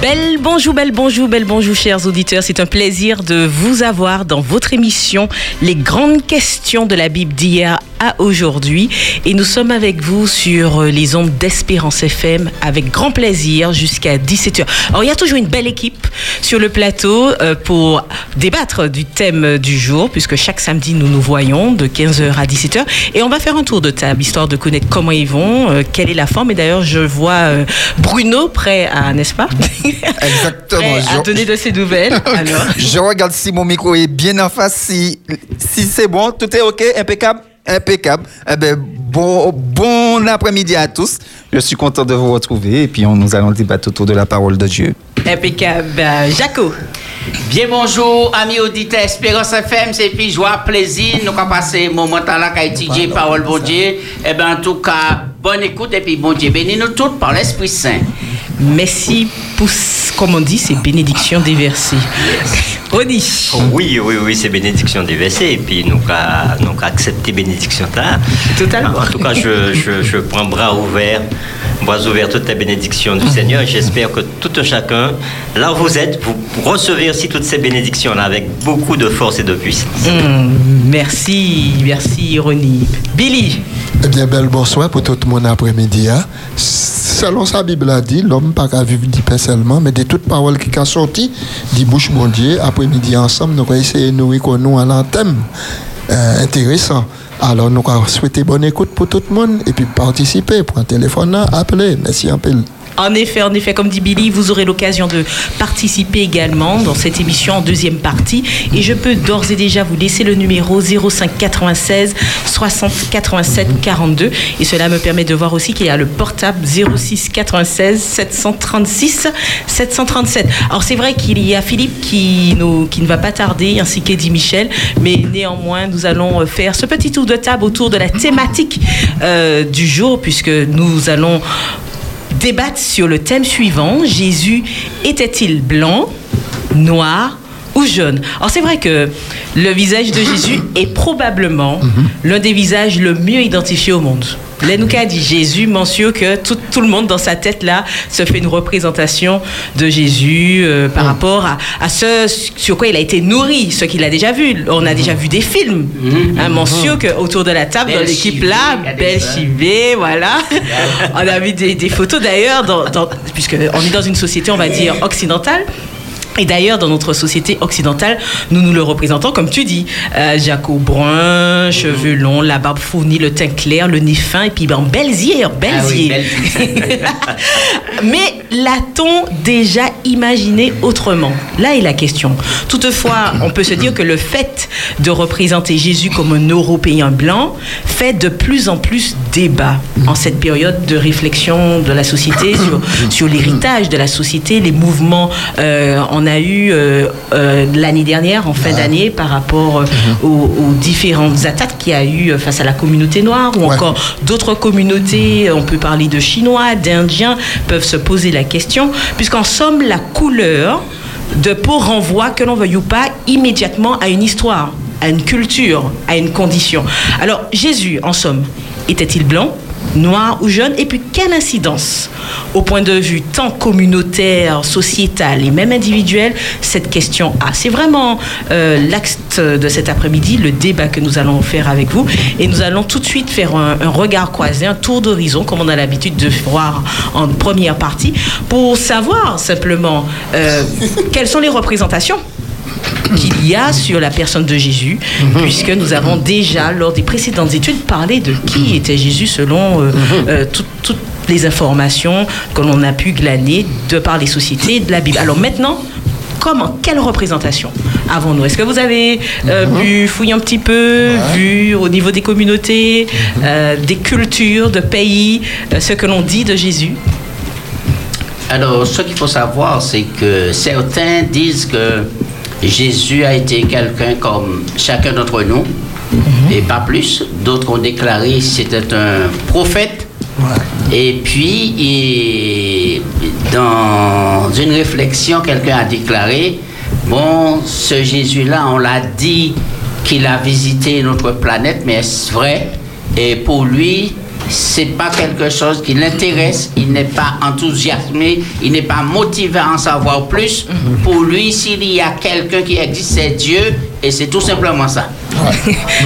Belle bonjour, belle bonjour, belle bonjour, chers auditeurs. C'est un plaisir de vous avoir dans votre émission Les grandes questions de la Bible d'hier à aujourd'hui. Et nous sommes avec vous sur les ondes d'Espérance FM avec grand plaisir jusqu'à 17h. Alors, il y a toujours une belle équipe sur le plateau euh, pour débattre du thème du jour, puisque chaque samedi, nous nous voyons de 15h à 17h. Et on va faire un tour de table, histoire de connaître comment ils vont, euh, quelle est la forme. Et d'ailleurs, je vois euh, Bruno prêt à, n'est-ce pas? Exactement. Prêt à Je- donner de ses nouvelles. Alors. Je regarde si mon micro est bien en face, si, si c'est bon, tout est OK, impeccable, impeccable. Eh ben, bon, bon après-midi à tous. Je suis content de vous retrouver et puis on, nous allons débattre autour de la parole de Dieu. Impeccable. Euh, Jaco. Bien bonjour, amis auditeurs Espérance FM, c'est puis joie, plaisir, nous avons passé un moment là qu'à étudier parole bon Dieu. Eh bien, en tout cas, bonne écoute et puis bon Dieu, bénis-nous toutes par l'Esprit Saint. Merci pour, comme on dit, c'est bénédiction des versets. Oni. Oui, oui, oui, c'est bénédiction des versets. Et puis, nous avons accepté bénédiction là. Totalement. En tout cas, je, je, je prends bras ouverts, bras ouverts toute la bénédiction du Seigneur. J'espère que tout un chacun, là où vous êtes, vous recevez aussi toutes ces bénédictions-là avec beaucoup de force et de puissance. Hmm, merci, merci, Ironie. Billy. Eh bien, bel bonsoir pour tout mon après-midi. hein. Selon sa Bible a dit, l'homme pas qu'à vivre du pain seulement, mais de toute parole qui a sorti, dit bouche mon Dieu, après-midi ensemble, nous allons essayer de nous reconnaître à l'anthème. Euh, intéressant. Alors, nous allons souhaiter bonne écoute pour tout le monde et puis participer. Pour un téléphone, appeler. Merci un peu. En effet, en effet, comme dit Billy, vous aurez l'occasion de participer également dans cette émission en deuxième partie. Et je peux d'ores et déjà vous laisser le numéro 05 96 60 87 42. Et cela me permet de voir aussi qu'il y a le portable 06 96 736 737. Alors c'est vrai qu'il y a Philippe qui, ne va pas tarder, ainsi qu'Eddie Michel. Mais néanmoins, nous allons euh, faire ce petit tour de table autour de la thématique euh, du jour, puisque nous allons débattent sur le thème suivant. Jésus était-il blanc, noir ou jaune Alors c'est vrai que le visage de Jésus est probablement l'un des visages le mieux identifiés au monde. Lenouka dit Jésus mentionne que tout, tout le monde dans sa tête là se fait une représentation de Jésus euh, par rapport à, à ce sur quoi il a été nourri, ce qu'il a déjà vu. On a déjà vu des films. Hein, mentionne que autour de la table, dans l'équipe là, belle. Chivée, voilà. on a vu des, des photos d'ailleurs, dans, dans- puisque on est dans une société, on va dire, occidentale. Et d'ailleurs, dans notre société occidentale, nous nous le représentons, comme tu dis, euh, Jaco brun, cheveux longs, la barbe fournie, le teint clair, le nez fin, et puis ben, yeux, belles Ah oui, belles Mais l'a-t-on déjà imaginé autrement? Là est la question. Toutefois, on peut se dire que le fait de représenter Jésus comme un Européen blanc fait de plus en plus débat en cette période de réflexion de la société sur, sur l'héritage de la société, les mouvements. euh, on a eu euh, euh, l'année dernière, en fin d'année, par rapport euh, aux, aux différentes attaques qu'il y a eu face à la communauté noire ou Ouais. encore d'autres communautés, on peut parler de Chinois, d'Indiens, peuvent se poser la question, puisqu'en somme, la couleur de peau renvoie, que l'on veuille ou pas, immédiatement à une histoire, à une culture, à une condition. Alors, Jésus, en somme, était-il blanc noir ou jaune? Et puis, quelle incidence, au point de vue tant communautaire, sociétal et même individuel, cette question a. C'est vraiment euh, l'axe de cet après-midi, le débat que nous allons faire avec vous. Et nous allons tout de suite faire un, un regard croisé, un tour d'horizon, comme on a l'habitude de voir en première partie, pour savoir simplement euh, quelles sont les représentations qu'il y a sur la personne de Jésus, puisque nous avons déjà, lors des précédentes études, parlé de qui était Jésus selon euh, euh, tout- toutes les informations que l'on a pu glaner de par les sociétés de la Bible. Alors maintenant, comment, quelle représentation avons-nous? Est-ce que vous avez euh, pu fouiller un petit peu, vu au niveau des communautés, euh, des cultures, de pays, euh, ce que l'on dit de Jésus? Alors, ce qu'il faut savoir, c'est que certains disent que Jésus a été quelqu'un comme chacun d'entre nous, et pas plus. D'autres ont déclaré que c'était un prophète. Et puis, dans une réflexion, quelqu'un a déclaré, bon, ce Jésus-là, on l'a dit qu'il a visité notre planète, mais est-ce vrai? Et pour lui, c'est pas quelque chose qui l'intéresse, il n'est pas enthousiasmé, il n'est pas motivé à en savoir plus. Pour lui, s'il y a quelqu'un qui existe, c'est Dieu, et c'est tout simplement ça.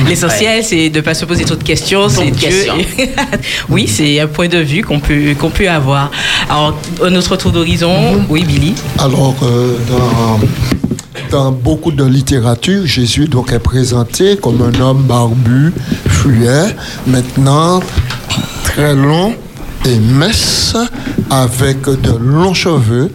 L'essentiel, c'est de ne pas se poser trop de questions. C'est Dieu. oui, c'est un point de vue qu'on peut, qu'on peut avoir. Alors, notre tour d'horizon, Mhm. oui, Billy. Alors, euh, dans, dans beaucoup de littérature, Jésus donc est présenté comme un homme barbu, fluet, maintenant très long et mince, avec de longs cheveux.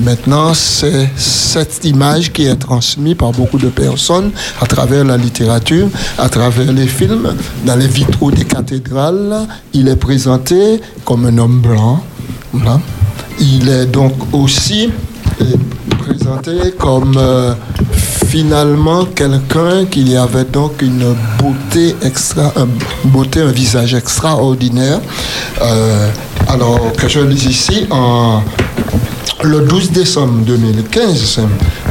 Maintenant, c'est cette image qui est transmise par beaucoup de personnes à travers la littérature, à travers les films. Dans les vitraux des cathédrales, il est présenté comme un homme blanc. Il est donc aussi euh, présenté comme euh, finalement quelqu'un qui avait donc une beauté extra, un, beauté, un visage extraordinaire. Euh, alors que je lis ici en le 12 décembre 2015,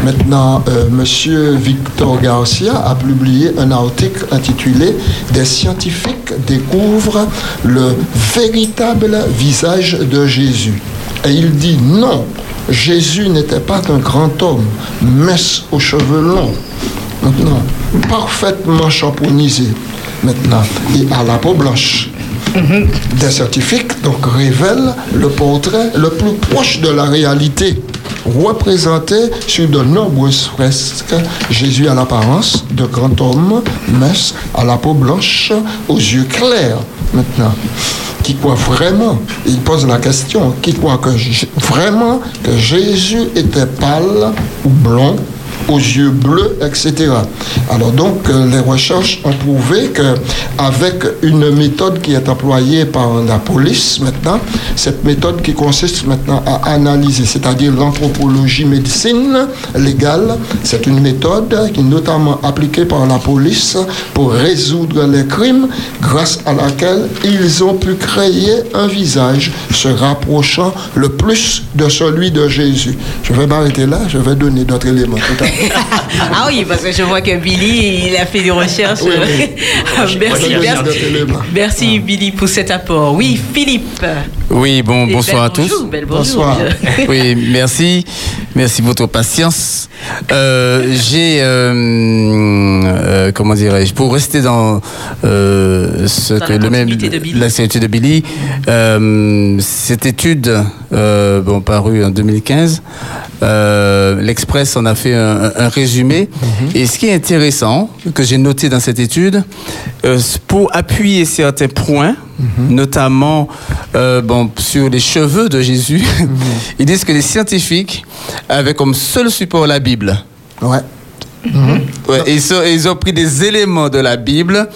maintenant, euh, Monsieur Victor Garcia a publié un article intitulé Des scientifiques découvrent le véritable visage de Jésus. Et il dit non, Jésus n'était pas un grand homme, mince aux cheveux longs, maintenant, parfaitement champonisé, maintenant, et à la peau blanche des scientifiques donc révèlent le portrait le plus proche de la réalité représenté sur de nombreuses fresques. Jésus à l'apparence de grand homme mince à la peau blanche aux yeux clairs maintenant. Qui croit vraiment il pose la question qui croit vraiment que Jésus était pâle ou blond aux yeux bleus, etc. Alors donc, euh, les recherches ont prouvé que avec une méthode qui est employée par la police maintenant, cette méthode qui consiste maintenant à analyser, c'est-à-dire l'anthropologie médecine légale, c'est une méthode qui est notamment appliquée par la police pour résoudre les crimes, grâce à laquelle ils ont pu créer un visage se rapprochant le plus de celui de Jésus. Je vais m'arrêter là, je vais donner d'autres éléments. Ah oui, parce que je vois que Billy, il a fait des recherches. Oui, oui. merci, merci, merci, Billy pour cet apport. Oui, Philippe. Oui, bon, Et bonsoir à tous. bonjour, bel bonjour. Bonsoir. Oui, merci. Merci de votre patience. Euh, J'ai, euh, euh, comment dirais-je, pour rester dans euh, ce Dans que la le même, de Billy. la continuité de Billy, euh, cette étude, euh, bon, parue en 2015, euh, l'Express en a fait un, un résumé. Et ce qui est intéressant, que j'ai noté dans cette étude, euh, pour appuyer certains points, notamment euh, bon, sur les cheveux de Jésus, ils disent que les scientifiques avaient comme seul support la Bible. Ouais. Ouais, ils, sont- ils ont pris des éléments de la Bible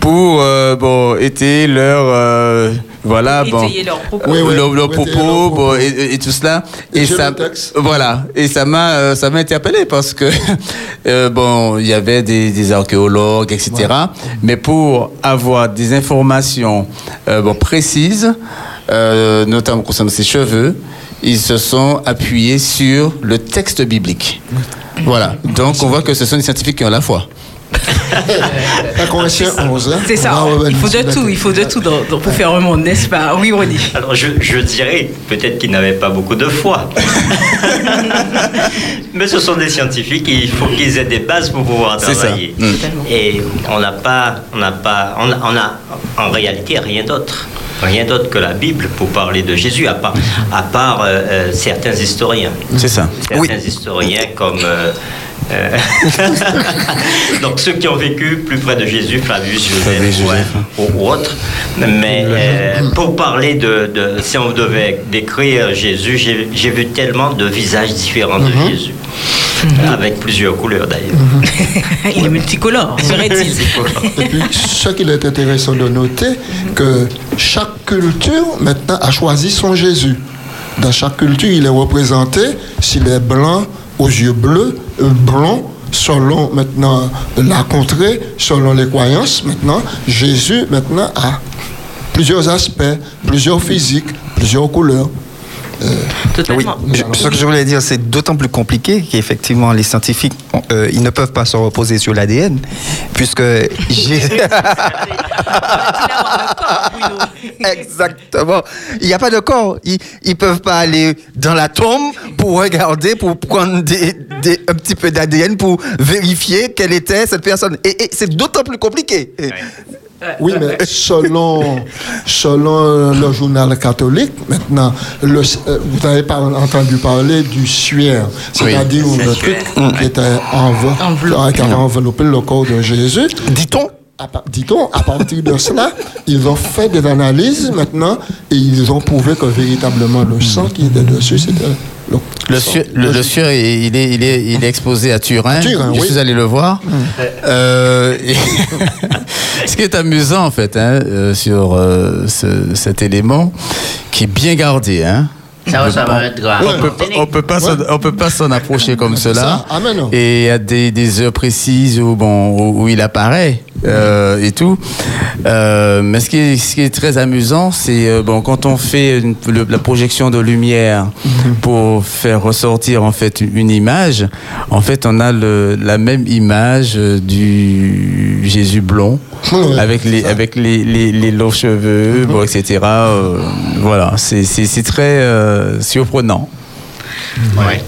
pour euh, bon, étayer leur euh, voilà bon. Étayer leurs propos. Oui, oui. leur, propos, leurs propos. bon, et, tout cela. Et ça le voilà. Et ça m'a euh, ça m'a interpellé parce que euh, bon il y avait des, des archéologues etc mais pour avoir des informations euh, bon précises euh, notamment concernant ses cheveux ils se sont appuyés sur le texte biblique. Voilà. Donc on voit que ce sont des scientifiques qui ont la foi La Corinthiens 11. hein. C'est ça. Il faut de tout, il faut de tout dans- dans- pour faire un monde, n'est-ce pas? Oui, Ronnie. Alors je, je dirais peut-être qu'ils n'avaient pas beaucoup de foi. Mais ce sont des scientifiques et il faut qu'ils aient des bases pour pouvoir ça. travailler. Mm. Et on n'a pas, on n'a pas, on a, on a en réalité rien d'autre. Rien d'autre que la Bible pour parler de Jésus, à part, à part euh, euh, certains historiens. c'est ça Certains oui historiens comme... euh, euh, donc ceux qui ont vécu plus près de Jésus, Flavius Joseph Flavius ouais, Joseph. ou, ou autres. Mais euh, pour parler de, de- si on devait décrire Jésus, j'ai j'ai vu tellement de visages différents de Jésus, avec plusieurs couleurs d'ailleurs. Il est multicolore, serait-il Et puis, ce qu'il est intéressant de noter, que chaque culture, maintenant, a choisi son Jésus. Dans chaque culture, il est représenté, s'il est blanc, aux yeux bleus, euh, blond, selon maintenant la contrée, selon les croyances, maintenant, Jésus, maintenant, a plusieurs aspects, plusieurs physiques, plusieurs couleurs. Totalement. Oui, je- ce que je voulais dire, c'est d'autant plus compliqué qu'effectivement, les scientifiques, euh, ils ne peuvent pas se reposer sur l'ADN, puisque j'ai... Exactement. Il n'y a pas de corps. Ils ne peuvent pas aller dans la tombe pour regarder, pour prendre des, des- un petit peu d'ADN pour vérifier quelle était cette personne. Et, et c'est d'autant plus compliqué. Oui, mais selon, selon euh, le journal catholique, maintenant, le, euh, vous avez pas entendu parler du suaire, c'est-à-dire Oui, le truc qui était enve- Enveloppé. qui avait enveloppé le corps de Jésus. Dit-on Dit-on, à partir de cela, ils ont fait des analyses maintenant et ils ont prouvé que véritablement le sang qui était dessus, c'était le, Le, sang le, le il est, il, est, il est exposé à Turin. Turin, Je oui. suis allé le voir. Euh, et ce qui est amusant, en fait, hein, euh, sur euh, ce- cet élément, qui est bien gardé. Hein. Ça va, ça va être grave. On peut, pas- on peut pas s'en- on peut pas s'en approcher comme cela. Et il y a des, des heures précises où, bon, où, où il apparaît euh, et tout. Euh, mais ce qui est, ce qui est très amusant, c'est euh, bon, quand on fait une- le- la projection de lumière pour faire ressortir en fait une image, en fait, on a le, la même image du Jésus blond avec les avec les, les, les longs cheveux, bon, etc. Euh, voilà, c'est très euh, surprenant. Ouais.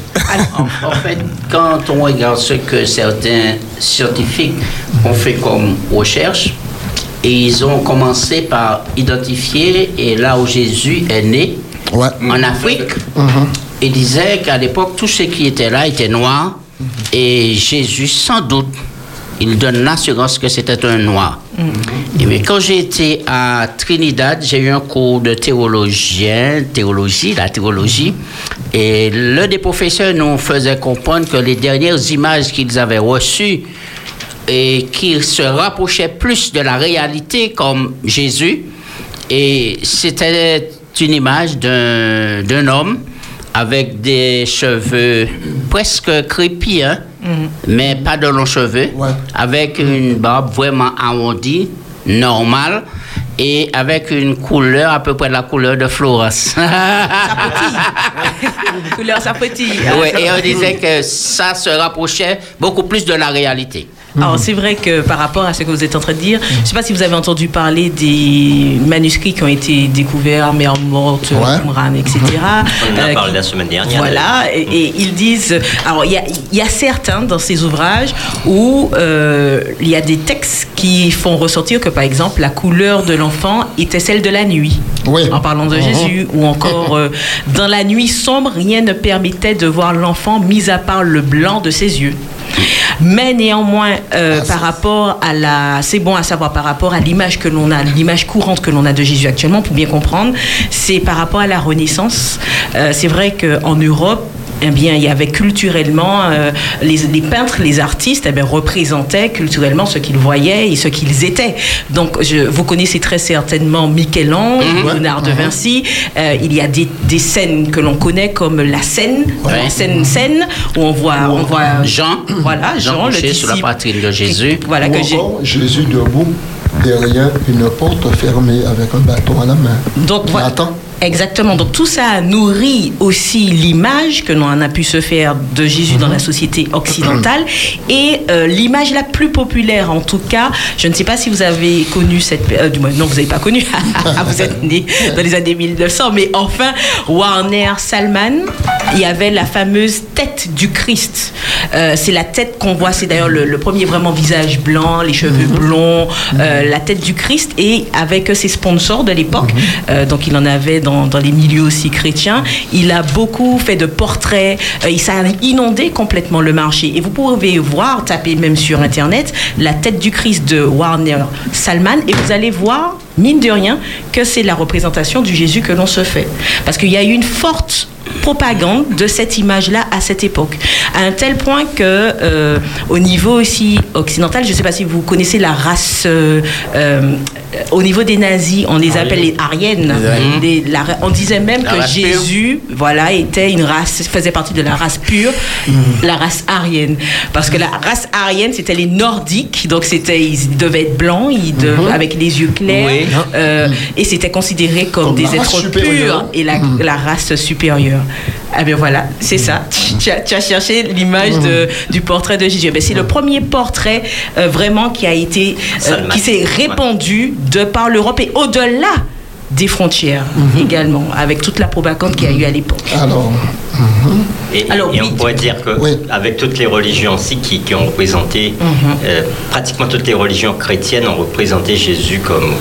En, en fait, quand on regarde ce que certains scientifiques ont fait comme recherche, et ils ont commencé par identifier et là où Jésus est né, Ouais. en Afrique, ils disaient qu'à l'époque, tout ce qui était là était noir, et Jésus, sans doute, il donne l'assurance que c'était un noir. Mais quand j'ai été à Trinidad, j'ai eu un cours de théologien, théologie, la théologie, et l'un des professeurs nous faisait comprendre que les dernières images qu'ils avaient reçues et qui se rapprochaient plus de la réalité comme Jésus, et c'était une image d'un homme avec des cheveux presque crépus, hein, mais pas de longs cheveux, Ouais. avec une barbe vraiment arrondie, normale, et avec une couleur à peu près la couleur de Florence. Couleur, ça pétille. Ouais, et on disait que ça se rapprochait beaucoup plus de la réalité. Alors, c'est vrai que par rapport à ce que vous êtes en train de dire, je ne sais pas si vous avez entendu parler des manuscrits qui ont été découverts Mer Morte, Ouais. Etc. On en a Euh, parlé la semaine dernière. Voilà, et, et ils disent. Alors, il y a, il y a certains dans ces ouvrages où euh, il y a des textes qui font ressortir que, par exemple, la couleur de l'enfant était celle de la nuit. Oui. En parlant de Mhm. Jésus, ou encore euh, dans la nuit sombre, rien ne permettait de voir l'enfant, mis à part le blanc de ses yeux. Mais néanmoins, euh, par rapport à la, c'est bon à savoir par rapport à l'image que l'on a, l'image courante que l'on a de Jésus actuellement, pour bien comprendre, c'est par rapport à la Renaissance. Euh, c'est vrai qu'en Europe, eh bien, il y avait culturellement euh, les, les peintres, les artistes, eh bien, représentaient culturellement ce qu'ils voyaient et ce qu'ils étaient. Donc, je, vous connaissez très certainement Michel-Ange, Léonard de Vinci. Euh, il y a des, des scènes que l'on connaît comme la scène, Ouais. la scène scène où on voit, on voit Jean, voilà, Jean Jean, le couché sur la disciple. poitrine de Jésus. Voilà Ou que encore Jésus debout derrière une porte fermée avec un bâton à la main. Donc Il voilà. Exactement. Donc tout ça nourrit aussi l'image que l'on a pu se faire de Jésus dans la société occidentale et euh, l'image la plus populaire en tout cas. Je ne sais pas si vous avez connu cette. euh, du moins non, vous n'avez pas connu. vous êtes né dans les années 1900, mais enfin Warner Salman, il y avait la fameuse tête du Christ. Euh, c'est la tête qu'on voit. C'est d'ailleurs le, le premier vraiment visage blanc, les cheveux blonds, euh, la tête du Christ et avec ses sponsors de l'époque. Donc il en avait dans, dans les milieux aussi chrétiens. Il a beaucoup fait de portraits. Euh, il s'est inondé complètement le marché. Et vous pouvez voir, taper même sur internet, la tête du Christ de Warner Salman et vous allez voir, mine de rien, que c'est la représentation du Jésus que l'on se fait. Parce qu'il y a eu une forte propagande de cette image-là à cette époque. À un tel point que, euh, au niveau aussi occidental, je ne sais pas si vous connaissez la race euh, euh, au niveau des nazis, on les appelle les Ariennes. La- on disait même La que pure. Jésus, voilà, était une race, faisait partie de la race pure, la race arienne. Parce que la race arienne, c'était les Nordiques, donc c'était, ils devaient être blancs, ils devaient- avec les yeux clairs, Oui. Euh, et c'était considéré comme, Comme des êtres purs et la, la race supérieure. Ah bien voilà, c'est ça. Tu as, tu as cherché l'image de- du portrait de Jésus. Ben, c'est le premier portrait euh, vraiment qui a été, euh, qui s'est répandu de par l'Europe et au-delà des frontières également, avec toute la propagande qu'il y a eu à l'époque. Alors, Et, Alors, et oui. on pourrait dire que Oui. avec toutes les religions aussi qui, qui ont représenté, Mhm. euh, pratiquement toutes les religions chrétiennes ont représenté Jésus comme,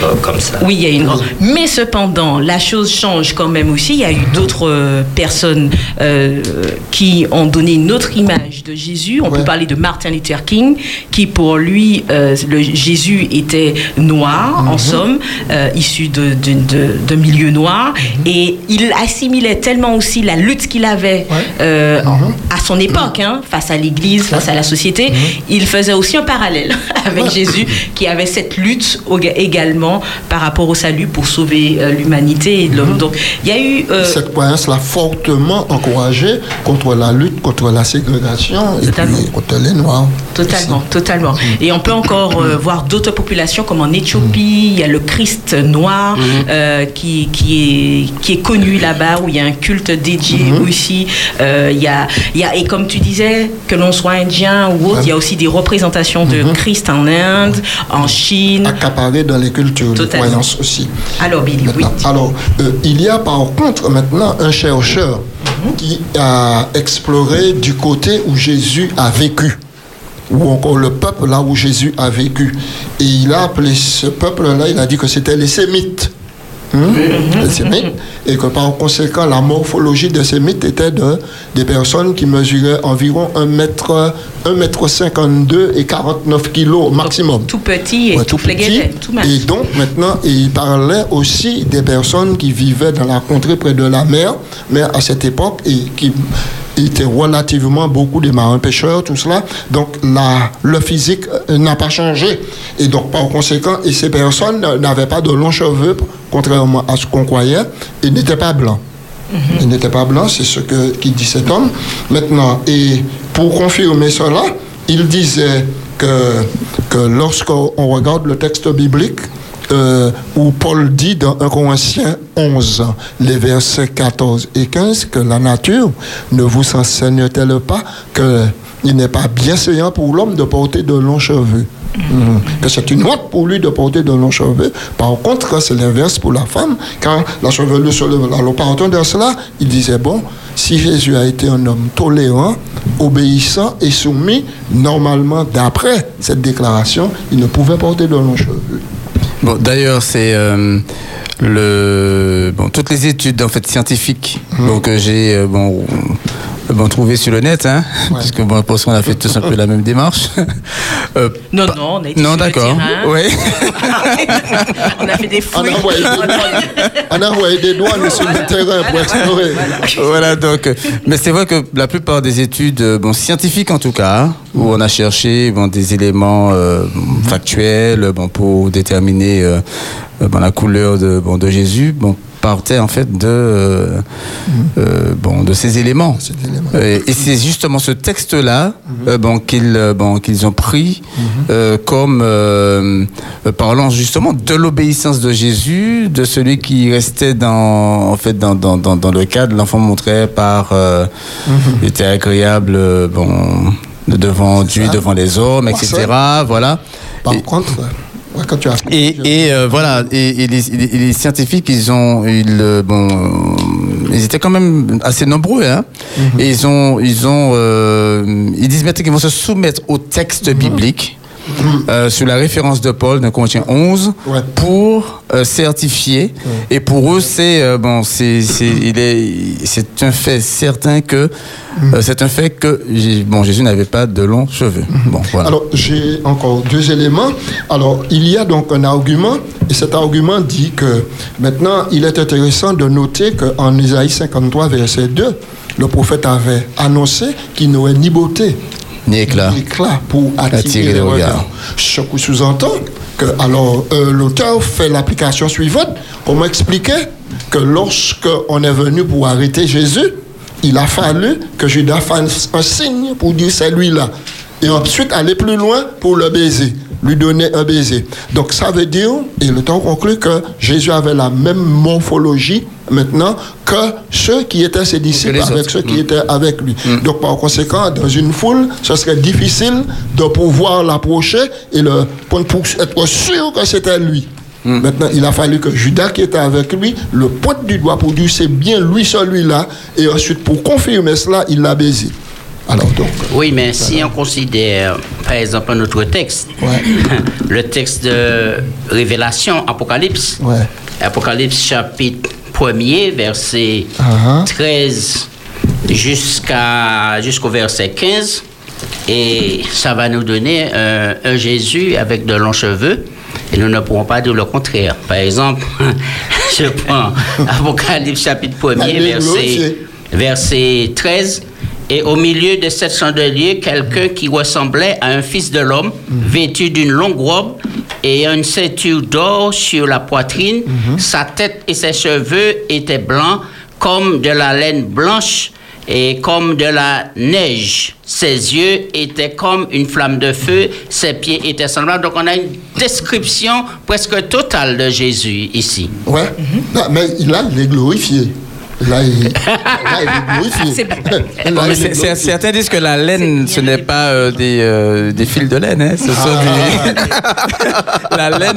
comme, comme ça. Oui, il y a une grande. Mais cependant, la chose change quand même aussi. Il y a eu d'autres euh, personnes euh, qui ont donné une autre image de Jésus. On Ouais. peut parler de Martin Luther King, qui pour lui, euh, le Jésus était noir, Mhm. en somme, euh, issu de, de, de- de milieu noir, Mhm. et il assimilait tellement aussi la lutte qu'il avait Ouais. euh, Mhm. à son époque, hein, face à l'Église, face à la société. Il faisait aussi un parallèle avec Ouais. Jésus, qui avait cette lutte au- également par rapport au salut pour sauver euh, l'humanité et l'homme. Donc, il y a eu. euh, cette croyance l'a fortement encouragé contre la lutte contre la ségrégation et puis contre les Noirs. Totalement, totalement. Et on peut encore voir d'autres populations comme en Éthiopie, il y a le Christ noir qui, qui, est, qui est connu là-bas, où il y a un culte dédié aussi. Euh, il y a, y a, et comme tu disais, que l'on soit indien ou autre, il y a aussi des représentations de Christ en Inde, en Chine. Accaparé dans les cultures, les croyances aussi. Alors, Billy, oui. Alors, euh, il y a par contre maintenant un chercheur qui a exploré du côté où Jésus a vécu, ou encore le peuple là où Jésus a vécu. Et il a appelé ce peuple-là, il a dit que c'était les Sémites. Les Sémites. Et que par conséquent, la morphologie des Sémites était de, des personnes qui mesuraient environ 1 mètre, 1 mètre 52 et 49 kilos maximum. Tout petit et Ouais, tout tout petit. tout. Et donc maintenant, il parlait aussi des personnes qui vivaient dans la contrée près de la mer, mais à cette époque, et qui étaient relativement beaucoup des marins pêcheurs, tout cela. Donc la, le physique euh, n'a pas changé. Et donc par conséquent, et ces personnes n'avaient pas de longs cheveux, contrairement à ce qu'on croyait, ils n'étaient pas blancs. Il n'était pas blanc, c'est ce que qui dit cet homme. Maintenant, et pour confirmer cela, il disait que, que lorsqu'on regarde le texte biblique, euh, où Paul dit dans 1 Corinthiens 11, les versets 14 et 15, que la nature ne vous enseigne-t-elle pas que il n'est pas bien séant pour l'homme de porter de longs cheveux? Mhm. Que c'est une honte pour lui de porter de longs cheveux. Par contre, c'est l'inverse pour la femme, car la chevelure se lève. Alors, partant de cela, il disait bon, si Jésus a été un homme tolérant, obéissant et soumis, normalement, d'après cette déclaration, il ne pouvait porter de longs cheveux. Bon, d'ailleurs, c'est euh, le bon toutes les études en fait scientifiques. Donc que j'ai euh, bon bon trouvé sur le net hein Ouais. parce que bon je pense qu'on a fait tous un peu la même démarche. Euh, Non, non, on a été non sur le d'accord. terrain. Ouais. on a fait des On fouilles. a envoyé, on a envoyé des douanes sur le terrain pour explorer. voilà donc euh, mais c'est vrai que la plupart des études euh, bon scientifiques en tout cas où on a cherché bon des éléments euh, factuels bon pour déterminer euh, bon, la couleur de bon de Jésus bon partait en fait de euh, euh, bon de ces éléments. Euh, et c'est justement ce texte là bon qu'ils euh, bon ont pris euh, comme euh, euh, parlant justement de l'obéissance de Jésus de celui qui restait dans en fait dans dans, dans, dans le cadre. L'enfant montré par euh, il était agréable euh, bon devant Dieu ça. devant les hommes etc voilà. Par Et- contre, ouais, quand tu as et, et euh, voilà, et, et les, et les scientifiques, ils ont, ils, euh, bon, ils étaient quand même assez nombreux, hein. Et ils ont, ils ont, euh, ils disent maintenant qu'ils vont se soumettre au texte biblique. Euh, sur la référence de Paul dans Corinthiens 11 Ouais. pour euh, certifier. Et pour eux c'est euh, bon c'est il est c'est un fait certain que euh, c'est un fait que bon Jésus n'avait pas de longs cheveux. Bon voilà. Alors, j'ai encore deux éléments. Alors, il y a donc un argument, et cet argument dit que maintenant, il est intéressant de noter qu'en Isaïe 53, verset 2, le prophète avait annoncé qu'il n'aurait ni beauté ni éclat ni éclat pour attirer, Attirer les regards. Ce qui sous-entend que, alors, euh, l'auteur fait l'application suivante. On m'a expliqué que lorsque on est venu pour arrêter Jésus, il a fallu que Judas fasse un signe pour dire c'est lui-là. Et ensuite aller plus loin pour le baiser, lui donner un baiser. Donc ça veut dire, et le temps conclut que Jésus avait la même morphologie maintenant que ceux qui étaient ses disciples les avec ceux qui étaient avec lui. Donc par conséquent, dans une foule, ce serait difficile de pouvoir l'approcher et le, pour, pour être sûr que c'était lui. Maintenant, il a fallu que Judas qui était avec lui le pointe du doigt pour dire c'est bien lui celui-là. Et ensuite, pour confirmer cela, il l'a baisé. Alors donc, Oui, mais si on considère, par exemple, notre texte, Ouais. le texte de Révélation, Apocalypse, Ouais. Apocalypse chapitre 1er, verset Ah, ah. 13 jusqu'à, jusqu'au verset 15, et ça va nous donner un, un Jésus avec de longs cheveux, et nous ne pourrons pas dire le contraire. Par exemple, je prends Apocalypse chapitre 1er, Allez, verset glorifier. verset 13. Et au milieu de sept chandeliers, quelqu'un qui ressemblait à un fils de l'homme, vêtu d'une longue robe et une ceinture d'or sur la poitrine. Sa tête et ses cheveux étaient blancs comme de la laine blanche et comme de la neige. Ses yeux étaient comme une flamme de feu, ses pieds étaient semblables. Donc on a une description presque totale de Jésus ici. ouais. Non, mais là, il est glorifié. Là, il, là, il certains disent que la laine, ce n'est pas euh, des, euh, des fils de laine. Hein, ce sont des... la laine,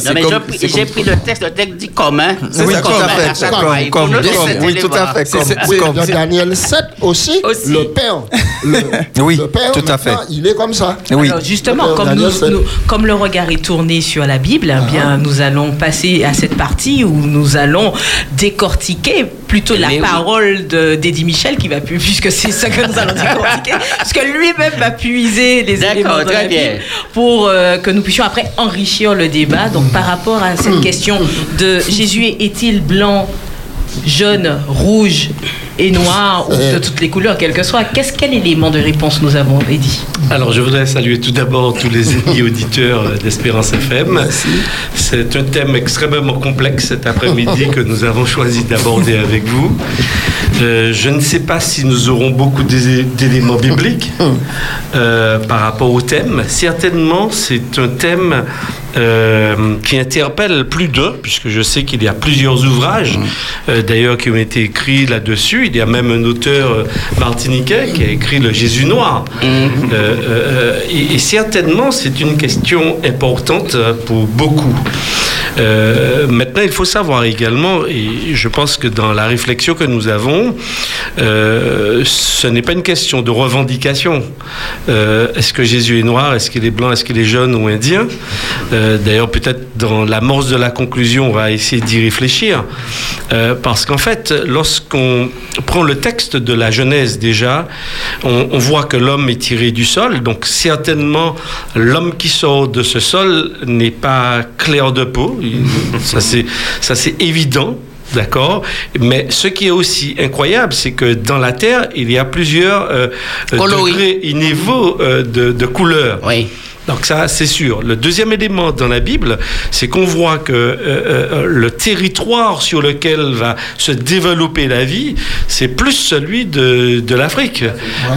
c'est Non, mais j'ai pris- le texte, le texte dit commun. Oui, C'est tout commun à fait. à chaque Comme- oui, tout à fait. C'est- Comme, c'est- Oui, comme- dans Daniel 7 aussi, Aussi. le Père. Le, Oui, le Père, tout à fait. il est comme ça. Oui. Alors justement, comme, Daniel nous- fait- nous- comme le regard est tourné sur la Bible, eh bien, nous allons passer à cette partie où nous allons décortiquer plutôt la Mais oui. parole de d'Eddie Michel qui va pu, puisque c'est ce que nous allons décortiquer, puisque lui-même va puiser les éléments de très la bien. Bible pour euh, que nous puissions après enrichir le débat. Donc par rapport à cette question de Jésus est-il blanc, jaune, rouge et noir ou de toutes les couleurs, quel que soit, qu'est-ce quel élément de réponse nous avons, Eddie Alors, je voudrais saluer tout d'abord tous les amis auditeurs d'Espérance FM. C'est un thème extrêmement complexe cet après-midi que nous avons choisi d'aborder avec vous. Euh, je ne sais pas si nous aurons beaucoup d'é- d'éléments bibliques euh, par rapport au thème. Certainement, c'est un thème euh, qui interpelle plus d'un, puisque je sais qu'il y a plusieurs ouvrages, euh, d'ailleurs, qui ont été écrits là-dessus. Il y a même un auteur euh, martiniquais qui a écrit Le Jésus noir. Euh, euh, et, et certainement, c'est une question importante pour beaucoup. Euh, maintenant, il faut savoir également, et je pense que dans la réflexion que nous avons, euh, ce n'est pas une question de revendication. Euh, est-ce que Jésus est noir Est-ce qu'il est blanc Est-ce qu'il est jaune ou indien? D'ailleurs, peut-être dans l'amorce de la conclusion, on va essayer d'y réfléchir. Parce qu'en fait, lorsqu'on prend le texte de la Genèse déjà, on, on voit que l'homme est tiré du sol. Donc certainement, l'homme qui sort de ce sol n'est pas clair de peau. Il- Ça c'est ça c'est évident. D'accord Mais ce qui est aussi incroyable, c'est que dans la Terre, il y a plusieurs euh, Coloris. degrés euh, de, de couleurs. Oui. Donc ça, c'est sûr. Le deuxième élément dans la Bible, c'est qu'on voit que euh, euh, le territoire sur lequel va se développer la vie, c'est plus celui de, de l'Afrique,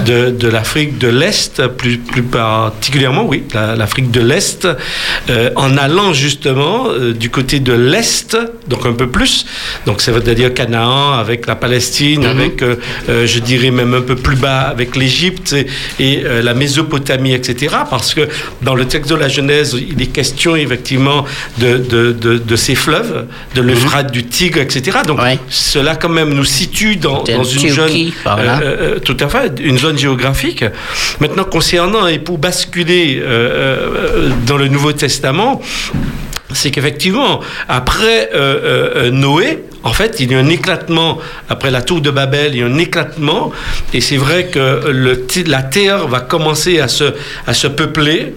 de, de l'Afrique de l'Est, plus, plus particulièrement, oui, la- l'Afrique de l'Est, euh, en allant justement euh, du côté de l'Est, donc un peu plus, donc ça veut dire Canaan avec la Palestine, avec, euh, euh, je dirais même un peu plus bas avec l'Égypte et, et, euh, la Mésopotamie, etc. Parce que dans le texte de la Genèse, il est question effectivement de, de, de, de ces fleuves, de l'Euphrate, du Tigre, etc. Donc Ouais. cela quand même nous situe dans, une zone, là. euh, euh, tout à fait, une zone géographique. Maintenant, concernant et pour basculer euh, euh, dans le Nouveau Testament, c'est qu'effectivement, après euh, euh, euh, Noé, en fait, il y a un éclatement, après la tour de Babel, il y a un éclatement, et c'est vrai que la terre va commencer à se, peupler.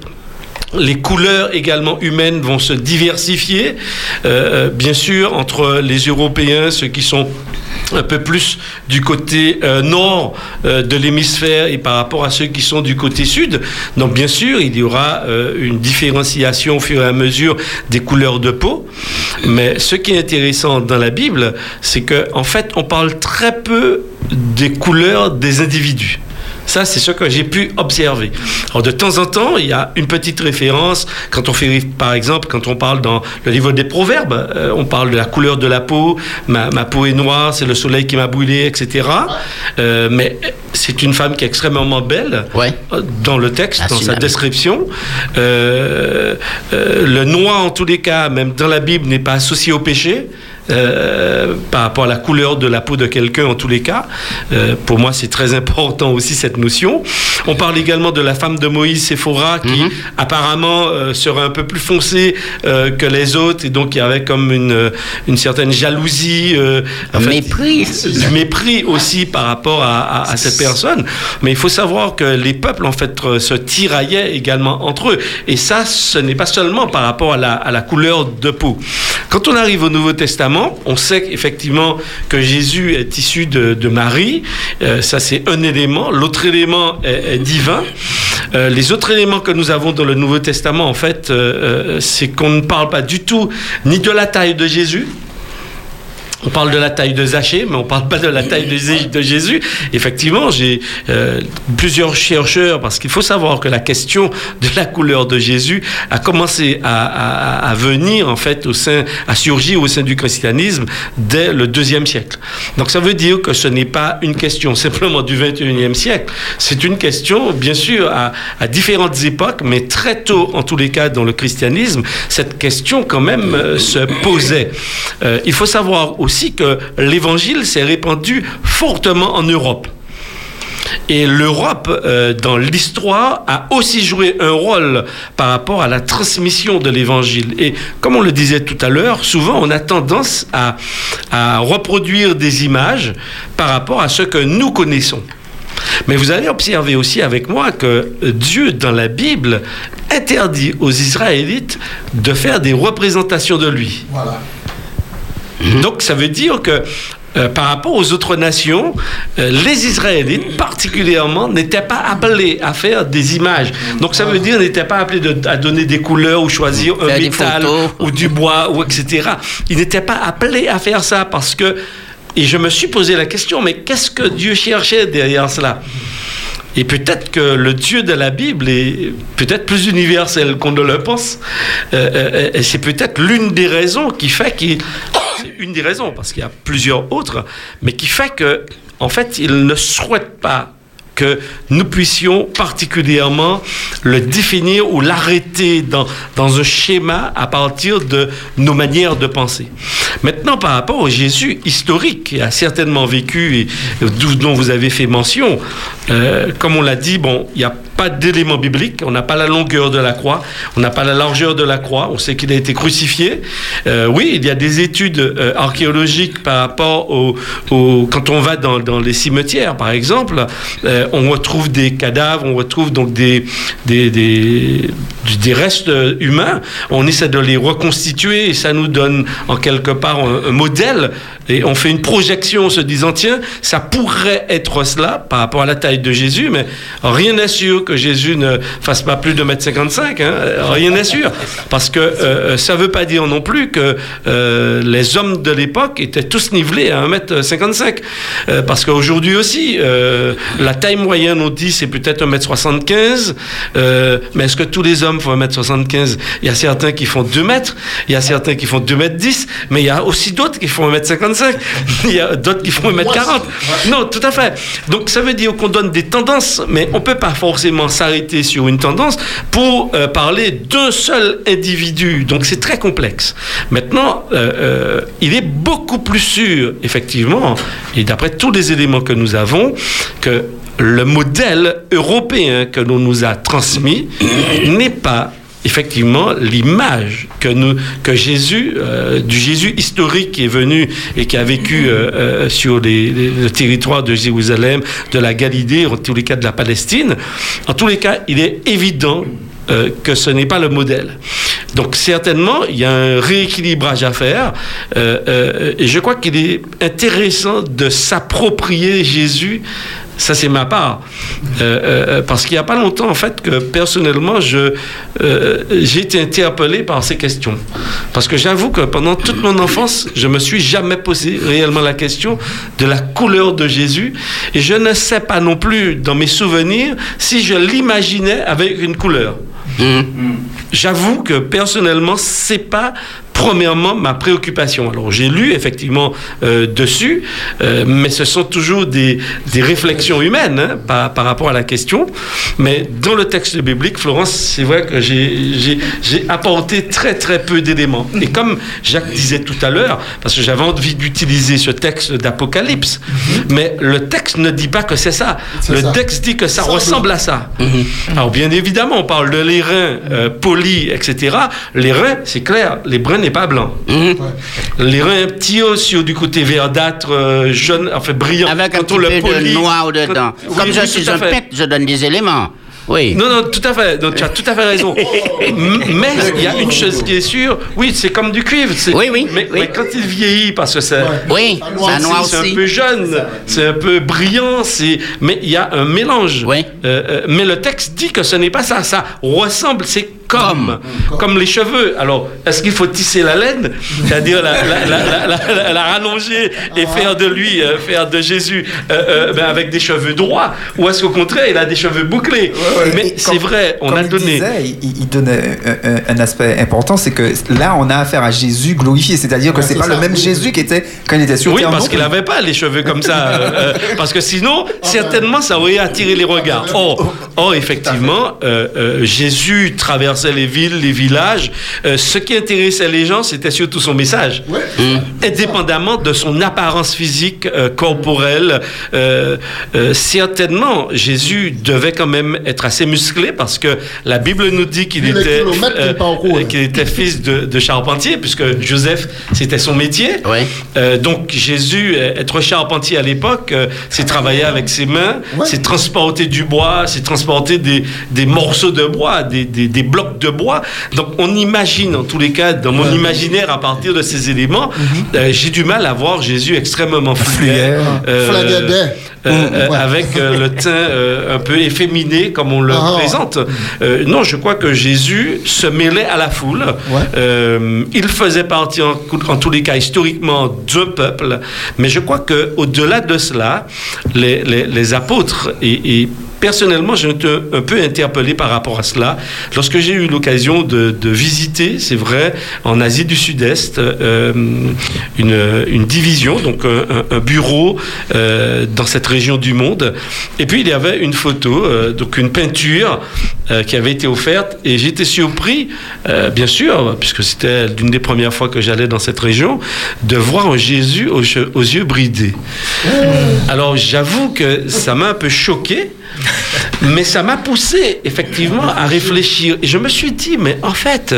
Les couleurs également humaines vont se diversifier, bien sûr, entre les Européens, ceux qui sont un peu plus du côté euh, nord euh, de l'hémisphère et par rapport à ceux qui sont du côté sud. Donc bien sûr, il y aura euh, une différenciation au fur et à mesure des couleurs de peau. Mais ce qui est intéressant dans la Bible, c'est qu'en en fait, on parle très peu des couleurs des individus. Ça, c'est ce que j'ai pu observer. Alors, de temps en temps, il y a une petite référence. Quand on fait, par exemple, quand on parle dans le livre des Proverbes, euh, on parle de la couleur de la peau. Ma, ma peau est noire, c'est le soleil qui m'a brûlé, etc. Euh, mais c'est une femme qui est extrêmement belle Ouais. euh, dans le texte, Ah, dans sa description. Euh, le noir, en tous les cas, même dans la Bible, n'est pas associé au péché. Euh, par rapport à la couleur de la peau de quelqu'un en tous les cas. Euh, pour moi, c'est très important aussi cette notion. On parle également de la femme de Moïse, Séphora, qui Mhm. apparemment euh, serait un peu plus foncée que les autres, et donc il y avait comme une, une certaine jalousie, en fait, Mépris. du mépris aussi par rapport à, à- à cette personne. Mais il faut savoir que les peuples, en fait, se tiraillaient également entre eux. Et ça, ce n'est pas seulement par rapport à la, à la couleur de peau. Quand on arrive au Nouveau Testament, on sait effectivement que Jésus est issu de, Marie. Euh, ça, c'est un élément. L'autre élément est, divin. Euh, les autres éléments que nous avons dans le Nouveau Testament, en fait, euh, c'est qu'on ne parle pas du tout ni de la taille de Jésus, on parle de la taille de Zachée, mais on parle pas de la taille de, Jésus. Effectivement, j'ai euh, plusieurs chercheurs, parce qu'il faut savoir que la question de la couleur de Jésus a commencé à, venir, en fait, au sein, à surgir au sein du christianisme dès le deuxième siècle. Donc ça veut dire que ce n'est pas une question simplement du 21e siècle, c'est une question, bien sûr, à, à différentes époques, mais très tôt, en tous les cas, dans le christianisme, cette question quand même euh, se posait. Euh, il faut savoir aussi que l'évangile s'est répandu fortement en Europe. Et l'Europe, euh, dans l'histoire, a aussi joué un rôle par rapport à la transmission de l'Évangile. Et comme on le disait tout à l'heure, souvent on a tendance à, à reproduire des images par rapport à ce que nous connaissons. Mais vous allez observer aussi avec moi que Dieu, dans la Bible, interdit aux Israélites de faire des représentations de lui. Donc ça veut dire que euh, par rapport aux autres nations, euh, les Israélites particulièrement n'étaient pas appelés à faire des images. Donc ça veut dire n'étaient pas appelés de- à donner des couleurs ou choisir un Faire métal ou du bois ou etc. Ils n'étaient pas appelés à faire ça parce que et je me suis posé la question mais qu'est-ce que Dieu cherchait derrière cela? Et peut-être que le Dieu de la Bible est peut-être plus universel qu'on ne le pense. Euh, euh, et c'est peut-être l'une des raisons qui fait qu'il... C'est une des raisons, parce qu'il y a plusieurs autres, mais qui fait que, en fait, il ne souhaite pas que nous puissions particulièrement le définir ou l'arrêter dans, dans un schéma à partir de nos manières de penser. Maintenant, par rapport au Jésus historique, qui a certainement vécu et dont vous avez fait mention, euh, comme on l'a dit, bon, il n'y a pas d'élément biblique, on n'a pas la longueur de la croix, on n'a pas la largeur de la croix, on sait qu'il a été crucifié. Euh, oui, il y a des études euh, archéologiques par rapport au, quand on va dans, les cimetières, par exemple, euh, on retrouve des cadavres, on retrouve donc des, des, des, des restes humains, on essaie de les reconstituer et ça nous donne en quelque part un modèle on fait une projection en se disant tiens, ça pourrait être cela par rapport à la taille de Jésus, mais rien n'est sûr que Jésus ne fasse pas plus de 1m55, hein, rien n'est sûr, parce que euh, ça veut pas dire non plus que euh, les hommes de l'époque étaient tous nivelés à 1m55, euh, parce qu'aujourd'hui aussi, euh, la taille moyenne, on dit, c'est peut-être 1m75, euh, mais est-ce que tous les hommes font 1m75 Il y a certains qui font 2 mètres, il y a certains qui font 2m10, mais il y a aussi d'autres qui font 1m55, il y a d'autres qui font 1m40. Non, tout à fait. Donc ça veut dire qu'on donne des tendances, mais on peut pas forcément s'arrêter sur une tendance pour euh, parler d'un seul individu. Donc c'est très complexe. Maintenant, euh, euh, il est beaucoup plus sûr, effectivement, et d'après tous les éléments que nous avons, que le modèle européen que l'on nous a transmis n'est pas effectivement l'image que nous que Jésus euh, du Jésus historique qui est venu et qui a vécu euh, euh, sur les, le territoire de Jérusalem, de la Galilée, en tous les cas de la Palestine. En tous les cas, il est évident que ce n'est pas le modèle. Donc certainement, il y a un rééquilibrage à faire. Et je crois qu'il est intéressant de s'approprier Jésus ça, c'est ma part. Euh, euh, parce qu'il n'y a pas longtemps, en fait, que personnellement, je, euh, j'ai été interpellé par ces questions. Parce que j'avoue que pendant toute mon enfance, je me suis jamais posé réellement la question de la couleur de Jésus. Et je ne sais pas non plus, dans mes souvenirs, si je l'imaginais avec une couleur. J'avoue que personnellement, c'est pas premièrement ma préoccupation. Alors j'ai lu effectivement euh, dessus, euh, mais ce sont toujours des, des réflexions humaines hein, par, par, rapport à la question. Mais dans le texte biblique, Florence, c'est vrai que j'ai apporté très très peu d'éléments. Et comme Jacques disait tout à l'heure, parce que j'avais envie d'utiliser ce texte d'Apocalypse, mais le texte ne dit pas que c'est ça. Le ça. texte dit que ça, ça ressemble à ça. -hmm. Alors bien évidemment, on parle de les reins euh, polis, etc. Les reins, c'est clair, les pas blanc. Mmh. Ouais. Les reins petits aussi du côté verdâtre, euh, jaune, enfin brillant. Avec un petit peu de noir dedans. Quand, Comme oui, je oui, suis un je donne des éléments. Oui. Non, non, tout à fait. Donc, tu as tout à fait raison. mais il y a une chose qui est sûre. Oui, c'est comme du cuivre. Oui, oui. Mais, oui. mais, quand il vieillit, parce que c'est. Oui, C'est un peu jeune, c'est un peu brillant, mais il y a un mélange. Oui. Euh, euh, mais le texte dit que ce n'est pas ça. Ça ressemble, c'est comme, comme, les cheveux. Alors, est-ce qu'il faut tisser la laine, c'est-à-dire la, la, la, la, rallonger et faire de lui, euh, faire de Jésus euh, ben avec des cheveux droits, ou est-ce qu'au contraire, il a des cheveux bouclés? Ouais, ouais. Mais c'est vrai, on a il donné. Disait, il, il, donnait un, un, aspect important, c'est que là, on a affaire à Jésus glorifié, c'est-à-dire que c'est pas ça. le même Jésus qui était quand il était sur oui, terre. Oui, parce qu'il n'avait pas les cheveux comme ça, euh, parce que sinon, certainement, ça aurait attiré les regards. Or, or effectivement, Jésus traverse les villes, les villages. Euh, ce qui intéressait les gens, c'était surtout son message. Ouais. Mmh. Indépendamment de son apparence physique, euh, corporelle. Euh, certainement, Jésus devait quand même être assez musclé parce que la Bible nous dit qu'il était, fils de, de, charpentier, puisque Joseph, c'était son métier. Ouais. donc, Jésus, être charpentier à l'époque, c'est travailler avec ses mains, ouais. c'est transporter du bois, c'est transporter des, des, morceaux de bois, des, des, des blocs de bois. Donc on imagine, en tous les cas, dans mon imaginaire, à partir de ces éléments, mm -hmm. euh, j'ai du mal à voir Jésus extrêmement fluide. Euh, euh, ouais. Avec le teint un peu efféminé, comme on le ah, présente. non, je crois que Jésus se mêlait à la foule. Ouais. il faisait partie, en, en, tous les cas, historiquement, d'un peuple. Mais je crois qu'au-delà de cela, les, les, les apôtres et, et personnellement, j'ai été un peu interpellé par rapport à cela. Lorsque j'ai eu l'occasion de, de, visiter, c'est vrai, en Asie du Sud-Est, euh, une, une, division, donc un, un bureau euh, dans cette région du monde. Et puis, il y avait une photo, euh, donc une peinture qui avait été offerte. Et j'étais surpris, bien sûr, puisque c'était l'une des premières fois que j'allais dans cette région, de voir un Jésus aux, aux yeux bridés. Mmh. Alors, j'avoue que ça m'a un peu choqué. Mais ça m'a poussé effectivement à réfléchir. Et je me suis dit, mais en fait,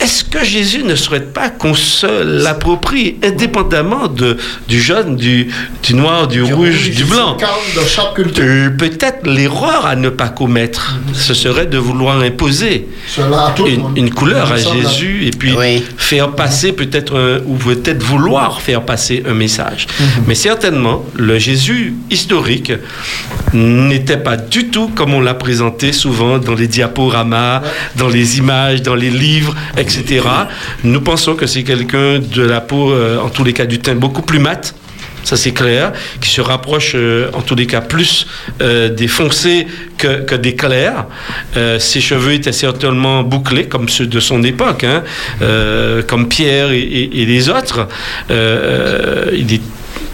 est-ce que Jésus ne souhaite pas qu'on se l'approprie indépendamment de, du jaune, du, du noir, du, du rouge, rouge, du blanc? euh, Peut-être l'erreur à ne pas commettre, ce serait de vouloir imposer une, une, couleur à Jésus et puis oui. faire passer peut-être, ou peut-être vouloir faire passer un message. Mm -hmm. Mais certainement, le Jésus historique n'était pas du tout comme on l'a présenté souvent dans les diaporamas, ouais. dans les images, dans les livres, etc. Nous pensons que c'est quelqu'un de la peau, euh, en tous les cas du teint, beaucoup plus mat. Ça c'est clair, qui se rapproche euh, en tous les cas plus euh, des foncés que, des clairs. Ses cheveux étaient certainement bouclés comme ceux de son époque, hein, comme Pierre et, et, et les autres. il est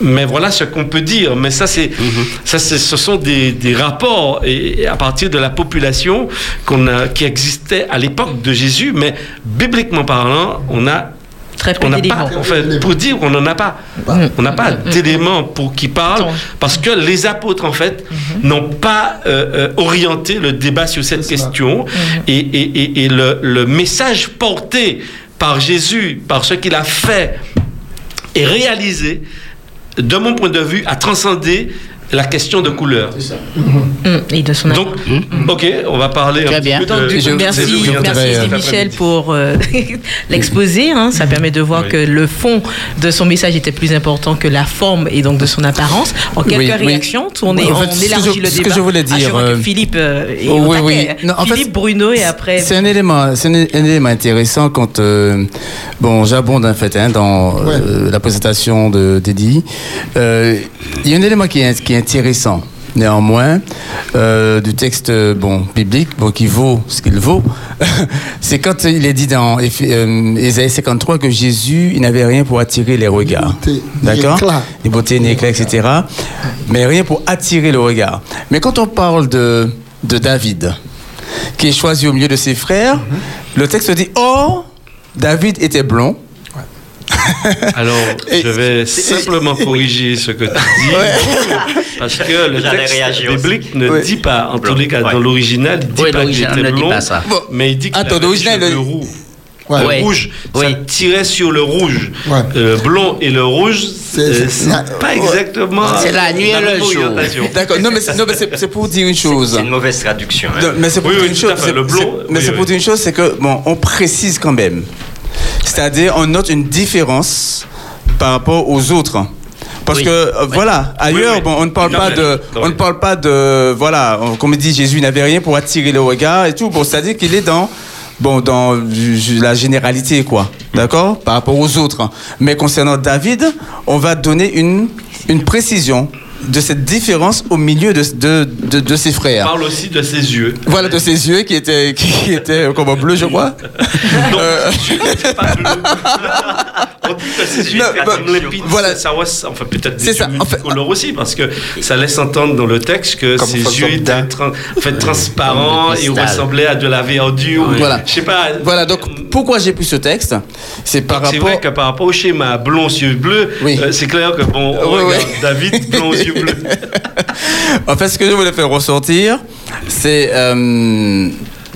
mais voilà ce qu'on peut dire. Mais ça, c'est, mm -hmm. ça, c'est, ce sont des, des rapports et, et, à partir de la population qu'on a, qui existait à l'époque de Jésus. Mais bibliquement parlant, on a Très peu on n'a pas, enfin, pour dire qu'on n'en a pas. On n'a pas d'éléments pour qui parlent parce que les apôtres, en fait, mm -hmm. n'ont pas euh, euh, orienté le débat sur cette question mm -hmm. et, et, et le, le, message porté par Jésus, par ce qu'il a fait et réalisé, de mon point de vue, a transcendé la question de couleur. Hum, Et de son Donc, ok, on va parler Très bien. peu Donc, de, je- merci, orientations merci Michel pour euh, l'exposer. hein. Ça permet de voir Oui. que le fond de son message était plus important que la forme et donc de son apparence. En quelques Oui, oui. réactions, on, est, En fait, on ce que élargit je- le ce que débat. je voulais Ah, dire, je vois que euh, Philippe euh, est Oh. Non, en fait, Philippe, Bruno et après. C'est un élément, c'est un, un élément intéressant quand euh, bon, j'abonde en fait hein, dans euh, la présentation de d'Eddie. Euh, Il y a un élément qui est, qui est intéressant. Néanmoins, euh, du texte euh, bon biblique, bon qui vaut ce qu'il vaut, c'est quand il est dit dans euh, Ésaïe 53 que Jésus, il n'avait rien pour attirer les regards, d'accord, ni beauté, ni éclat, etc. Mais rien pour attirer le regard. Mais quand on parle de de David, qui est choisi au milieu de ses frères, le texte dit Oh, David était blond. Alors, Et- je vais simplement corriger ce que tu dis, parce que le texte aussi. biblique ne Ouais. dit pas, en tous les cas, Ouais. dans l'original, il dit pas ne dit blond, pas ça. Mais il dit qu'il Attends, avait le- roux. Ouais. Le Ouais. rouge, ça Oui. tirait sur le rouge. Ouais. Euh, blond et le rouge, C'est- euh, pas ouais. exactement. C'est la nuit et le jour. orientation. D'accord, non, mais c'est non, mais c'est- c'est pour dire une chose. C'est une mauvaise traduction. hein. Non, mais c'est pour Oui, dire oui, une chose. le Mais c'est pour dire une chose, c'est que bon, on précise quand même. C'est-à-dire, on note une différence par rapport aux autres. Parce Oui. que euh, voilà, ailleurs, oui. bon, on ne parle Non, pas de, on ne parle pas de, voilà, on- comme dit Jésus n'avait rien pour attirer le regard et tout. Bon, c'est-à-dire qu'il est dans, bon, dans la généralité, quoi, d'accord, par rapport aux autres. Mais concernant David, on va donner une, une précision de cette différence au milieu de, de, de, de ses On frères. parle aussi de ses yeux. Voilà de ses yeux qui étaient, qui étaient comme bleu, je crois. Non, Euh, pas bleu. On dit que ses yeux Non, étaient bah, voilà. Ça, ça, enfin, peut-être C'est des ça, en fait- multicolores aussi, parce que ça laisse entendre dans le texte que ses yeux étaient tran- en fait, transparents et ressemblaient à de la verdure. Voilà. Je sais pas. Voilà, donc pourquoi j'ai pris ce texte? C'est par C'est rapport. vrai que par rapport au schéma blond yeux bleus, Oui. euh, c'est clair que bon, on Oui, oui. regarde David blond yeux bleus. en fait, ce que je voulais faire ressortir, c'est. euh,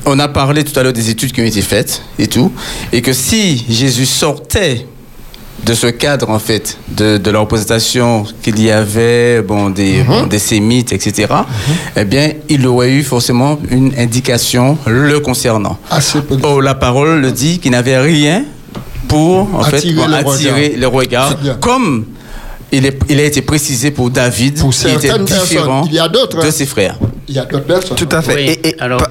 on a parlé tout à l'heure des études qui ont été faites et tout, et que si Jésus sortait de ce cadre en fait de, de la représentation qu'il y avait bon des bon, des sémites etc eh bien il aurait eu forcément une indication le concernant peu. Oh, la parole le dit qu'il n'avait rien pour en Attirer fait, pour le attirer regard. le regard, comme il, est, il a été précisé pour David, Pour qui était différent. Il y a d'autres, de hein. ses frères. Il y a d'autres personnes. Tout à fait. Oui, Et, et alors-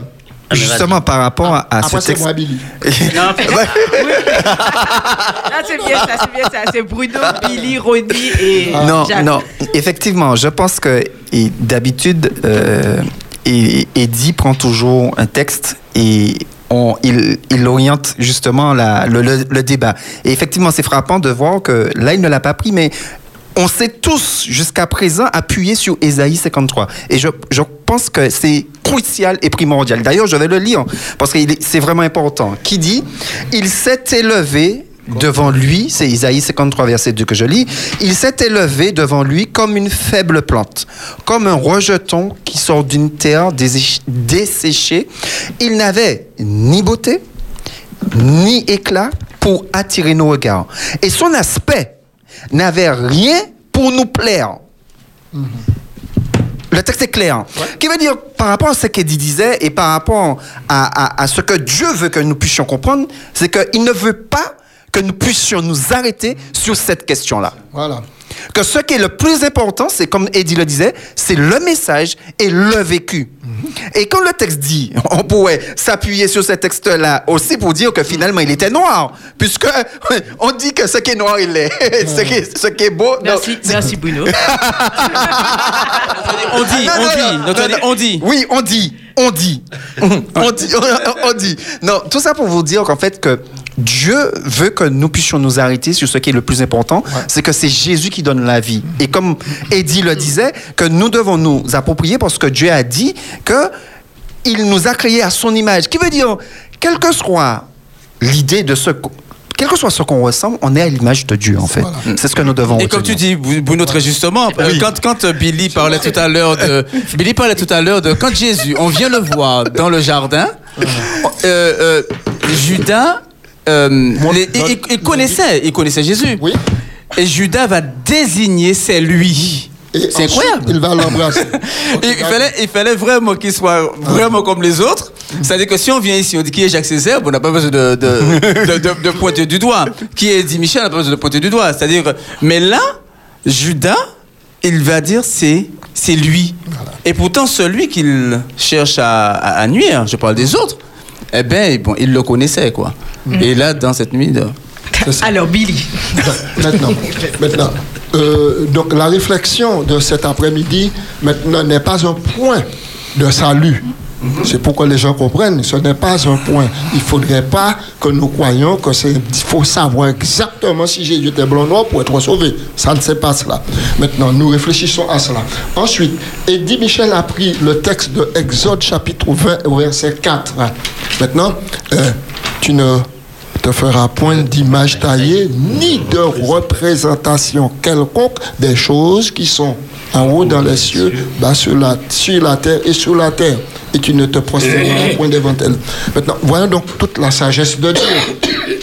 Ah, justement, par rapport à, à ce texte. moi, Billy. Non, en fait, Ah, c'est bien ça, c'est bien ça. C'est Bruno, Billy, Ronnie et non, Jacques. non, effectivement, je pense que d'habitude, euh, Eddie prend toujours un texte et on, il, il oriente justement la, le, le- le débat. Et effectivement, c'est frappant de voir que là, il ne l'a pas pris, mais on s'est tous, jusqu'à présent, appuyé sur Ésaïe 53. Et je, pense que c'est crucial et primordial. D'ailleurs, je vais le lire parce que c'est vraiment important. Qui dit Il s'est élevé devant lui, c'est Isaïe 53, verset 2 que je lis, il s'est élevé devant lui comme une faible plante, comme un rejeton qui sort d'une terre desséchée. Il n'avait ni beauté, ni éclat pour attirer nos regards. Et son aspect n'avait rien pour nous plaire. Le texte est clair. Qui veut dire, par rapport à ce qu'Eddie disait et par rapport à, à- à ce que Dieu veut que nous puissions comprendre, c'est qu'il ne veut pas que nous puissions nous arrêter sur cette question-là. Voilà. Que ce qui est le plus important, c'est comme Eddie le disait, c'est le message et le vécu. Et quand le texte dit, on pourrait s'appuyer sur ce texte-là aussi pour dire que finalement il était noir, puisque on dit que ce qui est noir, il est. ce, qui est ce qui est beau. non, Merci, c'est- merci Bruno. On dit, non, on non, dit, non, non, non. on dit. Oui, on dit, on dit, on dit, on dit. Non, tout ça pour vous dire qu'en fait que Dieu veut que nous puissions nous arrêter sur ce qui est le plus important, c'est que c'est Jésus qui donne la vie. Et comme Eddie le disait, que nous devons nous approprier parce que Dieu a dit que il nous a créés à son image. Qui veut dire, quelle que soit l'idée de ce quel que soit ce qu'on ressemble, on est à l'image de Dieu, en fait. C'est ce que nous devons Et comme tu dis, Bruno, très justement, euh, quand, quand euh, Billy parlait tout à l'heure de, Billy parlait tout à l'heure de quand Jésus, on vient le voir dans le jardin, euh, euh, Judas, euh, les- il, il- il connaissait, il connaissait Jésus. Oui. Et Judas va désigner c'est lui. C'est incroyable. Il va l'embrasser. il, fallait, il fallait vraiment qu'il soit vraiment comme les autres. C'est-à-dire que si on vient ici, on dit qui est Jacques Césaire, on n'a pas besoin de, de, de, de- de pointer du doigt. Qui est dit Michel, on n'a pas besoin de pointer du doigt. C'est-à-dire, mais là, Judas, il va dire c'est c'est lui. Et pourtant, celui qu'il cherche à, à- à nuire, je parle des autres, eh ben, bon, il le connaissait, quoi. Et là, dans cette nuit, de- Alors, Billy. Maintenant, maintenant euh, donc la réflexion de cet après-midi, maintenant, n'est pas un point de salut. C'est pourquoi les gens comprennent, ce n'est pas un point. Il ne faudrait pas que nous croyions que c'est. Il faut savoir exactement si Jésus était blanc ou noir pour être sauvé. Ça ne se passe là. Maintenant, nous réfléchissons à cela. Ensuite, Eddie Michel a pris le texte de Exode chapitre 20 au verset 4. Maintenant, euh, tu ne te feras point d'image taillée, ni de représentation quelconque des choses qui sont en haut dans les cieux, bas sur la, sur la terre et sous la terre. Et tu ne te prosterneras point devant elles. Maintenant, voyons donc toute la sagesse de Dieu.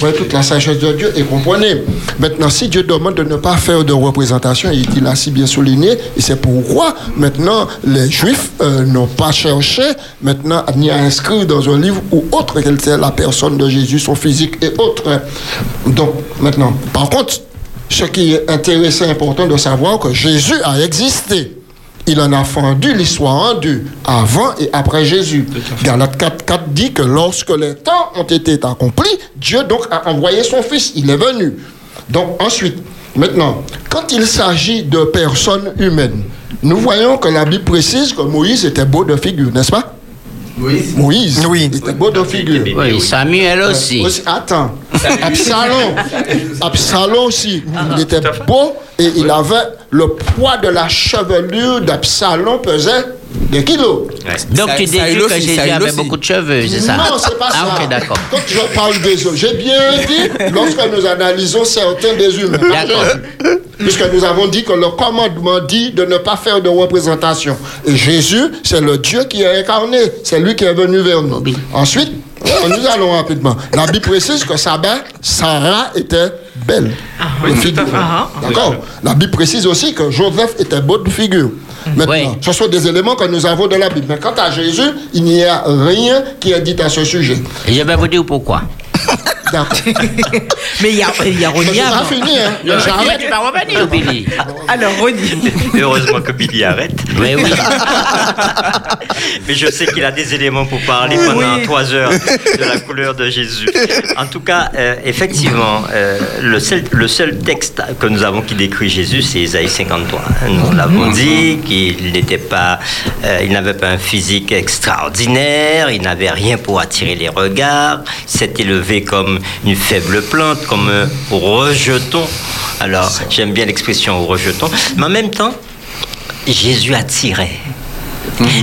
Voyez toute la sagesse de Dieu et comprenez. Maintenant, si Dieu demande de ne pas faire de représentation, il là si bien souligné, et c'est pourquoi maintenant les Juifs euh, n'ont pas cherché maintenant ni à inscrire dans un livre ou autre qu'elle soit la personne de Jésus, son physique et autres. Donc maintenant, par contre, ce qui est intéressant et important de savoir que Jésus a existé. Il en a fendu l'histoire en deux, avant et après Jésus. Galates 4, 4 dit que lorsque les temps ont été accomplis, Dieu donc a envoyé son Fils. Il est venu. Donc ensuite, maintenant, quand il s'agit de personnes humaines, nous voyons que la Bible précise que Moïse était beau de figure, n'est-ce pas? Moïse, Oui. il était beau de figure. Oui, Samuel aussi. Aussi- attends, Absalom, Absalom aussi, il était beau et il avait le poids de la chevelure d'Absalom pesait des kilos. Donc Ça- tu déduis que aussi, Jésus avait aussi. beaucoup de cheveux, c'est ça Non, c'est pas Ah, ça. ok, d'accord. Quand je parle des hommes, j'ai bien dit lorsque nous analysons certains des humains. D'accord. Puisque nous avons dit que le commandement dit de ne pas faire de représentation. Et Jésus, c'est le Dieu qui est incarné. C'est lui qui est venu vers nous. Oui. Ensuite, nous allons rapidement. La Bible précise que Sarah, Sarah était belle. Oui. Ah, D'accord La Bible précise aussi que Joseph était beau de figure. Maintenant, Oui. ce sont des éléments que nous avons de la Bible. Mais quant à Jésus, il n'y a rien qui est dit à ce sujet. Et je vais vous dire pourquoi. D'accord. Mais il y a, il y a avant. fini, hein. Non, J'arrête. tu vas revenir, Billy. Alors, Ronnie. Heureusement que Billy arrête. Oui, oui. Mais je sais qu'il a des éléments pour parler pendant Oui. trois heures de la couleur de Jésus. En tout cas, euh, effectivement, euh, le, seul, le seul texte que nous avons qui décrit Jésus, c'est Isaïe 53. Nous l'avons dit qu'il n'était pas, euh, il n'avait pas un physique extraordinaire, il n'avait rien pour attirer les regards, il s'est élevé comme une faible plante, comme un rejeton. Alors, j'aime bien l'expression rejeton, mais en même temps, Jésus attirait.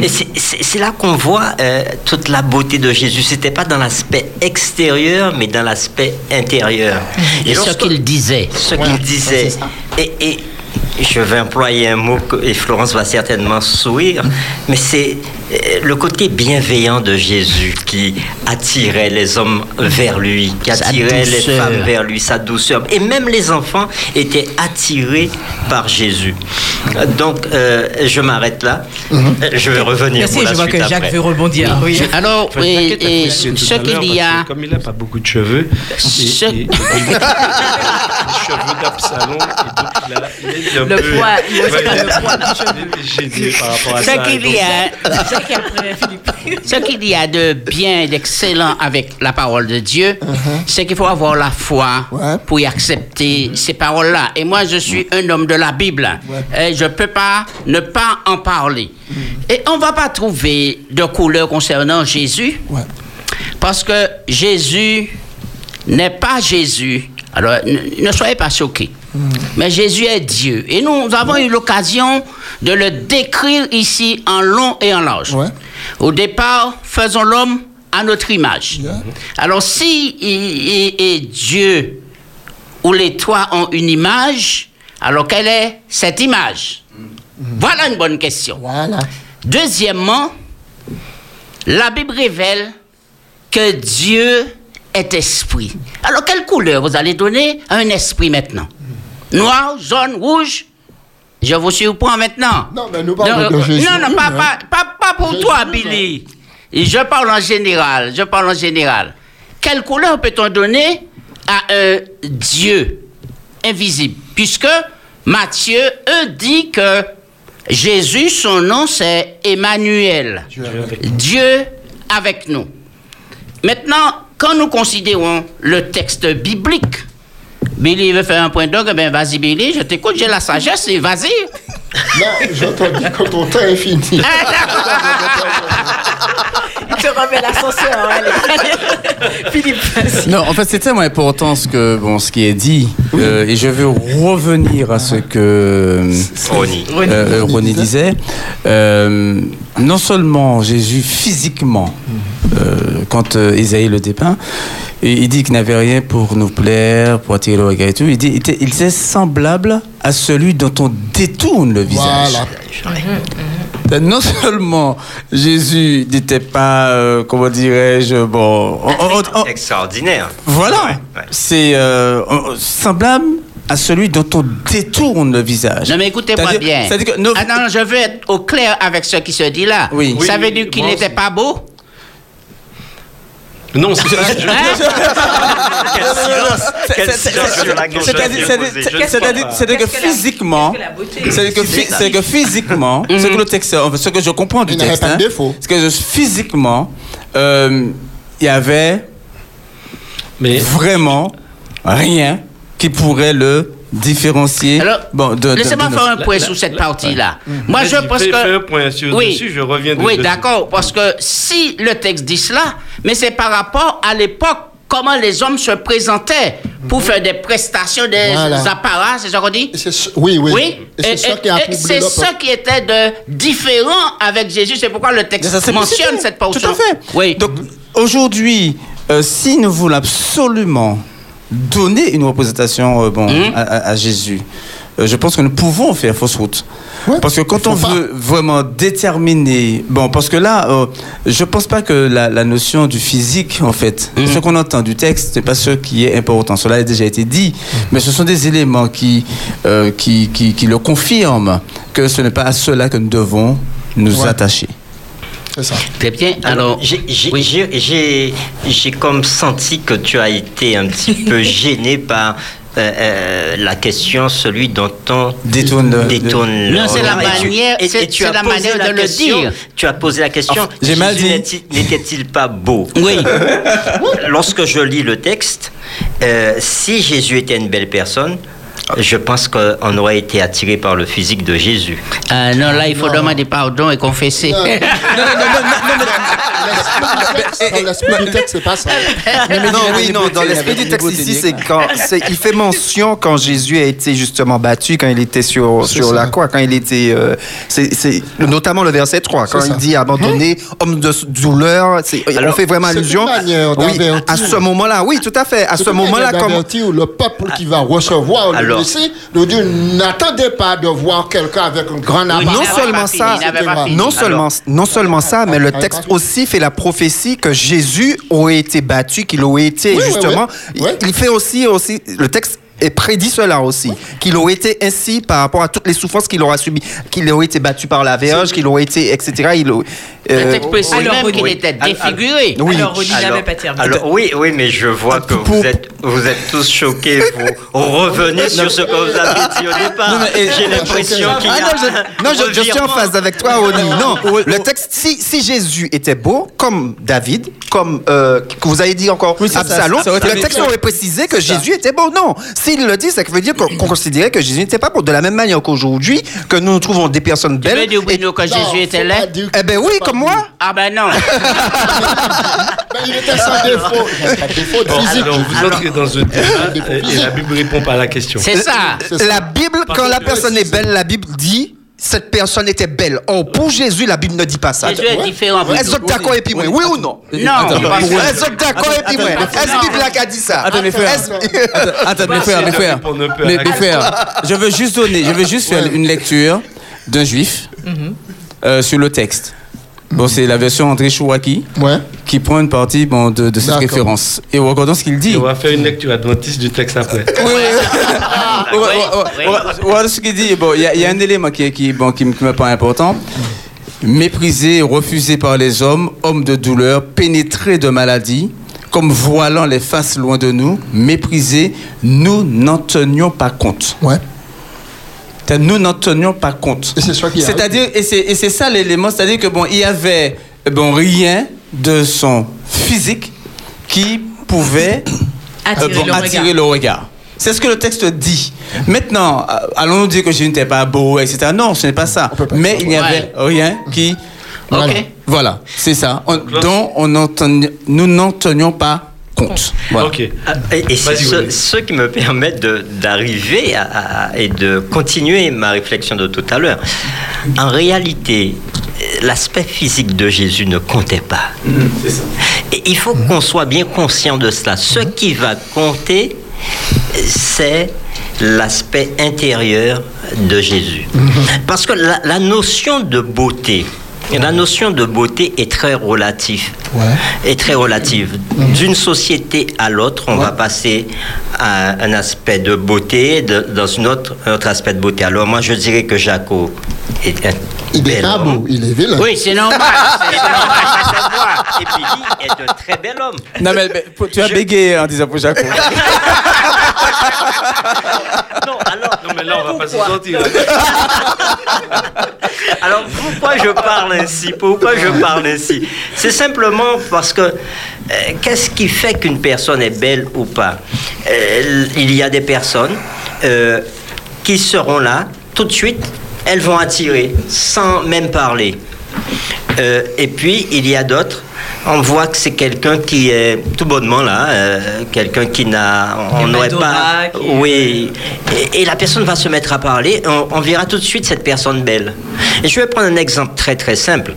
Et c'est- là qu'on voit euh, toute la beauté de Jésus. C'était pas dans l'aspect extérieur, mais dans l'aspect intérieur. Et ce qu'il disait. ce qu'il disait. Et, et je vais employer un mot que, et Florence va certainement sourire, mais c'est le côté bienveillant de Jésus qui attirait les hommes vers lui, qui attirait les femmes vers lui, sa douceur. Et même les enfants étaient attirés par Jésus. Euh, Donc, euh, je m'arrête là. Euh, Je vais revenir Merci, pour la je vois suite que Jacques après. veut rebondir. Oui. Alors, Enfin, et, ce qu'il y a. Comme il n'a pas beaucoup de cheveux, et- Ce- et- et- les cheveux d'Absalom, et donc il, a, il un Le peu poids, il Ouais, pas le poids par rapport à Ce qu'il y a, qui après Philippe ce qu'il y a de bien et d'excellent avec la parole de Dieu, c'est qu'il faut avoir la foi Ouais. pour y accepter ces paroles-là. Et moi, je suis un homme de la Bible. Et je ne peux pas ne pas en parler. Et on ne va pas trouver de couleur concernant Jésus. Ouais. Parce que Jésus n'est pas Jésus. Alors, ne, ne soyez pas choqués. Mais Jésus est Dieu. Et nous avons eu l'occasion de le décrire ici en long et en large. Ouais. Au départ, faisons l'homme à notre image. Yeah. Alors, si il- il- et Dieu ou les toits ont une image, alors quelle est cette image? Voilà une bonne question. Voilà. Deuxièmement, la Bible révèle que Dieu est esprit. Alors, quelle couleur vous allez donner à un esprit maintenant? Noir, jaune, rouge Je vous surprends maintenant. Non, mais nous parlons non, de Jésus. Non, non, pas, hein. pas, pas, pas pour Jésus, toi, non. Billy. Et Je parle en général. Je parle en général. Quelle couleur peut-on donner à un Dieu invisible? Puisque Matthieu, eux, dit que Jésus, son nom, c'est Emmanuel. Dieu avec nous. Maintenant, quand nous considérons le texte biblique, Billy veut faire un point d'orgue, ben vas-y Billy, je t'écoute, j'ai la sagesse, et vas-y. Là, je te dis que ton temps est fini. Il te remet l'ascenseur. allez. Philippe, vas-y. Non, en fait, c'est tellement important ce, que, bon, ce qui est dit. euh, et je veux revenir à ce que Ronnie. euh, euh, René disait. Euh, non seulement Jésus physiquement, euh, quand euh, Isaïe le dépeint, et il dit qu'il n'avait rien pour nous plaire, pour attirer le regard et tout. Il dit il était, il était semblable à celui dont on détourne le visage. Voilà. Euh, Non seulement Jésus n'était pas, euh, comment dirais-je, bon, on- on- on- Extraordinaire. voilà, Ouais, ouais. c'est euh, semblable à celui dont on détourne le visage. Non, mais écoutez-moi bien. c'est-à-dire que nos- Ah non, je veux être au clair avec ce qui se dit là. Oui. Ça Oui, veut dire qu'il n'était pas beau? Non, c'est je- Quel silence, quel C'est- silence c'est- sur la question C'est-à-dire que physiquement, qu'est-ce que physiquement, ce que le texte, ce que je comprends du texte, hein, c'est que physiquement, euh, il y avait Mais vraiment rien qui pourrait le différencier. Alors, bon, de, de- laissez-moi faire un point la- sur cette partie-là. Moi, je pense fais- que... fais un point sur- dessus, je reviens de- Oui, dessus. d'accord, parce que si le texte dit cela, mais c'est par rapport à l'époque, comment les hommes se présentaient pour faire des prestations, des Voilà. apparats, c'est ça qu'on dit? Oui, oui. Oui, c'est ça qui ça était de différent avec Jésus. C'est pourquoi le texte ça, mentionne cette portion. Tout à fait. Oui. Donc aujourd'hui, euh, si nous voulons absolument donner une représentation euh, bon, Mhm. à, à- à Jésus, euh, je pense que nous pouvons faire fausse route. Ouais, parce que quand on pas. veut vraiment déterminer, bon, parce que là, euh, je pense pas que la, la notion du physique, en fait, Mhm. ce qu'on entend du texte, c'est pas ce qui est important. Cela a déjà été dit, mais ce sont des éléments qui, euh, qui, qui, qui le confirment que ce n'est pas à cela que nous devons nous Ouais. attacher. C'est ça. Très bien. Alors, Alors, j'ai- oui. j'ai- j'ai- j'ai comme senti que tu as été un petit peu gêné par euh, euh, la question, celui dont on Détourne le- détourne Non, c'est la le- et tu- manière- c'est- la manière la de le dire. Tu as posé la question. J'ai mal dit. n'était- N'était-il pas beau Oui. Lorsque je lis le texte, euh, si Jésus était une belle personne, je pense qu'on aurait été attiré par le physique de Jésus. Euh, non, là, il faut demander pardon et confesser. Non, non, non, non, non, L'esprit du texte, dans l'esprit du texte, c'est pas ça. non, oui, non, dans l'esprit du texte ici, c'est quand il fait mention quand Jésus a été justement battu, quand il était sur, sur la croix, quand il était. euh, c'est c'est notamment le verset 3, quand il dit abandonné, homme de douleur. c'est- On fait vraiment c'est allusion. Oui, à ce moment-là, oui, tout à fait. À ce moment-là, comme. le peuple qui va recevoir Messie, de dire n'attendez pas de voir quelqu'un avec un grand appareil. Non seulement ça, non seulement, non seulement ça, mais le texte aussi fait la prophétie que Jésus aurait été battu, qu'il aurait été oui, justement. oui. Oui. Il fait aussi, aussi, le texte est prédit cela aussi, qu'il aurait été ainsi par rapport à toutes les souffrances qu'il aura subies, qu'il aurait été battu par la verge, qu'il aurait été, etc. Il, aurait- Le euh, texte précise alors, même qu'il oui. était Alors, défiguré. oui. Alors, Alors- n'avait pas terminé. Alors oui, oui, mais je vois que vous êtes, vous êtes tous choqués. Vous revenez sur ce que vous avez dit au départ. J'ai l'impression qu'il y Ah a non, je, non, je, je suis en phase avec toi, Oni. Non, le texte, si, si Jésus était beau, comme David, comme euh, que vous avez dit encore Oui, Absalom, le texte aurait précisé que Jésus était beau. Non, s'il le dit, ça veut dire qu'on considérait que Jésus n'était pas beau. De la même manière qu'aujourd'hui, que nous trouvons des personnes Tu veux belles. dire, et- Bruno, que Jésus était que Eh ben oui, comme moi. Ah ben non. Ben, il était sans défaut. Il n'avait pas de défaut Bon, physique. alors, vous entrez dans un débat et, la Bible répond pas à la question. C'est ça. La Bible, Par quand la personne est belle, la Bible dit cette personne était belle. Or, pour Jésus, la Bible ne dit pas ça. Jésus est différent. Est-ce que d'accord et puis moi? Oui ou non? Non. Est-ce que d'accord et puis moi? Est-ce que Bible a dit ça? Attends, mes frères. Est-ce- Attends, mes frères, mes frères. Mes, frères, je veux juste donner, je veux juste faire une lecture d'un juif euh, sur le texte. Bon, c'est la version André Chouaki Ouais. qui prend une partie bon, de, de cette référence. Et regardons ce qu'il dit. Et on va faire une lecture adventiste du texte après. Oui, ouais, ce qu'il dit, bon, il y, a- il y a un élément qui, qui, bon, qui, me- qui me paraît important. Méprisé, refusé par les hommes, homme de douleur, pénétré de maladie, comme voilant les faces loin de nous, méprisé, nous n'en tenions pas compte. Ouais. Nous n'en tenions pas compte. Et c'est ça qui arrive. C'est-à-dire, et c'est, et c'est ça l'élément, c'est-à-dire que bon, il y avait bon rien de son physique qui pouvait Attirer euh, bon, le attirer regard. le regard. C'est ce que le texte dit. Maintenant, euh, allons-nous dire que Jésus n'était pas beau, etc. Non, ce n'est pas ça. pas Mais il n'y ça. avait rien qui. Ok. Voilà, c'est ça. On- dont on n'en teni- nous n'en tenions pas compte. Voilà. Ok. Ah, Et, et ce, qui me permet d'arriver à- à- et de continuer ma réflexion de tout à l'heure. En réalité, l'aspect physique de Jésus ne comptait pas. Et il faut qu'on soit bien conscient de cela. Ce qui va compter, c'est l'aspect intérieur de Jésus. Parce que la, la notion de beauté, la notion de beauté est très relative. Est très relative. D'une société à l'autre, on va passer à un aspect de beauté, de- dans une autre, un autre aspect de beauté. Alors moi, je dirais que Jaco est un Il est pas beau, il est vilain. Oui, c'est normal. c'est normal, ça se voit. Et Billy est un très bel homme. Non, mais, tu as bégayé en disant pour Jaco. Non, alors, mais là, on va pas se pourquoi- sortir. Alors pourquoi je parle ainsi? Pourquoi je parle ainsi? C'est simplement parce que euh, qu'est-ce qui fait qu'une personne est belle ou pas? Euh, Il y a des personnes euh, qui seront là tout de suite, elles vont attirer sans même parler. Et puis il y a d'autres. On voit que c'est quelqu'un qui est tout bonnement là, euh, quelqu'un qui n'a, on n'aurait pas, qui oui, et, et la personne va se mettre à parler, on, on verra tout de suite cette personne belle. Et je vais prendre un exemple très très simple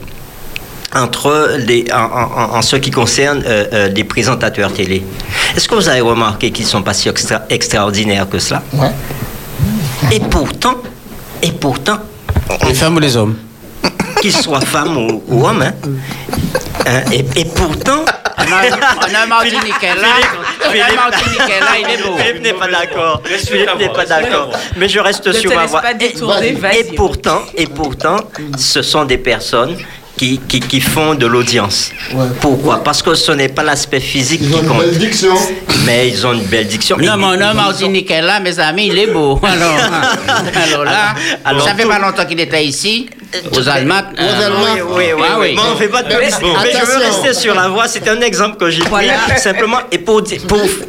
entre les, en, en- en ce qui concerne euh, euh, les présentateurs télé. Est-ce que vous avez remarqué qu'ils sont pas si extra- extraordinaires que cela? Ouais. Et pourtant, et pourtant, Les femmes ou les hommes? Qu'ils soient femmes ou, ou hommes, hein, hein, et, et pourtant, On a, un Martiniquais là. On a un Philippe- Martiniquais là, il est beau. Philippe n'est pas d'accord. Philippe n'est pas d'accord. Mais je reste Ne sur ma détourner, Et, pourtant, et pourtant, ce sont des personnes qui, qui, qui font de l'audience. Ouais. Pourquoi? Parce que ce n'est pas l'aspect physique Ils qui ont une compte. belle diction. Mais ils ont une belle diction. Non, Et- mais on a un ils ont- Martiniquais là, mes amis, il est beau. Alors, alors là, Alors, ça fait tout- pas longtemps qu'il était ici, aux Allemands. Oui, oui, oui, oui. oui. Bon, on fait pas de mais, je veux rester sur la voie. C'est un exemple que j'ai pris simplement et pour,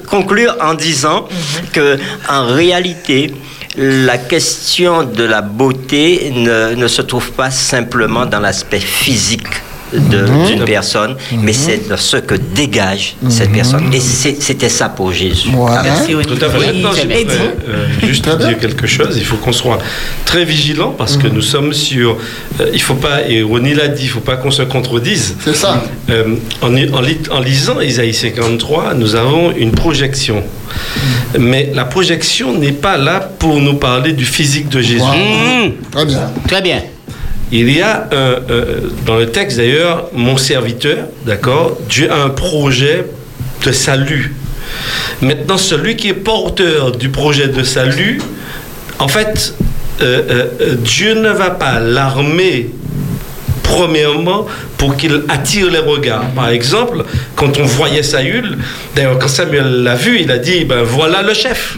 conclure en disant que en réalité la question de la beauté ne, ne se trouve pas simplement dans l'aspect physique de- d'une personne, mais c'est dans ce que dégage cette personne. Et c'est- c'était ça pour Jésus. Voilà. Merci, Olivier. Tout à fait. Oui, Eddie. euh, juste dire quelque chose. Il faut qu'on soit très vigilant parce que nous sommes sur. euh, il faut pas, et Ronnie l'a dit, il faut pas qu'on se contredise. C'est ça. Euh, en, en lit- en lisant Isaïe 53, nous avons une projection. Mais la projection n'est pas là pour nous parler du physique de Jésus. Wow. Très bien. Très bien. Il y a, un- euh, dans le texte d'ailleurs, mon serviteur, d'accord, Dieu a un projet de salut. Maintenant, celui qui est porteur du projet de salut, en fait, euh, euh, euh, Dieu ne va pas l'armer premièrement pour qu'il attire les regards. Par exemple, quand on voyait Saül, d'ailleurs quand Samuel l'a vu, il a dit, ben voilà le chef.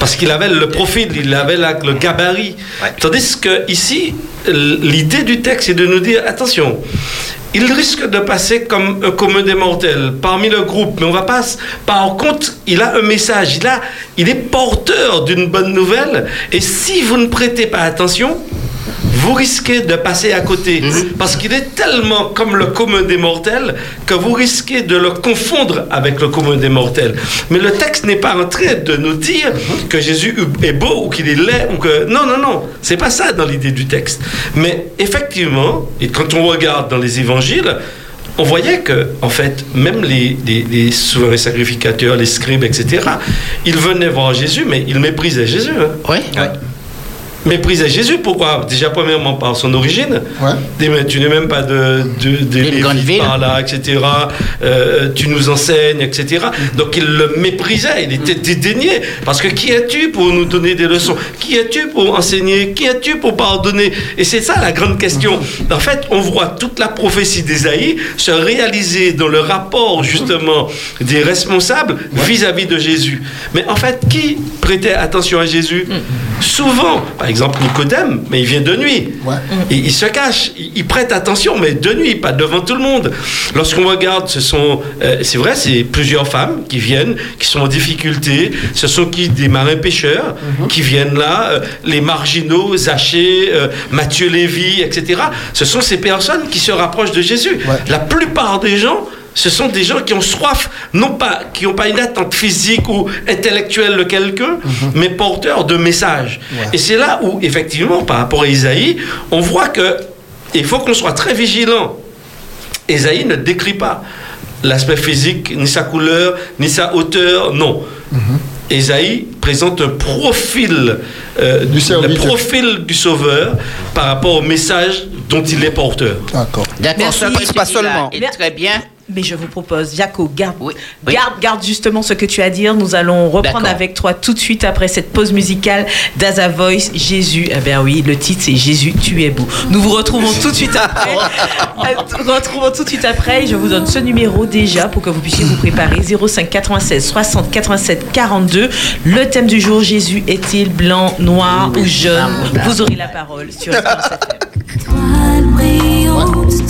Parce qu'il avait le profil, il avait la- le gabarit. Ouais. Tandis que ici, l'idée du texte est de nous dire, attention, il risque de passer comme un commun des mortels parmi le groupe, mais on va pas. Par contre, il a un message, il, a, il est porteur d'une bonne nouvelle, et si vous ne prêtez pas attention, vous risquez de passer à côté. Parce qu'il est tellement comme le commun des mortels que vous risquez de le confondre avec le commun des mortels. Mais le texte n'est pas en train de nous dire que Jésus est beau ou qu'il est laid ou que... Non, non, non. C'est pas ça dans l'idée du texte. Mais effectivement, et quand on regarde dans les évangiles, on voyait que, en fait, même les, les, les souverains sacrificateurs, les scribes, etc., ils venaient voir Jésus, mais ils méprisaient Jésus. hein. Oui. Méprisait Jésus. Pourquoi? Déjà, premièrement, par son origine. Ouais. Tu n'es même pas de, de, ville. par là, etc. Euh, tu nous enseignes, etc. Donc il le méprisait, il était dédaigné. Parce que qui es-tu pour nous donner des leçons? Qui es-tu pour enseigner? Qui es-tu pour pardonner? Et c'est ça la grande question. En fait, on voit toute la prophétie d'Ésaïe se réaliser dans le rapport justement des responsables vis-à-vis de Jésus. Mais en fait, qui prêtait attention à Jésus? Souvent, par exemple Nicodème, mais il vient de nuit. Ouais. Il, il se cache, il, il prête attention, mais de nuit, pas devant tout le monde. Lorsqu'on regarde, ce sont, euh, c'est vrai, c'est plusieurs femmes qui viennent, qui sont en difficulté. Ce sont qui des marins pêcheurs qui viennent là, euh, les marginaux, Zachée, euh, Matthieu Lévy, etc. Ce sont ces personnes qui se rapprochent de Jésus. Ouais. La plupart des gens. Ce sont des gens qui ont soif, non pas, qui n'ont pas une attente physique ou intellectuelle de quelqu'un, mais porteurs de messages. Et c'est là où, effectivement, par rapport à Isaïe, on voit que il faut qu'on soit très vigilant. Ésaïe ne décrit pas l'aspect physique, ni sa couleur, ni sa hauteur, non. Ésaïe présente un profil, euh, Du le profil du Sauveur par rapport au message dont il est porteur. D'accord. D'accord, Pas seulement. est très bien. Mais je vous propose, Jaco, garde, Oui, garde, garde justement ce que tu as à dire. Nous allons reprendre avec toi tout de suite après cette pause musicale d'Aza Voice, Jésus. Eh bien oui, le titre c'est Jésus, tu es beau. Nous vous retrouvons tout de suite après. Euh, retrouvons tout de suite après. Je vous donne ce numéro déjà pour que vous puissiez vous préparer. 05 96 60 87 42. Le thème du jour, Jésus est-il blanc, noir ou jaune? Vous aurez la parole sur Espérance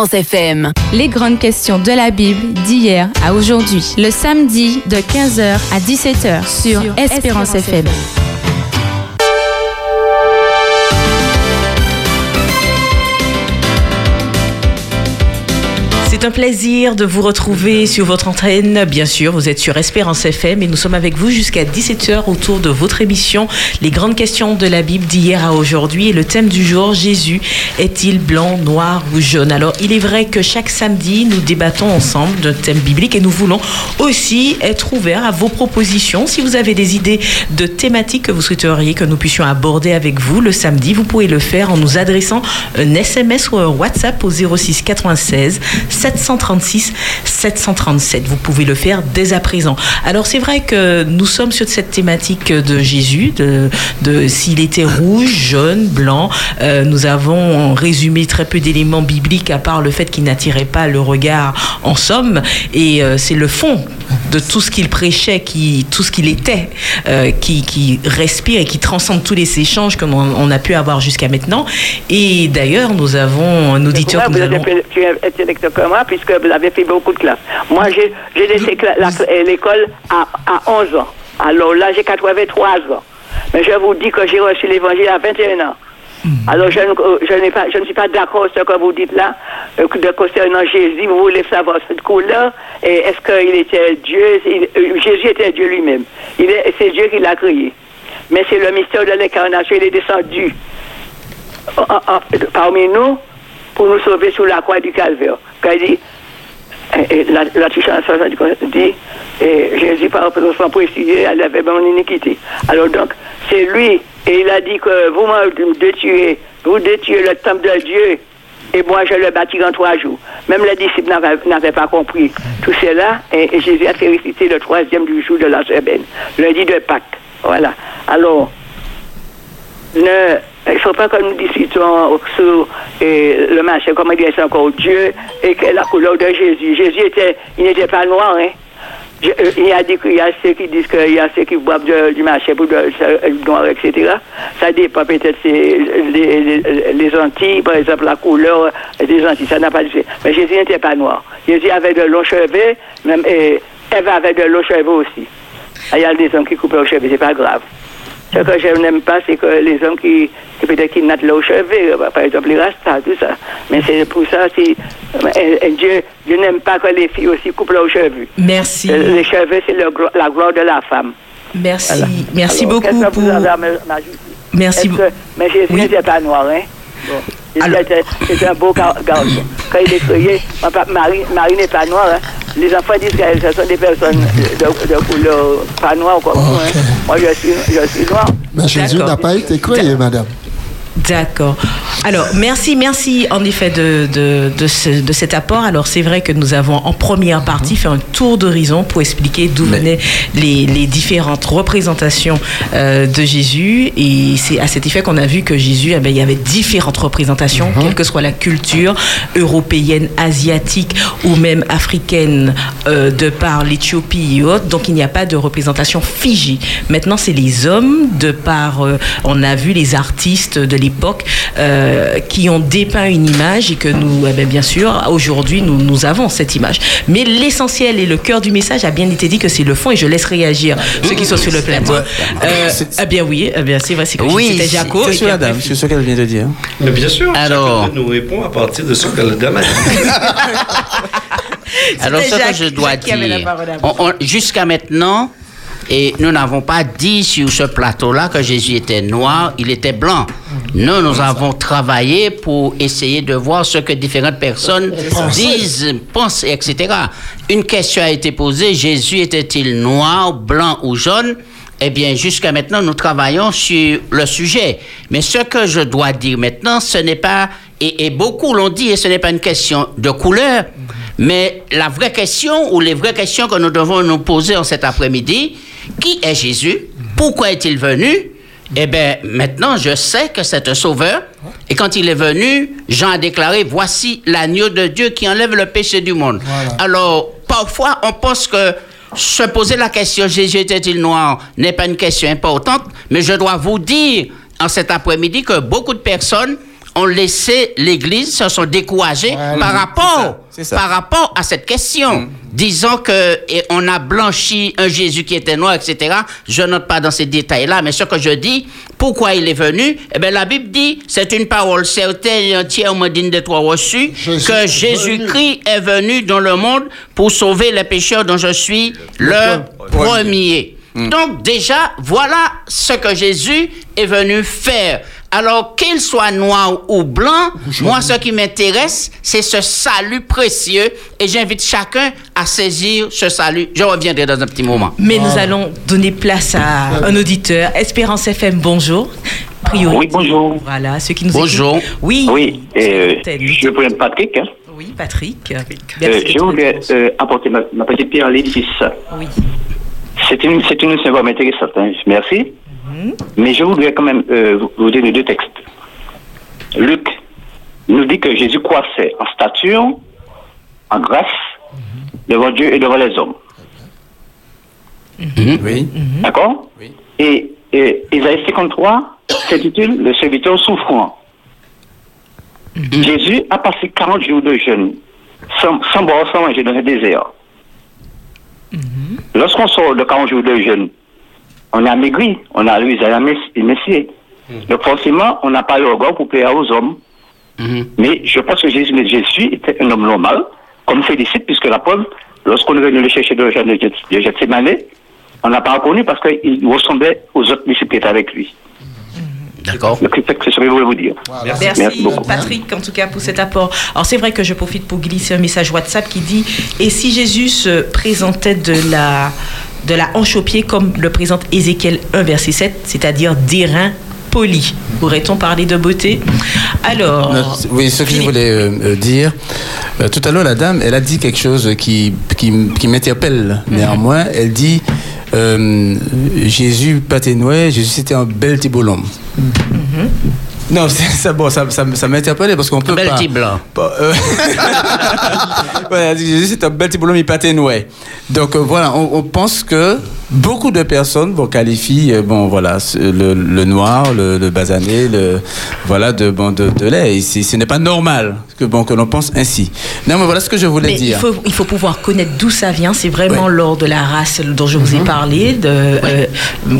Espérance FM. Les grandes questions de la Bible d'hier à aujourd'hui. Le samedi de 15h à 17h sur, Espérance, FM. C'est un plaisir de vous retrouver sur votre antenne. Bien sûr, vous êtes sur Espérance FM et nous sommes avec vous jusqu'à 17h autour de votre émission Les grandes questions de la Bible d'hier à aujourd'hui. Et le thème du jour, Jésus est-il blanc, noir ou jaune? Alors, il est vrai que chaque samedi, nous débattons ensemble d'un thème biblique et nous voulons aussi être ouverts à vos propositions. Si vous avez des idées de thématiques que vous souhaiteriez que nous puissions aborder avec vous le samedi, vous pouvez le faire en nous adressant un SMS ou un WhatsApp au 06 96 736 737. Vous pouvez le faire dès à présent. Alors c'est vrai que nous sommes sur cette thématique de Jésus, de, de s'il était rouge, jaune, blanc. Euh, nous avons résumé très peu d'éléments bibliques à part le fait qu'il n'attirait pas le regard en somme. Et euh, c'est le fond de tout ce qu'il prêchait, qui, tout ce qu'il était, euh, qui, qui respire et qui transcende tous les échanges qu'on on a pu avoir jusqu'à maintenant. Et d'ailleurs, nous avons un auditeur que nous allons... plus intellectuel que moi, puisque vous avez fait beaucoup de classes. Moi, j'ai laissé euh, l'école à, à 11 ans. Alors là, j'ai 83 ans. Mais je vous dis que j'ai reçu l'évangile à 21 ans. Alors, je, ne- euh, je, pas, je ne suis pas d'accord sur ce que vous dites là, euh, de concernant Jésus. Vous voulez savoir cette couleur et est-ce qu'il était Dieu? Il- Jésus était Dieu lui-même. C'est Dieu qui l'a créé. Mais c'est le mystère de l'incarnation. Il est descendu en- en- parmi nous pour nous sauver sous la croix du calvaire. Quand il dit, la, la dit, Jésus par son précisé, elle avait mon iniquité. Alors donc, c'est lui, et il a dit que vous me détuez, vous détuez le temple de Dieu, et moi je le bâtirai en trois jours. Même les disciples n'avaient pas compris tout cela, et, et Jésus a réciter le troisième du jour de la semaine, lundi de Pâques. Voilà. Alors, ne, il ne faut pas que nous discutons sur le marché, comment dire, c'est encore Dieu et la couleur de Jésus. Jésus était, il n'était pas noir, hein. Euh, il y a dit qu'il y a ceux qui disent qu'il y a ceux qui boivent du marché pour de, de- noir, etc. Ça dépend peut-être les, les, les Antilles, par exemple, la couleur des Antilles, ça n'a pas de Mais Jésus n'était pas noir. Jésus avait de longs cheveux, même et Ève avait de longs cheveux aussi. Il y a des hommes qui coupent leurs cheveux, c'est pas grave. Ce que je n'aime pas, c'est que les hommes qui, qui peut-être qui nattent leurs cheveux, euh, par exemple les rastas, tout ça. Mais c'est pour ça, c'est, euh, Dieu, Dieu n'aime pas que les filles aussi coupent leurs cheveux. Merci. Euh, Les cheveux, c'est le la gloire de la femme. Merci. Voilà. Merci Alors, beaucoup pour... avez Merci beaucoup. Mais Jésus n'était pas noir, hein? Bon. C'était un beau gar- garçon. Quand il est créé, Marie, Marie n'est pas noire. Hein? Les enfants disent que ce sont des personnes de, de couleur pas noire comme nous. Hein? Moi, je suis, je suis noire. Mais Jésus n'a pas été créé, madame. D'accord. Alors, merci, merci en effet de, de, de, ce- de cet apport. Alors, c'est vrai que nous avons en première partie fait un tour d'horizon pour expliquer d'où venaient les, les différentes représentations euh, de Jésus. Et c'est à cet effet qu'on a vu que Jésus, eh ben, il y avait différentes représentations, quelle que soit la culture européenne, asiatique ou même africaine, euh, de par l'Éthiopie et autres. Donc, il n'y a pas de représentation figée. Maintenant, c'est les hommes, de par, euh, on a vu les artistes de l'époque euh, qui ont dépeint une image et que nous, eh ben, bien sûr, aujourd'hui, nous, nous avons cette image. Mais l'essentiel et le cœur du message a bien été dit que c'est le fond et je laisse réagir ceux qui sont sur le plateau. Euh, eh bien oui, eh bien c'est vrai, c'est que Oui, c'était Jaco. c'est la dame, c'est ce qu'elle vient de dire. Mais bien sûr, Alors- chacun nous répond à partir de ce que la dame a dit. Alors, ce Jacques- que je dois dire, jusqu'à maintenant, et nous n'avons pas dit sur ce plateau-là que Jésus était noir, il était blanc. Nous, nous avons travaillé pour essayer de voir ce que différentes personnes disent, pensent, etc. Une question a été posée, Jésus était-il noir, blanc ou jaune? Eh bien, jusqu'à maintenant, nous travaillons sur le sujet. Mais ce que je dois dire maintenant, ce n'est pas, et, et beaucoup l'ont dit, et ce n'est pas une question de couleur, mais la vraie question, ou les vraies questions que nous devons nous poser en cet après-midi, qui est Jésus? Pourquoi est-il venu? Eh bien, maintenant, je sais que c'est un sauveur. Et quand il est venu, Jean a déclaré, voici l'agneau de Dieu qui enlève le péché du monde. Alors, parfois, on pense que se poser la question Jésus était-il noir n'est pas une question importante, mais je dois vous dire en cet après-midi que beaucoup de personnes ont laissé l'Église, se sont découragés par rapport, ça. par rapport à cette question. Disons que et on a blanchi un Jésus qui était noir, etc. Je note pas dans ces détails-là, mais ce que je dis, pourquoi il est venu? Eh bien, la Bible dit, c'est une parole certaine et entièrement digne d'être reçue, que Jésus-Christ est venu dans le monde pour sauver les pécheurs dont je suis le premier. Donc déjà, voilà ce que Jésus est venu faire. Alors qu'il soit noir ou blanc, moi ce qui m'intéresse, c'est ce salut précieux et j'invite chacun à saisir ce salut. Je reviendrai dans un petit moment. Mais nous allons donner place à un auditeur. Espérance FM, bonjour. Priorité. Oui, bonjour. Voilà, ceux qui nous Bonjour. écoutent. Oui. Oui, euh, je me Patrick. hein. Oui, Patrick. Euh, Merci je voulais euh, apporter ma, ma petite pierre à l'édifice. Oui. C'est une, c'est une symbole intéressante. hein. Merci. Mais je voudrais quand même euh, vous- donner deux textes. Luc nous dit que Jésus croissait en stature, en grâce, devant Dieu et devant les hommes. Oui. D'accord? Et, et Isaïe 53 s'intitule Le serviteur souffrant. Jésus a passé 40 jours de jeûne, sans, sans boire, sans manger dans le désert. Lorsqu'on sort de 40 jours de jeûne, on a maigri, on a lu Isaïe Messier. Donc forcément, on n'a pas le regard pour plaire aux hommes. Mais je pense que Jésus, Jésus était un homme normal, comme félicite, puisque la preuve, lorsqu'on est venu le chercher dans le jardin de Geth- de Gethsemane, on n'a pas reconnu parce qu'il ressemblait aux autres disciples qui étaient avec lui. D'accord. C'est ce que je voulais vous dire. Merci, beaucoup. Patrick, en tout cas, pour cet apport. Alors, c'est vrai que je profite pour glisser un message WhatsApp qui dit Et si Jésus se présentait de la, de la hanche au pied, comme le présente Ézéchiel 1, verset 7, c'est-à-dire d'airain poli Pourrait-on parler de beauté? Alors. C- oui, ce que je voulais euh, euh, dire. euh, tout à l'heure, la dame, elle a dit quelque chose qui, qui, qui m'interpelle néanmoins. Elle dit euh, Jésus Jésus c'était un bel tibolum. Non, c'est ça, bon, ça, ça, ça m'a interpellé parce qu'on peut Bel pas. petit blanc. pas, euh, Jésus c'est un bel tibolum, il paténois. Donc euh, voilà, on, on pense que beaucoup de personnes vont qualifier, euh, bon voilà, le, le noir, le, le basané, le voilà de bon de, de lait. Et ce n'est pas normal que bon que l'on pense ainsi. Non, mais voilà ce que je voulais Mais il dire. faut, il faut pouvoir connaître d'où ça vient. C'est vraiment lors de la race dont je vous ai parlé, de, euh,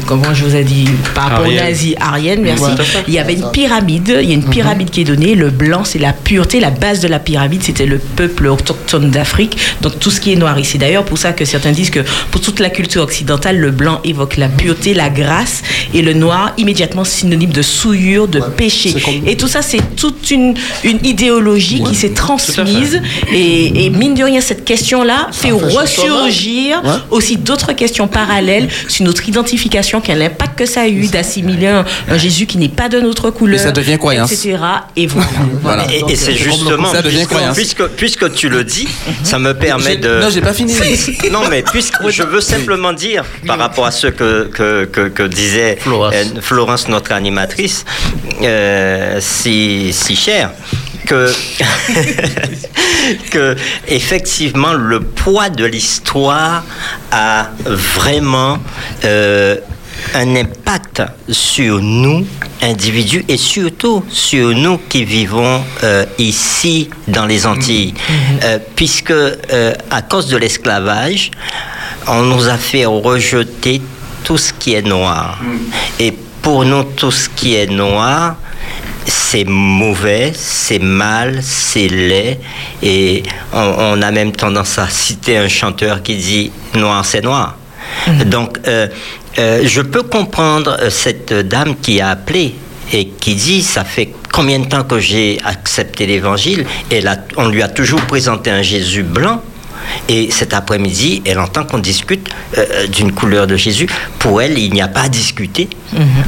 comment je vous ai dit, par rapport aux nazis, Arienne, merci. Il y avait une pyramide, il y a une pyramide qui est donnée. Le blanc, c'est la pureté. La base de la pyramide, c'était le peuple autochtone d'Afrique. Donc tout ce qui est noir ici. D'ailleurs, pour ça que certains disent que pour toute la culture occidentale, le blanc évoque la pureté, la grâce, et le noir, immédiatement synonyme de souillure, de péché. Et tout ça, c'est toute une, une idéologie qui s'est transmise. Et, et mine de rien, cette question-là fait fait ressurgir Ouais. aussi d'autres questions parallèles sur notre identification, quel impact que ça a eu d'assimiler un, un Jésus qui n'est pas de notre couleur, Et ça devient croyance. etc. Et voilà. Voilà. Et, c'est euh, justement, Ça devient puisque, croyance. puisque, puisque tu le dis, ça me permet de... Non, j'ai pas fini. Non, mais puisque je veux simplement dire, par rapport à ce que, que, que, que disait Florence. euh, Florence, notre animatrice, euh, si, si chère, que, que effectivement le poids de l'histoire a vraiment euh, un impact sur nous, individus, et surtout sur nous qui vivons euh, ici dans les Antilles. Euh, puisque euh, à cause de l'esclavage, on nous a fait rejeter tout ce qui est noir. Et pour nous, tout ce qui est noir, c'est mauvais, c'est mal, c'est laid. Et on, on a même tendance à citer un chanteur qui dit noir, c'est noir. Donc, euh, euh, je peux comprendre euh, cette dame qui a appelé et qui dit ça fait combien de temps que j'ai accepté l'évangile? Et là, on lui a toujours présenté un Jésus blanc. Et cet après-midi, elle entend qu'on discute euh, d'une couleur de Jésus. Pour elle, il n'y a pas à discuter.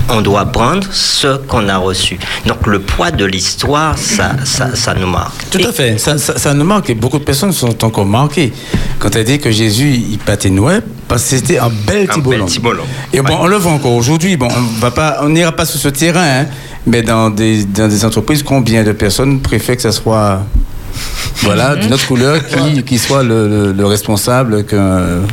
On doit prendre ce qu'on a reçu. Donc le poids de l'histoire, ça, ça, ça nous marque. Tout à fait, ça, ça, ça nous marque et beaucoup de personnes sont encore marquées. Quand elle dit que Jésus, il patinouait, parce que c'était un bel Un tibolon. Et bon, on le voit encore aujourd'hui. Bon, on va pas, on n'ira pas sur ce terrain, hein, mais dans des, dans des entreprises, combien de personnes préfèrent que ça soit Voilà, d'une autre couleur qui, qui soit le, le- le responsable. Que,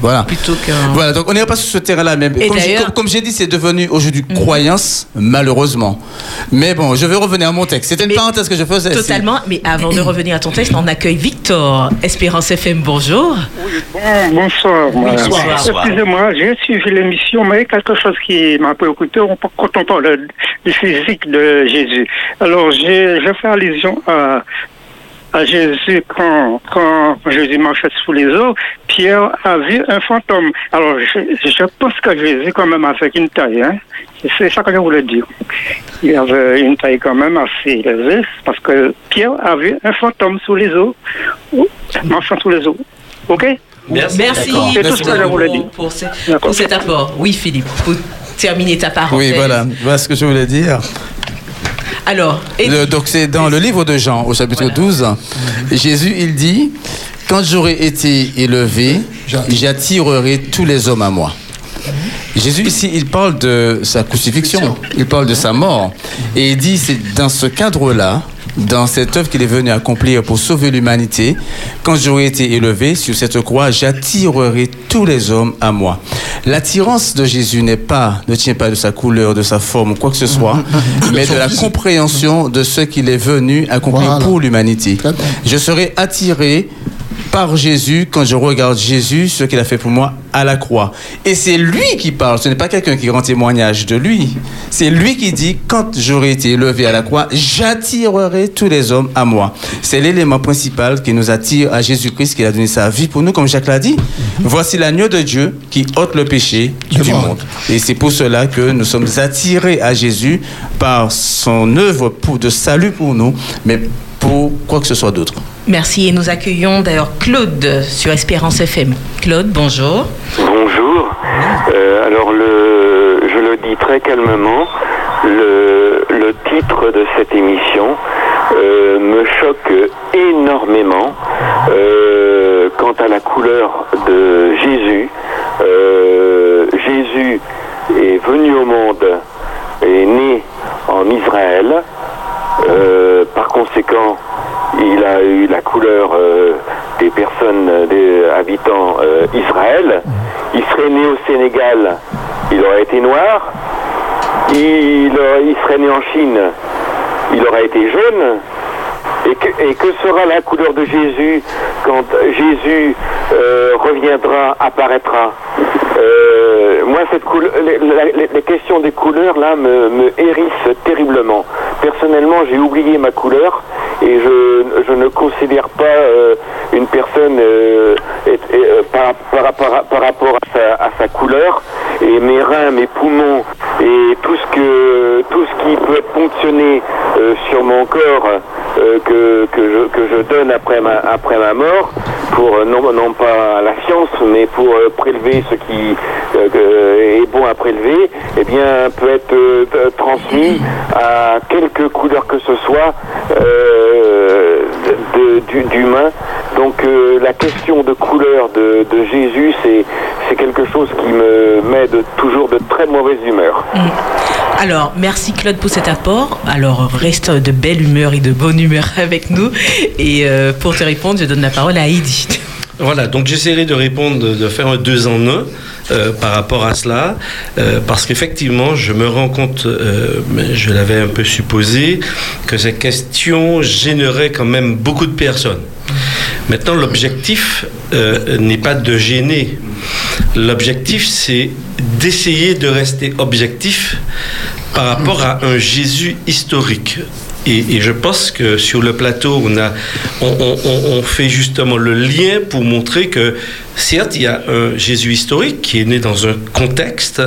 voilà. Plutôt qu'un. Voilà, donc on n'ira pas sur ce terrain-là. Mais Et comme j'ai- d'ailleurs- comme, comme j'ai dit, c'est devenu aujourd'hui croyance, malheureusement. Mais bon, je vais revenir à mon texte. C'était une parenthèse que je faisais. Totalement. Mais avant de revenir à ton texte, on accueille Victor. Espérance FM, bonjour. Bon, bonsoir. Bonsoir. Bonsoir. Excusez-moi, j'ai suivi l'émission, mais quelque chose qui m'a préoccupé on- quand on parle du physique de Jésus. Alors, j'ai je fais allusion à, à Jésus quand, quand Jésus marchait sous les eaux. Pierre a vu un fantôme. Alors, je, je pense que Jésus, quand même, avec une taille, hein, c'est ça que je voulais dire. Il avait une taille quand même assez élevée, parce que Pierre a vu un fantôme sous les eaux, marchant sous les eaux. OK? Merci, C'est tout ce que je voulais dire. pour, ce- pour cet apport. Oui, Philippe, pour terminer ta parenthèse. Oui, voilà. Voilà ce que je voulais dire. Alors, Le- donc c'est dans le livre de Jean, au chapitre 12, Jésus, il dit, quand j'aurai été élevé, j'attirerai tous les hommes à moi. Jésus ici, il parle de sa crucifixion, il parle de sa mort. Et il dit, c'est dans ce cadre-là, dans cette œuvre qu'il est venu accomplir pour sauver l'humanité, quand j'aurai été élevé sur cette croix, j'attirerai tous les hommes à moi. L'attirance de Jésus n'est pas, ne tient pas de sa couleur, de sa forme, ou quoi que ce soit, mais de la compréhension de ce qu'il est venu accomplir pour l'humanité. Je serai attiré par Jésus quand je regarde Jésus, ce qu'il a fait pour moi à la croix. Et c'est lui qui parle, ce n'est pas quelqu'un qui rend témoignage de lui. C'est lui qui dit, quand j'aurai été élevé à la croix, j'attirerai tous les hommes à moi. C'est l'élément principal qui nous attire à Jésus-Christ, qui a donné sa vie pour nous, comme Jacques l'a dit. Voici l'agneau de Dieu qui ôte le péché du monde. Et c'est pour cela que nous sommes attirés à Jésus par son œuvre pour, de salut pour nous, mais pour quoi que ce soit d'autre. Merci. Et nous accueillons d'ailleurs Claude sur Espérance FM. Claude, bonjour. Bonjour. Euh, alors, je le dis très calmement, le, titre de cette émission euh, me choque énormément euh, quant à la couleur de Jésus. Jésus est venu au monde, est né en Israël. Par conséquent, il a eu la couleur euh, des personnes, euh, des habitants euh, Israël. Il serait né au Sénégal, il aurait été noir. Il, il serait né en Chine, il aurait été jaune. Et que sera la couleur de Jésus quand Jésus euh, reviendra, apparaîtra Euh, Moi, cette couleur, les, questions des couleurs là me, me hérissent terriblement. Personnellement, j'ai oublié ma couleur et je, je ne considère pas euh, une personne par, par, par- par rapport à sa, couleur et mes reins, mes poumons et tout ce que tout ce qui peut être ponctionné sur mon corps que, que, je, que je donne après ma, après ma mort pour non, non pas la science mais pour euh, prélever ce qui euh, que- est bon à prélever eh bien peut être euh, euh, transmis à quelque couleur que ce soit euh, d'humain donc euh, la question de couleur de, Jésus c'est quelque chose qui me met de, toujours de très mauvaise humeur Alors, merci Claude pour cet apport. Alors, reste de belle humeur et de bonne humeur avec nous. Et euh, pour te répondre, je donne la parole à Heidi. Voilà, donc j'essaierai de répondre, de faire un deux en un euh, par rapport à cela, euh, parce qu'effectivement, je me rends compte, euh, je l'avais un peu supposé, que cette question gênerait quand même beaucoup de personnes. Maintenant, l'objectif n'est pas de gêner. L'objectif, c'est d'essayer de rester objectif par rapport à un Jésus historique. Et, je pense que sur le plateau, on, a, on- on fait justement le lien pour montrer que, certes, il y a un Jésus historique qui est né dans un contexte,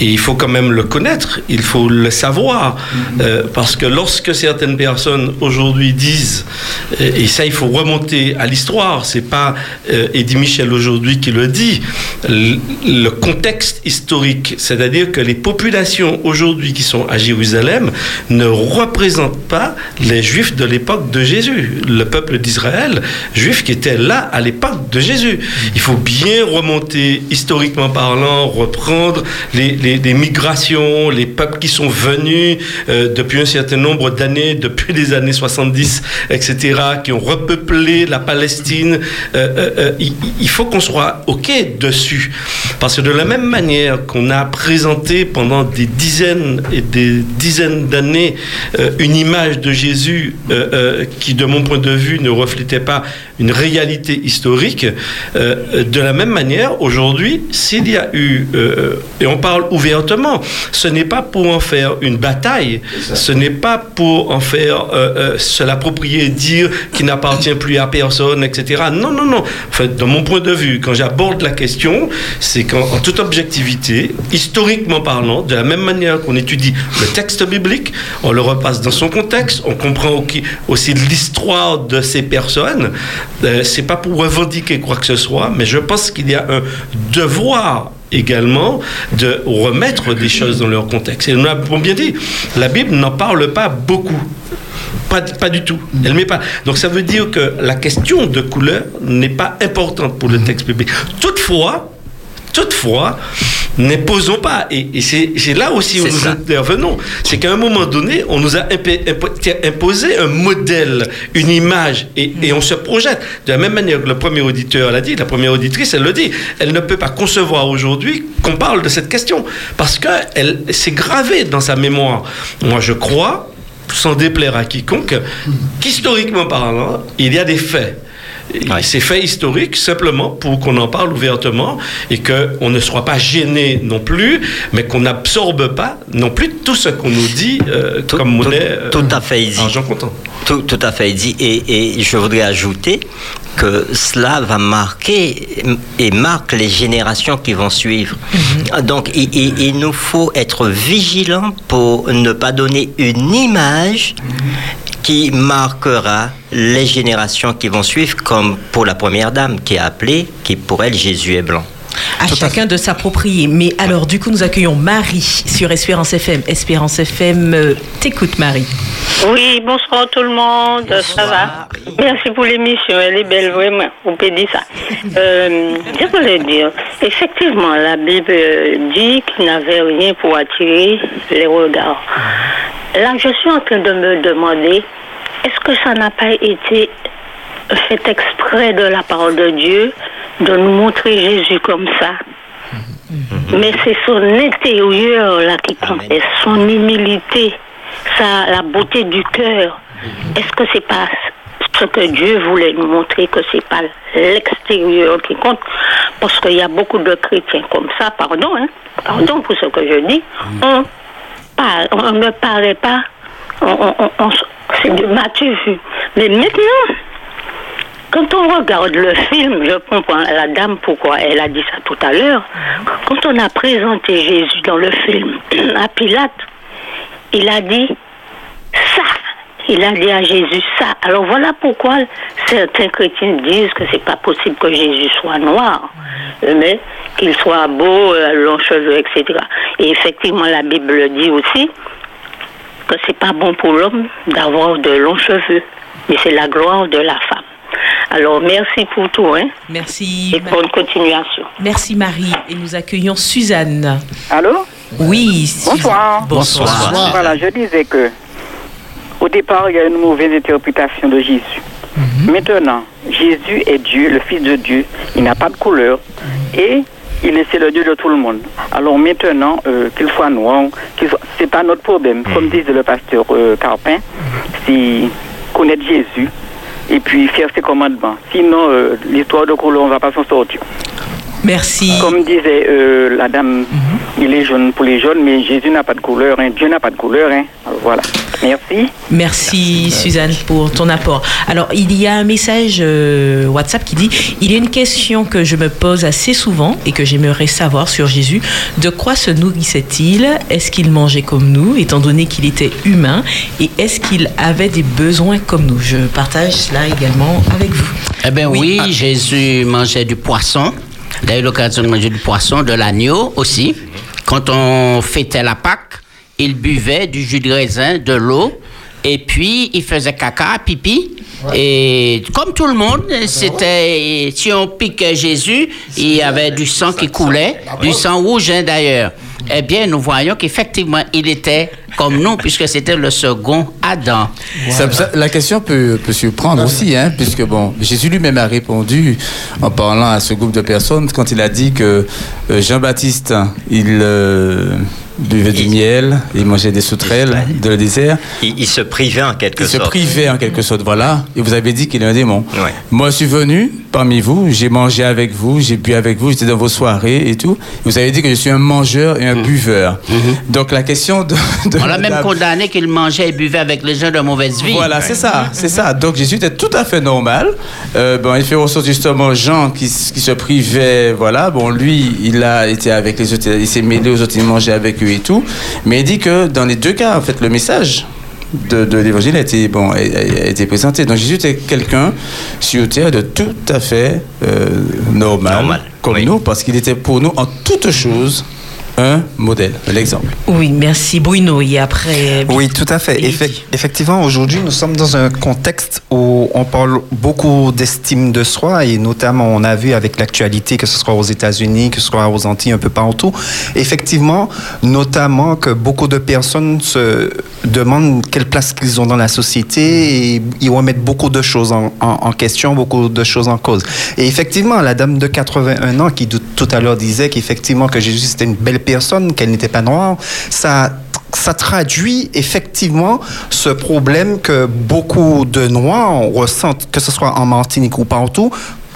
et il faut quand même le connaître, il faut le savoir, Euh, parce que lorsque certaines personnes aujourd'hui disent, euh, et ça il faut remonter à l'histoire, c'est pas euh, Eddie Michel aujourd'hui qui le dit, le, le contexte historique, c'est-à-dire que les populations aujourd'hui qui sont à Jérusalem ne représentent pas les juifs de l'époque de Jésus, le peuple d'Israël, juif qui était là à l'époque de Jésus. Il faut bien remonter, historiquement parlant, reprendre les, migrations, les peuples qui sont venus euh, depuis un certain nombre d'années, depuis les années 70, etc., qui ont repeuplé la Palestine. Euh, euh, il, il faut qu'on soit OK dessus. Parce que de la même manière qu'on a présenté pendant des dizaines et des dizaines d'années euh, une image de Jésus euh, euh, qui, de mon point de vue, ne reflétait pas une réalité historique, de la même manière, aujourd'hui, s'il y a eu, et on parle ouvertement, ce n'est pas pour en faire une bataille, ce n'est pas pour en faire se l'approprier, dire qu'il n'appartient plus à personne, etc. Non, non, non. Enfin, de mon point de vue, quand j'aborde la question, c'est en toute objectivité, historiquement parlant, de la même manière qu'on étudie le texte biblique, on le repasse dans son contexte, on comprend au- aussi l'histoire de ces personnes. Euh, c'est pas pour revendiquer quoi que ce soit, mais je pense qu'il y a un devoir également de remettre des choses dans leur contexte. Et nous l'avons bien dit, la Bible n'en parle pas beaucoup. Pas, pas du tout. Elle met pas. Donc ça veut dire que la question de couleur n'est pas importante pour le texte biblique. Toutefois, toutefois, n'imposons pas. Et, et c'est là aussi où nous ça. intervenons. C'est qu'à un moment donné, on nous a imp- imp- imposé un modèle, une image, et, et on se projette. De la même manière que le premier auditeur l'a dit, la première auditrice, elle le dit, elle ne peut pas concevoir aujourd'hui qu'on parle de cette question, parce que c'est gravé dans sa mémoire. Moi, je crois, sans déplaire à quiconque, qu'historiquement parlant, il y a des faits. Et Ces faits historiques, simplement pour qu'on en parle ouvertement et qu'on ne soit pas gêné non plus, mais qu'on n'absorbe pas non plus tout ce qu'on nous dit euh, comme monnaie. euh, Tout à fait dit. Argent comptant. Tout, tout à fait dit. Et, et je voudrais ajouter que cela va marquer et marque les générations qui vont suivre. Donc, il, il- il nous faut être vigilants pour ne pas donner une image qui marquera les générations qui vont suivre, comme pour la première dame qui a appelé, qui pour elle Jésus est blanc. À chacun de s'approprier. Mais alors, du coup, nous accueillons Marie sur Espérance FM. Espérance FM, euh, t'écoute, Marie. Oui, bonsoir tout le monde, ça va Merci pour l'émission, elle est belle, vraiment, on peut dire ça. Euh, je voulais dire, effectivement, la Bible euh, dit qu'il n'avait rien pour attirer les regards. Là, je suis en train de me demander, est-ce que ça n'a pas été fait exprès de la parole de Dieu de nous montrer Jésus comme ça. Mais c'est son intérieur là qui compte, et son humilité, sa, la beauté du cœur. Est-ce que c'est pas ce que Dieu voulait nous montrer que c'est pas l'extérieur qui compte? Parce qu'il y a beaucoup de chrétiens comme ça, pardon, hein, pardon pour ce que je dis, on, par- on ne paraît pas, on, on- on- on- c'est de Matthieu. Vu. Mais maintenant, quand on regarde le film, je comprends la dame pourquoi elle a dit ça tout à l'heure. Quand on a présenté Jésus dans le film à Pilate, il a dit ça. Il a dit à Jésus ça. Alors voilà pourquoi certains chrétiens disent que c'est pas possible que Jésus soit noir, mais qu'il soit beau, euh, long cheveux, etc. Et effectivement, la Bible dit aussi que c'est pas bon pour l'homme d'avoir de longs cheveux, mais c'est la gloire de la femme. Alors merci pour tout, hein. Merci. Et bonne continuation. Merci, Marie. Et nous accueillons Suzanne. Allô? Oui. Suzanne. Bonsoir. Bonsoir. Voilà, je disais que au départ, il y a une mauvaise interprétation de Jésus. Maintenant, Jésus est Dieu, le Fils de Dieu. Il n'a pas de couleur et il est le Dieu de tout le monde. Alors maintenant, euh, qu'il soit noir, qu'il soit, c'est pas notre problème. Comme disait le pasteur euh, Carpin, c'est connaître Jésus et puis faire ses commandements. Sinon, euh, l'histoire de couleur, on va pas s'en sortir. Merci. Comme disait euh, la dame, il est jaune pour les jaunes, mais Jésus n'a pas de couleur, hein. Dieu n'a pas de couleur. Hein. Alors, voilà. Merci. Merci Suzanne pour ton apport. Alors il y a un message euh, WhatsApp qui dit il y a une question que je me pose assez souvent et que j'aimerais savoir sur Jésus. De quoi se nourrissait-il? Est-ce qu'il mangeait comme nous, étant donné qu'il était humain? Et est-ce qu'il avait des besoins comme nous Je partage cela également avec vous. Eh bien oui, Jésus mangeait du poisson. A eu l'occasion de manger du poisson, de l'agneau aussi. Quand on fêtait la Pâque, il buvait du jus de raisin, de l'eau Et puis, il faisait caca, pipi. Et comme tout le monde, c'était si on pique Jésus, il y avait du sang qui coulait, du sang rouge hein, d'ailleurs. Eh bien, nous voyons qu'effectivement, il était comme nous, puisque c'était le second Adam. Ça- ça- la question peut, peut surprendre aussi, hein, puisque bon, Jésus lui-même a répondu en parlant à ce groupe de personnes quand il a dit que euh, Jean-Baptiste, il euh, buvait du miel, il mangeait des sauterelles de le désert. Il, il se privait en quelque Il se sorte. privait en quelque sorte, voilà. Et vous avez dit qu'il est un démon. Moi, je suis venu parmi vous, j'ai mangé avec vous, j'ai bu avec vous, j'étais dans vos soirées et tout. Vous avez dit que je suis un mangeur et un buveur. Donc la question de... de On l'a même condamné qu'il mangeait et buvait avec les gens de mauvaise vie. voilà, c'est ça, c'est ça. Donc Jésus était tout à fait normal. Euh, bon, il fait ressortir justement Jean qui, qui se privait, voilà. Bon, lui, il a été avec les autres, il s'est mêlé aux autres, il mangeait avec eux et tout. Mais il dit que dans les deux cas, en fait, le message de, de l'évangile a été, bon, a, été présenté. Donc Jésus était quelqu'un sur terre de tout à fait euh, normal, comme nous, parce qu'il était pour nous en toutes choses un modèle, l'exemple. Oui, merci Bruno. Et après. Oui, tout à fait. Effec- effectivement, aujourd'hui, nous sommes dans un contexte où on parle beaucoup d'estime de soi et notamment, on a vu avec l'actualité, que ce soit aux États-Unis, que ce soit aux Antilles, un peu partout, effectivement, notamment que beaucoup de personnes se demandent quelle place qu'ils ont dans la société et ils remettent beaucoup de choses en, en- en question, beaucoup de choses en cause. Et effectivement, la dame de 81 ans qui tout- tout à l'heure disait qu'effectivement que Jésus c'était une belle personne, qu'elle n'était pas noire, ça ça traduit effectivement ce problème que beaucoup de Noirs ressentent, que ce soit en Martinique ou partout,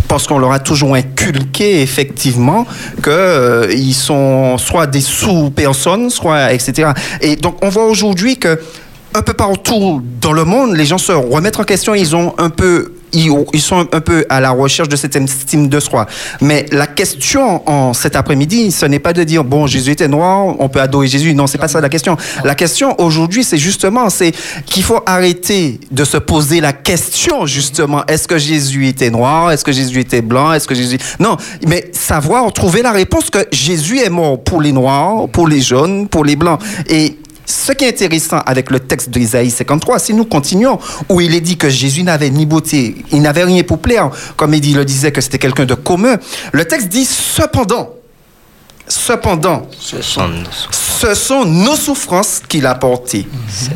parce qu'on leur a toujours inculqué effectivement qu'ils sont soit des sous-personnes, soit etc. Et donc on voit aujourd'hui que un peu partout dans le monde, les gens se remettent en question, ils ont un peu ils, sont un peu à la recherche de cette estime de soi. Mais la question en cet après-midi, ce n'est pas de dire bon Jésus était noir, on peut adorer Jésus. Non, c'est pas ça la question. La question aujourd'hui, c'est justement c'est qu'il faut arrêter de se poser la question justement est-ce que Jésus était noir, est-ce que Jésus était blanc, est-ce que Jésus? Non, mais savoir trouver la réponse que Jésus est mort pour les noirs, pour les jaunes, pour les blancs et ce qui est intéressant avec le texte d'Isaïe 53, si nous continuons, où il est dit que Jésus n'avait ni beauté, il n'avait rien pour plaire, comme il dit- le disait que c'était quelqu'un de commun, le texte dit cependant, cependant, ce sont nos souffrances qu'il a portées.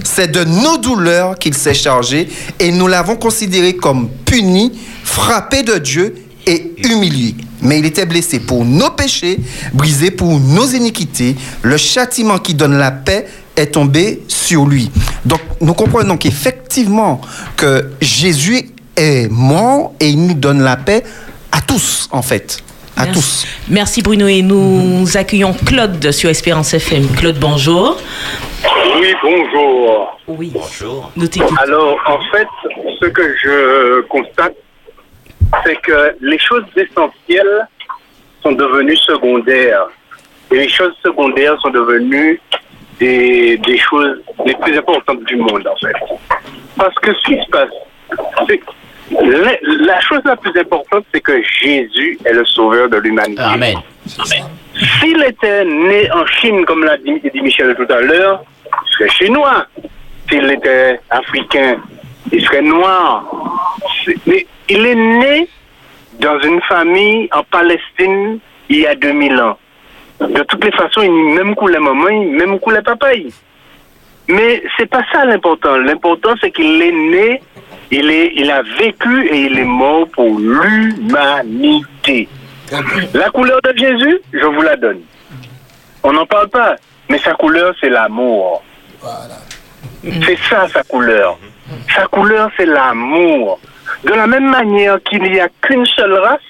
C'est de nos douleurs qu'il s'est chargé et nous l'avons considéré comme puni, frappé de Dieu et humilié. Mais il était blessé pour nos péchés, brisé pour nos iniquités. Le châtiment qui donne la paix est tombé sur lui. Donc nous comprenons qu'effectivement que Jésus est mort et il nous donne la paix à tous en fait. À Merci. tous. Merci Bruno et nous accueillons Claude sur Espérance FM. Claude, bonjour. Oui, bonjour. Oui. Bonjour. Alors, en fait, ce que je constate, c'est que les choses essentielles sont devenues secondaires. Et les choses secondaires sont devenues des, des choses les plus importantes du monde, en fait. Parce que ce qui se passe, c'est que la, la chose la plus importante, c'est que Jésus est le sauveur de l'humanité. Amen. S'il était né en Chine, comme l'a dit, dit Michel tout à l'heure, il serait chinois. S'il était africain, il serait noir. Mais il est né dans une famille en Palestine il y a 2000 ans. De toutes les façons, il même coulait maman, il même coulait papa. il. Mais c'est pas ça l'important. L'important, c'est qu'il est né, il, est, il a vécu et il est mort pour l'humanité. La couleur de Jésus, je vous la donne. On n'en parle pas, mais sa couleur, c'est l'amour. C'est ça, sa couleur. Sa couleur, c'est l'amour. De la même manière qu'il n'y a qu'une seule race,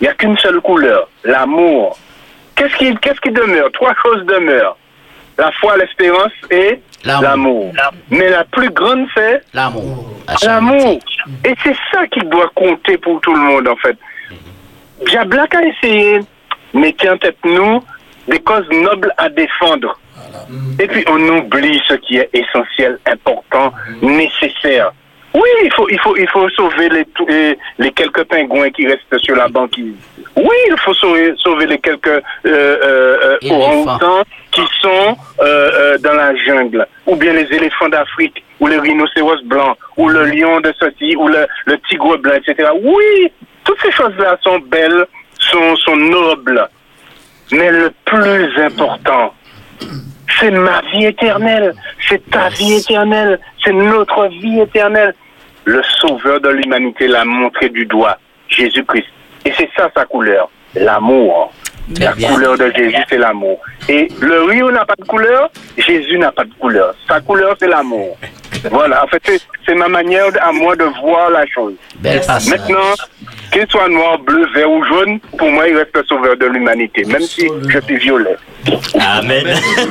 il n'y a qu'une seule couleur, l'amour. Qu'est-ce qui, qu'est-ce qui demeure? Trois choses demeurent. La foi, l'espérance et l'amour. Mais la plus grande, c'est L'amour. L'amour. Et c'est ça qui doit compter pour tout le monde, en fait. Diablak a essayé, mettez en tête nous des causes nobles à défendre. Et puis on oublie ce qui est essentiel, important, nécessaire. Oui, il faut, il faut, il faut sauver les, quelques pingouins qui restent sur la banquise. Oui, il faut sauver, sauver les quelques euh, euh, euh, orang-outans qui sont euh, euh, dans la jungle. ou bien les éléphants d'Afrique, ou les rhinocéros blancs, ou le lion de ceci, ou le, le tigre blanc, etc. Oui, toutes ces choses-là sont belles, sont, sont nobles. Mais le plus important, c'est ma vie éternelle, c'est ta vie éternelle, c'est notre vie éternelle. Le sauveur de l'humanité l'a montré du doigt, Jésus-Christ. Et c'est ça sa couleur, l'amour. La bien. couleur de Jésus, c'est l'amour. Et le rio n'a pas de couleur, Jésus n'a pas de couleur. Sa couleur, c'est l'amour. Voilà, en fait, c'est- ma manière à moi de voir la chose. Belle. Maintenant, qu'il soit noir, bleu, vert ou jaune, pour moi, il reste le sauveur de l'humanité, même si je suis violet. Amen.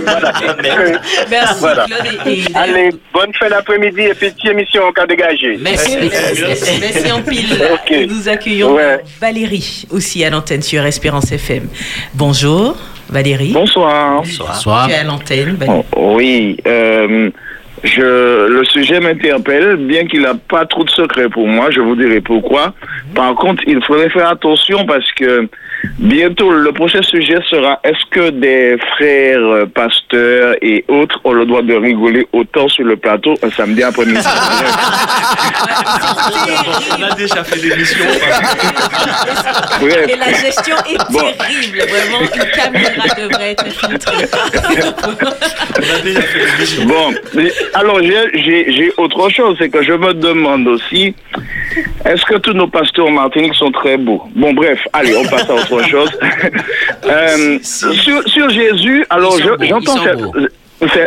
Amen. Merci, Voilà. Et, et Allez, bonne fin d'après-midi et petite émission au cas dégagé. Merci, merci, merci en pile. Nous accueillons Ouais. Valérie aussi à l'antenne sur Espérance FM. Bonjour, Valérie. Bonsoir. Bonsoir. Tu es à l'antenne. Valérie. Oh, oui, euh, je, le sujet m'interpelle, bien qu'il n'a pas trop de secret pour moi, je vous dirai pourquoi. Par contre, il faudrait faire attention parce que bientôt, le prochain sujet sera est-ce que des frères euh, pasteurs et autres ont le droit de rigoler autant sur le plateau un samedi après-midi? On a déjà fait l'émission. Bref. Et la gestion est Bon. terrible. Vraiment, une caméra devrait être filtrée. On a déjà fait l'émission. Bon, alors j'ai- autre chose, c'est que je me demande aussi, est-ce que tous nos pasteurs en Martinique sont très beaux? Bon, bref, allez, on passe à autre chose. Euh, sur, sur Jésus, alors je- j'entends...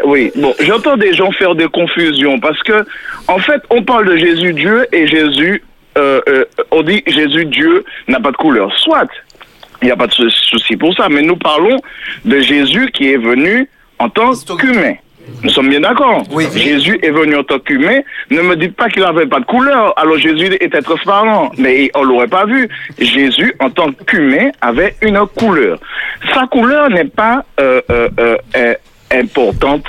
oui, bon, j'entends des gens faire des confusions parce que, en fait, on parle de Jésus Dieu et Jésus, euh, euh, on dit Jésus Dieu n'a pas de couleur. Soit, il n'y a pas de sou- souci pour ça, mais nous parlons de Jésus qui est venu en tant qu'humain. Nous sommes bien d'accord. Jésus est venu en tant qu'humain. Ne me dites pas qu'il n'avait pas de couleur. Alors Jésus était transparent, mais on l'aurait pas vu. Jésus, en tant qu'humain, avait une couleur. Sa couleur n'est pas euh, euh, euh, importante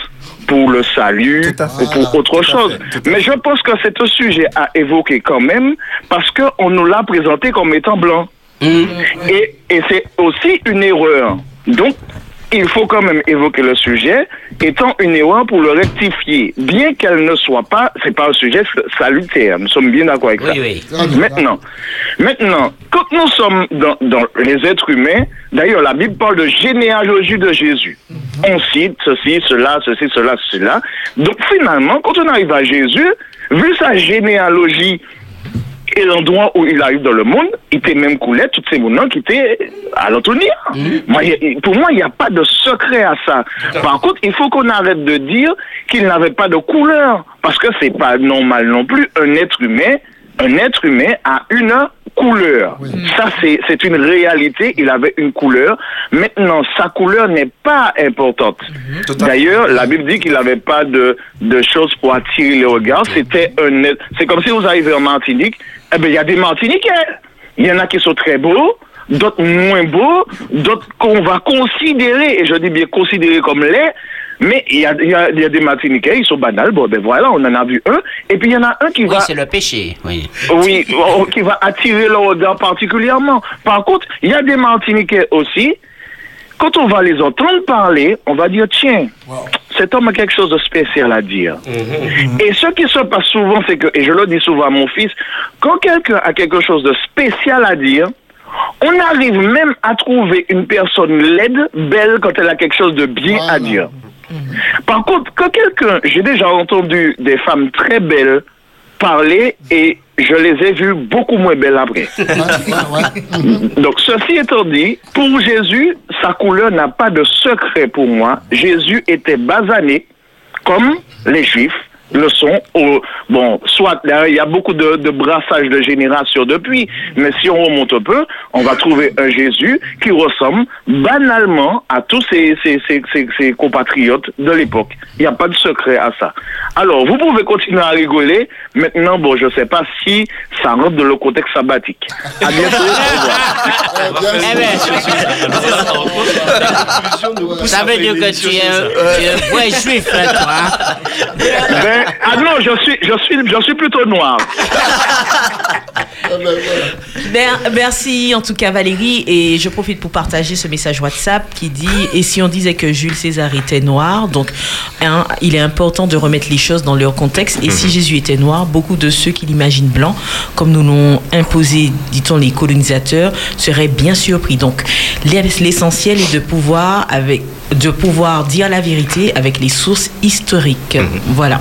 pour le salut ou pour autre chose. Mais je pense que c'est un sujet à évoquer quand même parce qu'on nous l'a présenté comme étant blanc. Et, et c'est aussi une erreur. Donc, il faut quand même évoquer le sujet étant une erreur pour le rectifier. Bien qu'elle ne soit pas, c'est pas un sujet salutaire. Nous sommes bien d'accord avec ça. Maintenant, maintenant, quand nous sommes dans, dans les êtres humains, d'ailleurs, la Bible parle de généalogie de Jésus. On cite ceci, cela, ceci, cela, cela. Donc, finalement, quand on arrive à Jésus, vu sa généalogie et l'endroit où il arrive dans le monde, il était même coulé toutes ces mouvements qui étaient à l'entonir. A- pour moi, il n'y a pas de secret à ça. Par contre, il faut qu'on arrête de dire qu'il n'avait pas de couleur. Parce que c'est pas normal non plus. Un être humain, un être humain a une couleur. Ça, c'est c'est une réalité. Il avait une couleur. Maintenant, sa couleur n'est pas importante. D'ailleurs, la Bible dit qu'il n'avait pas de, de choses pour attirer les regards. C'était un être- C'est comme si vous arrivez en Martinique. Eh bien, il y a des Martiniquais. Il y en a qui sont très beaux, d'autres moins beaux, d'autres qu'on va considérer, et je dis bien considérer comme laid, mais il y a, il y a- il y a des Martiniquais, ils sont banals. Bon, ben voilà, on en a vu un. Et puis il y en a un qui Oui, va... c'est le péché. Oui. Oui, oh, qui va attirer le regard particulièrement. Par contre, il y a des Martiniquais aussi. Quand on va les entendre parler, on va dire tiens, cet homme a quelque chose de spécial à dire. Et ce qui se passe souvent, c'est que, et je le dis souvent à mon fils, quand quelqu'un a quelque chose de spécial à dire, on arrive même à trouver une personne laide, belle, quand elle a quelque chose de bien à dire. Par contre, quand quelqu'un, j'ai déjà entendu des femmes très belles parler et je les ai vues beaucoup moins belles après. Donc, ceci étant dit, pour Jésus, sa couleur n'a pas de secret pour moi. Jésus était basané comme les Juifs le sont au, bon, soit là, il y a beaucoup de, de brassage de générations depuis, mais si on remonte un peu, on va trouver un Jésus qui ressemble banalement à tous ses, ses, ses, ses- ses compatriotes de l'époque. Il n'y a pas de secret à ça. Alors, vous pouvez continuer à rigoler. Maintenant, bon, je sais pas si ça rentre dans le contexte sabbatique. À bientôt. au revoir. Ça veut dire que tu es un, tu es un vrai juif, là, toi. Hein? Mais, ah non, je suis, je suis, je suis plutôt noir. Mer- Merci en tout cas Valérie et je profite pour partager ce message WhatsApp qui dit et si on disait que Jules César était noir? Donc hein, il est important de remettre les choses dans leur contexte. Et si Jésus était noir beaucoup de ceux qui l'imaginent blanc comme nous l'ont imposé dit-on les colonisateurs seraient bien surpris. Donc l'essentiel est de pouvoir avec de pouvoir dire la vérité avec les sources historiques. Voilà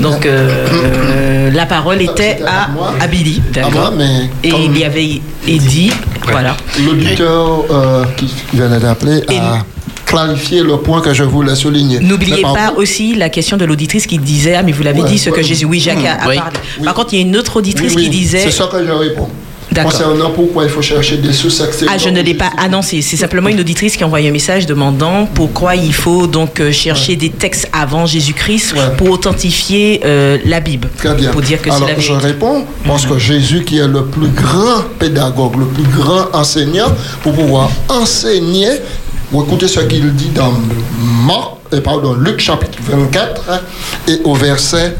donc euh, euh, la parole était à, à Billy d'accord Ah, mais et comme- il y avait Eddie, voilà. L'auditeur euh, qui vient d'appeler a clarifié le point que je voulais souligner. N'oubliez pas contre- aussi la question de l'auditrice qui disait Ah, mais vous l'avez Ouais, dit, ce que ouais, Jésus. Oui, Jacques a, a Oui. parlé. Par contre, il y a une autre auditrice Oui, qui disait C'est ça que je réponds. Concernant pourquoi il faut chercher des sources. Ah, je ne l'ai pas annoncé. C'est simplement une auditrice qui a envoyé un message demandant pourquoi il faut donc euh, chercher des textes avant Jésus-Christ pour authentifier euh, la Bible. Très bien. Pour dire que Alors, la je réponds parce que Jésus, qui est le plus grand pédagogue, le plus grand enseignant, pour pouvoir enseigner, vous écoutez ce qu'il dit dans Marc, pardon, Luc chapitre 24 hein, et au verset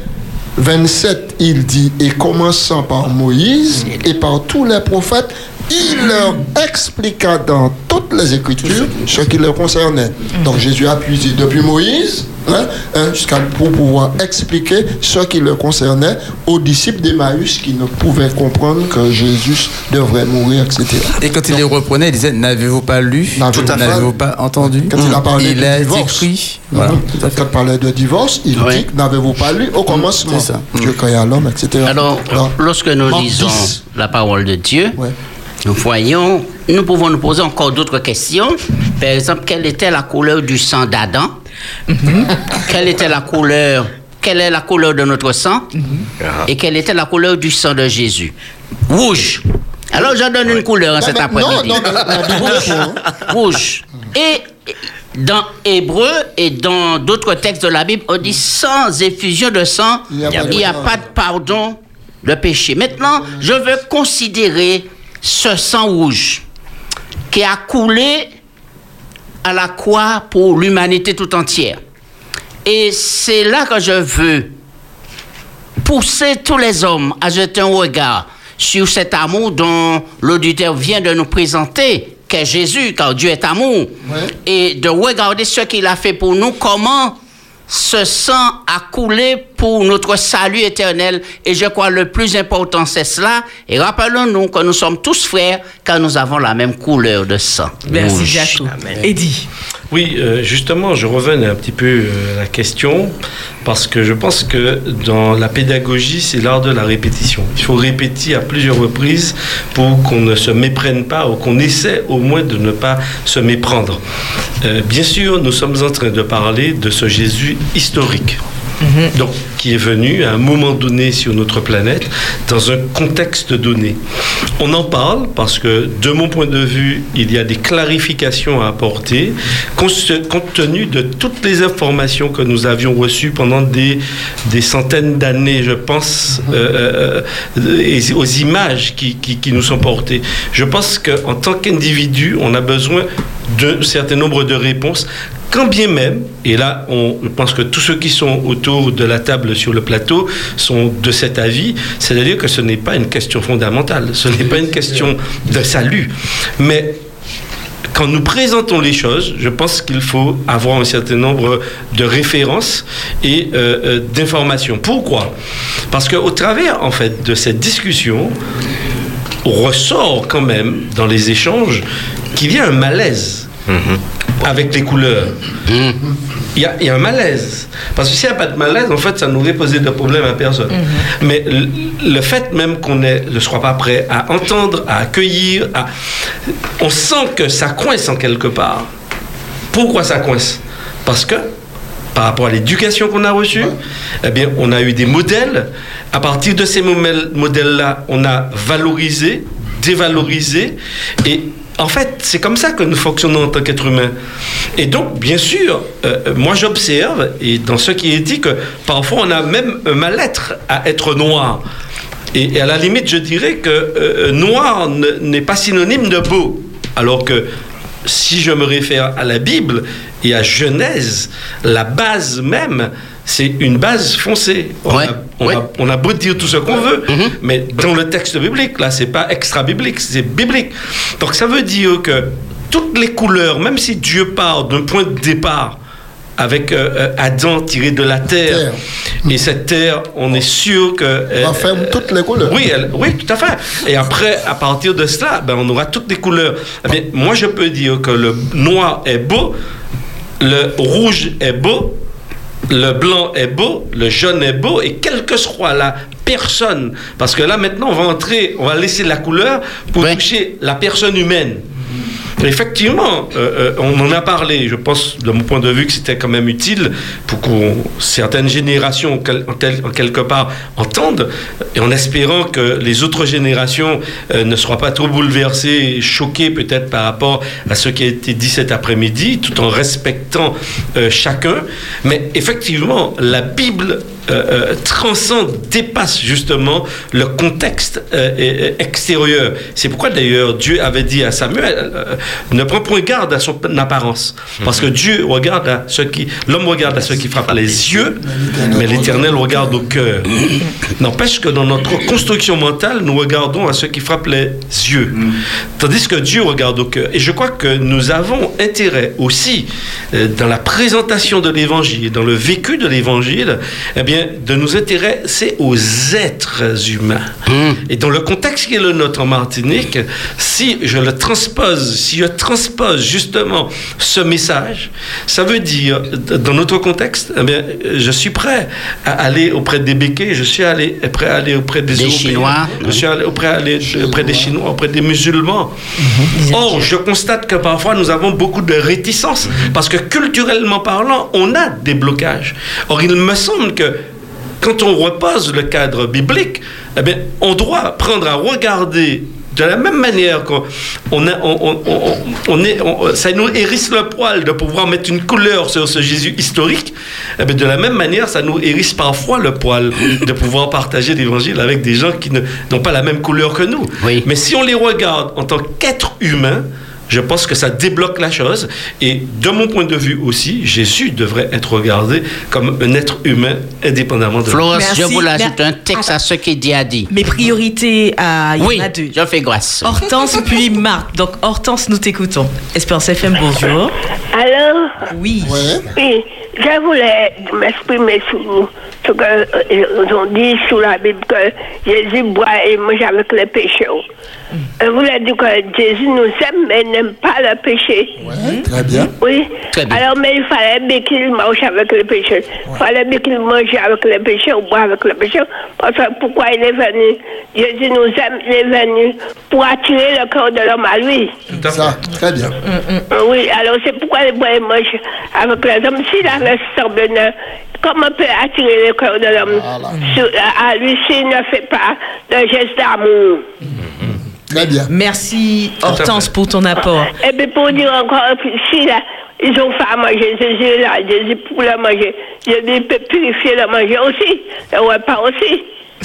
27, il dit, et commençant par Moïse et par tous les prophètes, il leur expliqua dans toutes les Écritures ce qui leur concernait. Donc Jésus a puisé depuis Moïse hein, hein, jusqu'à pour pouvoir expliquer ce qui leur concernait aux disciples d'Emmaüs qui ne pouvaient comprendre que Jésus devrait mourir, etc. Et quand il les reprenait, il disait N'avez-vous pas lu? N'avez-vous pas entendu? Quand il a parlé Il de a divorce, écrit. Voilà. Quand il parlait de divorce, il dit N'avez-vous pas lu? Au commencement Dieu créa l'homme, etc. Alors, lorsque nous lisons 10. la parole de Dieu, voyons, nous pouvons nous poser encore d'autres questions. Par exemple, quelle était la couleur du sang d'Adam? Quelle était la couleur Quelle est la couleur de notre sang? Et quelle était la couleur du sang de Jésus? Rouge. Alors, je donne une couleur hein, cet après-midi. Rouge. pour, Rouge. Et dans Hébreu et dans d'autres textes de la Bible, on dit sans effusion de sang, il n'y a pas de n'y a pardon. pas de pardon de péché. Maintenant, je veux considérer ce sang rouge qui a coulé à la croix pour l'humanité tout entière. Et c'est là que je veux pousser tous les hommes à jeter un regard sur cet amour dont l'auditeur vient de nous présenter, qu'est Jésus, car Dieu est amour, et de regarder ce qu'il a fait pour nous, comment ce sang a coulé pour notre salut éternel. Et je crois le plus important, c'est cela. Et rappelons-nous que nous sommes tous frères, car nous avons la même couleur de sang. Merci. Jaco. Eddie. Oui, euh, justement, je revenais un petit peu euh, à la question, parce que je pense que dans la pédagogie, c'est l'art de la répétition. Il faut répéter à plusieurs reprises pour qu'on ne se méprenne pas, ou qu'on essaie au moins de ne pas se méprendre. Euh, bien sûr, nous sommes en train de parler de ce Jésus historique. Donc, qui est venu à un moment donné sur notre planète, dans un contexte donné. On en parle parce que, de mon point de vue, il y a des clarifications à apporter, compte tenu de toutes les informations que nous avions reçues pendant des, des centaines d'années, je pense, euh, euh, et aux images qui, qui- qui nous sont portées. Je pense qu'en tant qu'individu, on a besoin d'un certain nombre de réponses quand bien même, et là, on, je pense que tous ceux qui sont autour de la table sur le plateau sont de cet avis, c'est-à-dire que ce n'est pas une question fondamentale, ce n'est pas une question de salut, mais quand nous présentons les choses, je pense qu'il faut avoir un certain nombre de références et euh, euh, d'informations. Pourquoi? Parce qu'au travers, en fait, de cette discussion, on ressort quand même dans les échanges qu'il y a un malaise avec les couleurs. Il y, a, il y a un malaise. Parce que s'il n'y a pas de malaise, en fait, ça n'aurait posé de problème à personne. Mais le, le fait même qu'on ne soit pas prêt à entendre, à accueillir, à- on sent que ça coince en quelque part. Pourquoi ça coince? Parce que par rapport à l'éducation qu'on a reçue, eh bien, on a eu des modèles. À partir de ces modèles-là, on a valorisé, dévalorisé. Et en fait, c'est comme ça que nous fonctionnons en tant qu'être humain. Et donc, bien sûr, euh, moi j'observe, et dans ce qui est dit, que parfois on a même un mal-être à être noir. Et, à la limite, je dirais que euh, noir ne- n'est pas synonyme de beau. Alors que si je me réfère à la Bible et à Genèse, la base même, c'est une base foncée. On, a, on a- on a beau dire tout ce qu'on veut, mais dans le texte biblique, là, c'est pas extra-biblique, c'est biblique. Donc ça veut dire que toutes les couleurs, même si Dieu part d'un point de départ, avec euh, euh, Adam tiré de la terre. Et cette terre, on est sûr que... euh, Enfin, toutes les couleurs. Oui, elle- oui, tout à fait. Et après, à partir de cela, ben, on aura toutes les couleurs. Bien, moi, je peux dire que le noir est beau, le rouge est beau, le blanc est beau, le jaune est beau, et quelle que soit la personne, parce que là, maintenant, on va entrer, on va laisser la couleur pour toucher la personne humaine. Effectivement, euh, euh, on en a parlé. Je pense, de mon point de vue, que c'était quand même utile pour que certaines générations, en, quelque part, entendent, et en espérant que les autres générations euh, ne soient pas trop bouleversées, choquées peut-être par rapport à ce qui a été dit cet après-midi, tout en respectant chacun. Mais effectivement, la Bible euh, euh, transcende, dépasse justement le contexte euh, extérieur. C'est pourquoi d'ailleurs Dieu avait dit à Samuel, euh, ne prends point garde à son apparence, parce que Dieu regarde à ceux qui, l'homme regarde à ceux qui frappent les yeux, mais l'Éternel regarde au cœur. N'empêche que dans notre construction mentale, nous regardons à ceux qui frappent les yeux, tandis que Dieu regarde au cœur. Et je crois que nous avons intérêt aussi dans la présentation de l'Évangile, dans le vécu de l'Évangile, eh bien, de nous intéresser aux êtres humains. Et dans le contexte qui est le nôtre en Martinique, si je le transpose, si je transpose justement ce message, ça veut dire, dans notre contexte, eh bien, je suis prêt à aller auprès des béquets, je suis allé, prêt à aller auprès des, Des Européens, Chinois. je suis allé auprès, à aller auprès des Chinois, auprès des musulmans. Or, je constate que parfois nous avons beaucoup de réticences parce que culturellement parlant, on a des blocages. Or, il me semble que quand on repose le cadre biblique, eh bien, on doit prendre à regarder de la même manière qu'on on a- on- on- on- on est, ça nous hérisse le poil de pouvoir mettre une couleur sur ce Jésus historique, eh bien, de la même manière, ça nous hérisse parfois le poil de pouvoir partager l'évangile avec des gens qui n'ont pas la même couleur que nous. Mais si on les regarde en tant qu'êtres humains, je pense que ça débloque la chose. Et de mon point de vue aussi, Jésus devrait être regardé comme un être humain indépendamment de Florence, je Merci. vous l'ajoute un texte à ce qu'il dit a dit. Mes priorités, à il y en Oui, a deux. je fais grâce. Hortense puis Marc. Donc Hortense, nous t'écoutons. Espérance FM, bonjour. Alors Oui. Oui, je voulais m'exprimer sur ce qu'ils ont dit sur la Bible que Jésus boit et mange avec les pécheurs. Je voulais dire que Jésus nous aime mais n'aime pas le péché. Très bien. Oui. Très bien. Alors, mais il fallait bien qu'il mange avec les pécheurs. Il fallait bien qu'il mange avec les pécheurs, boit avec les pécheurs. Parce que pourquoi il est venu? Jésus nous aime, il est venu pour attirer le cœur de l'homme à lui. Ça, très bien. Euh, Oui, alors c'est pourquoi les bois mangent avec les hommes. S'il avait semblé, comment peut attirer le cœur de l'homme? À lui s'il ne fait pas de geste d'amour Très bien. Merci Hortense pour ton apport. Et puis pour dire encore, si là, ils ont fait à manger, Jésus là, Jésus pour le manger, Jésus peut purifier le manger aussi, le repas aussi.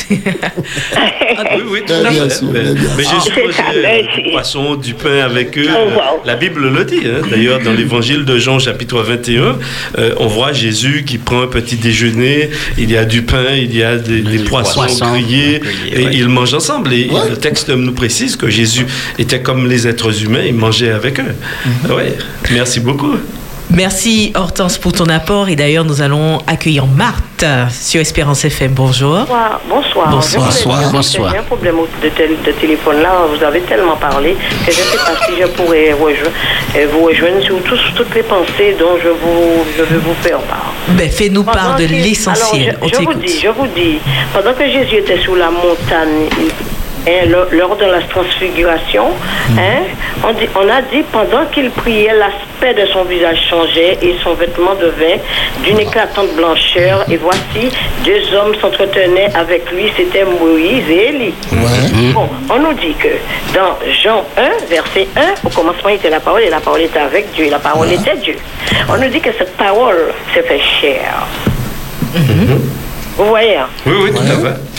Oui, oui, tout à fait. Mais, mais Jésus mangeait du poisson, du pain avec eux. Oh, wow. La Bible le dit. hein. D'ailleurs, dans l'évangile de Jean, chapitre 21, euh, on voit Jésus qui prend un petit déjeuner. Il y a du pain, il y a des, des poissons poissons grillés. grillés, Et ouais. ils mangent ensemble. Et le texte nous précise que Jésus était comme les êtres humains. Il mangeait avec eux. Mhm. Ouais. Merci beaucoup. Merci Hortense pour ton apport. Et d'ailleurs, nous allons accueillir Marthe sur Espérance FM. Bonjour. Bonsoir. Bonsoir. Bonsoir. Bonsoir. J'ai un problème de, tel- de téléphone là. Vous avez tellement parlé que je ne sais pas si je pourrais rejo- euh, vous rejoindre sur tous- toutes les pensées dont je, vous, je vais vous faire part. Ben, Fais-nous part de l'essentiel. Je, je vous dis, je vous dis, pendant que Jésus était sur la montagne, il- hein, lors- lors de la transfiguration, hein, on, dit- on a dit pendant qu'il priait, l'aspect de son visage changeait et son vêtement devint d'une éclatante blancheur. Et voici, deux hommes s'entretenaient avec lui, c'était Moïse et Élie. Bon, on nous dit que dans Jean 1, verset 1, au commencement était la parole et la parole était avec Dieu et la parole était Dieu. On nous dit que cette parole s'est fait chair. Vous voyez hein? Oui, oui, tout à fait.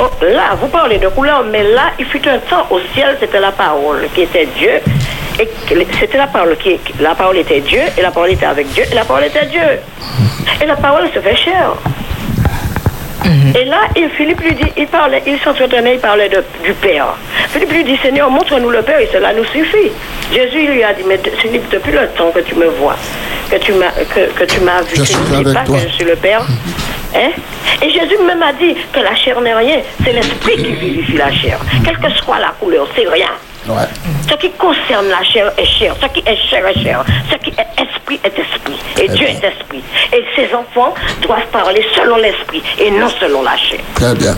Oh, là, vous parlez de couleur, mais là, il fut un temps au ciel, c'était la parole qui était Dieu. Et c'était la parole qui, la parole était Dieu, et la parole était avec Dieu, et la parole était Dieu. Et la parole se fait Et là, et Philippe lui dit, il parlait, il s'entretenait, il parlait de- du Père. Philippe lui dit, Seigneur, montre-nous le Père et cela nous suffit. Jésus lui a dit, mais Philippe, depuis le temps que tu me vois, que tu m'as, que, que tu m'as vu, Je tu ne dis pas toi. que je suis le Père. Hein? Et Jésus même a dit que la chair n'est rien, c'est l'esprit qui vivifie la chair. Quelle que soit la couleur, c'est rien. Ce qui concerne la chair est chair. Ce qui est chair est chair. Ce qui est esprit est esprit. Et Dieu est esprit. Et ses enfants doivent parler selon l'esprit et non selon la chair. Très bien.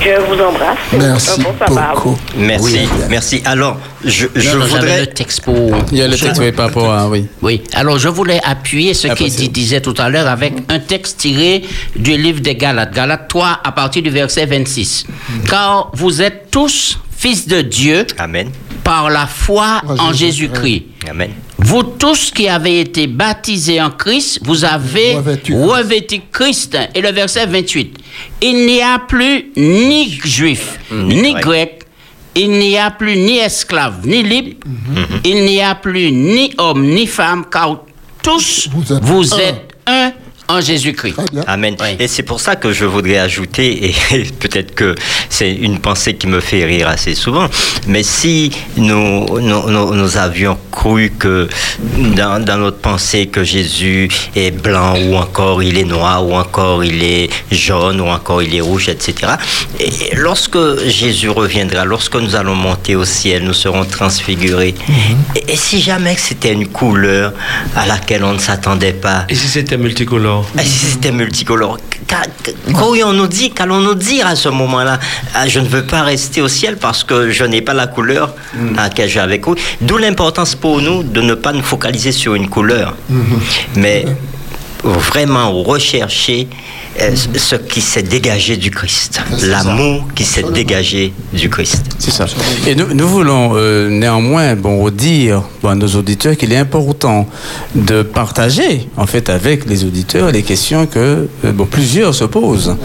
Je vous embrasse. Merci bon vous. Merci, merci. Alors, je, je Non, non, j'avais voudrais... le texte pour... Il y a le texte, oui, par rapport à... Oui. Oui, alors je voulais appuyer ce Ah, qu'il disait tout à l'heure avec un texte tiré du livre des Galates, Galates 3 à partir du verset 26. Car vous êtes tous fils de Dieu Amen. par la foi en Jésus-Christ. Amen. Vous tous qui avez été baptisés en Christ, vous avez revêtu Christ. Et le verset 28. Il n'y a plus ni juif, ni grec. Il n'y a plus ni esclave, ni libre. Il n'y a plus ni homme, ni femme, car tous vous êtes, en Jésus-Christ. Amen. Et c'est pour ça que je voudrais ajouter, et peut-être que c'est une pensée qui me fait rire assez souvent, mais si nous, nous, nous- nous avions cru que dans, dans notre pensée que Jésus est blanc ou encore il est noir ou encore il est jaune ou encore il est rouge, etc. Et lorsque Jésus reviendra, lorsque nous allons monter au ciel, nous serons transfigurés. Et, et si jamais que c'était une couleur à laquelle on ne s'attendait pas, Et si c'était multicolore? Et si c'était multicolore. Qu'a- Qu'aurions-nous dit Qu'allons-nous dire à ce moment-là? Ah, Je ne veux pas rester au ciel parce que je n'ai pas la couleur à laquelle avec vous. D'où l'importance pour nous de ne pas nous focaliser sur une couleur, mais vraiment rechercher euh, ce qui s'est dégagé du Christ, l'amour qui s'est dégagé du Christ. C'est ça. Et nous, nous voulons euh, néanmoins bon, dire bon, à nos auditeurs qu'il est important de partager en fait avec les auditeurs les questions que euh, bon, plusieurs se posent.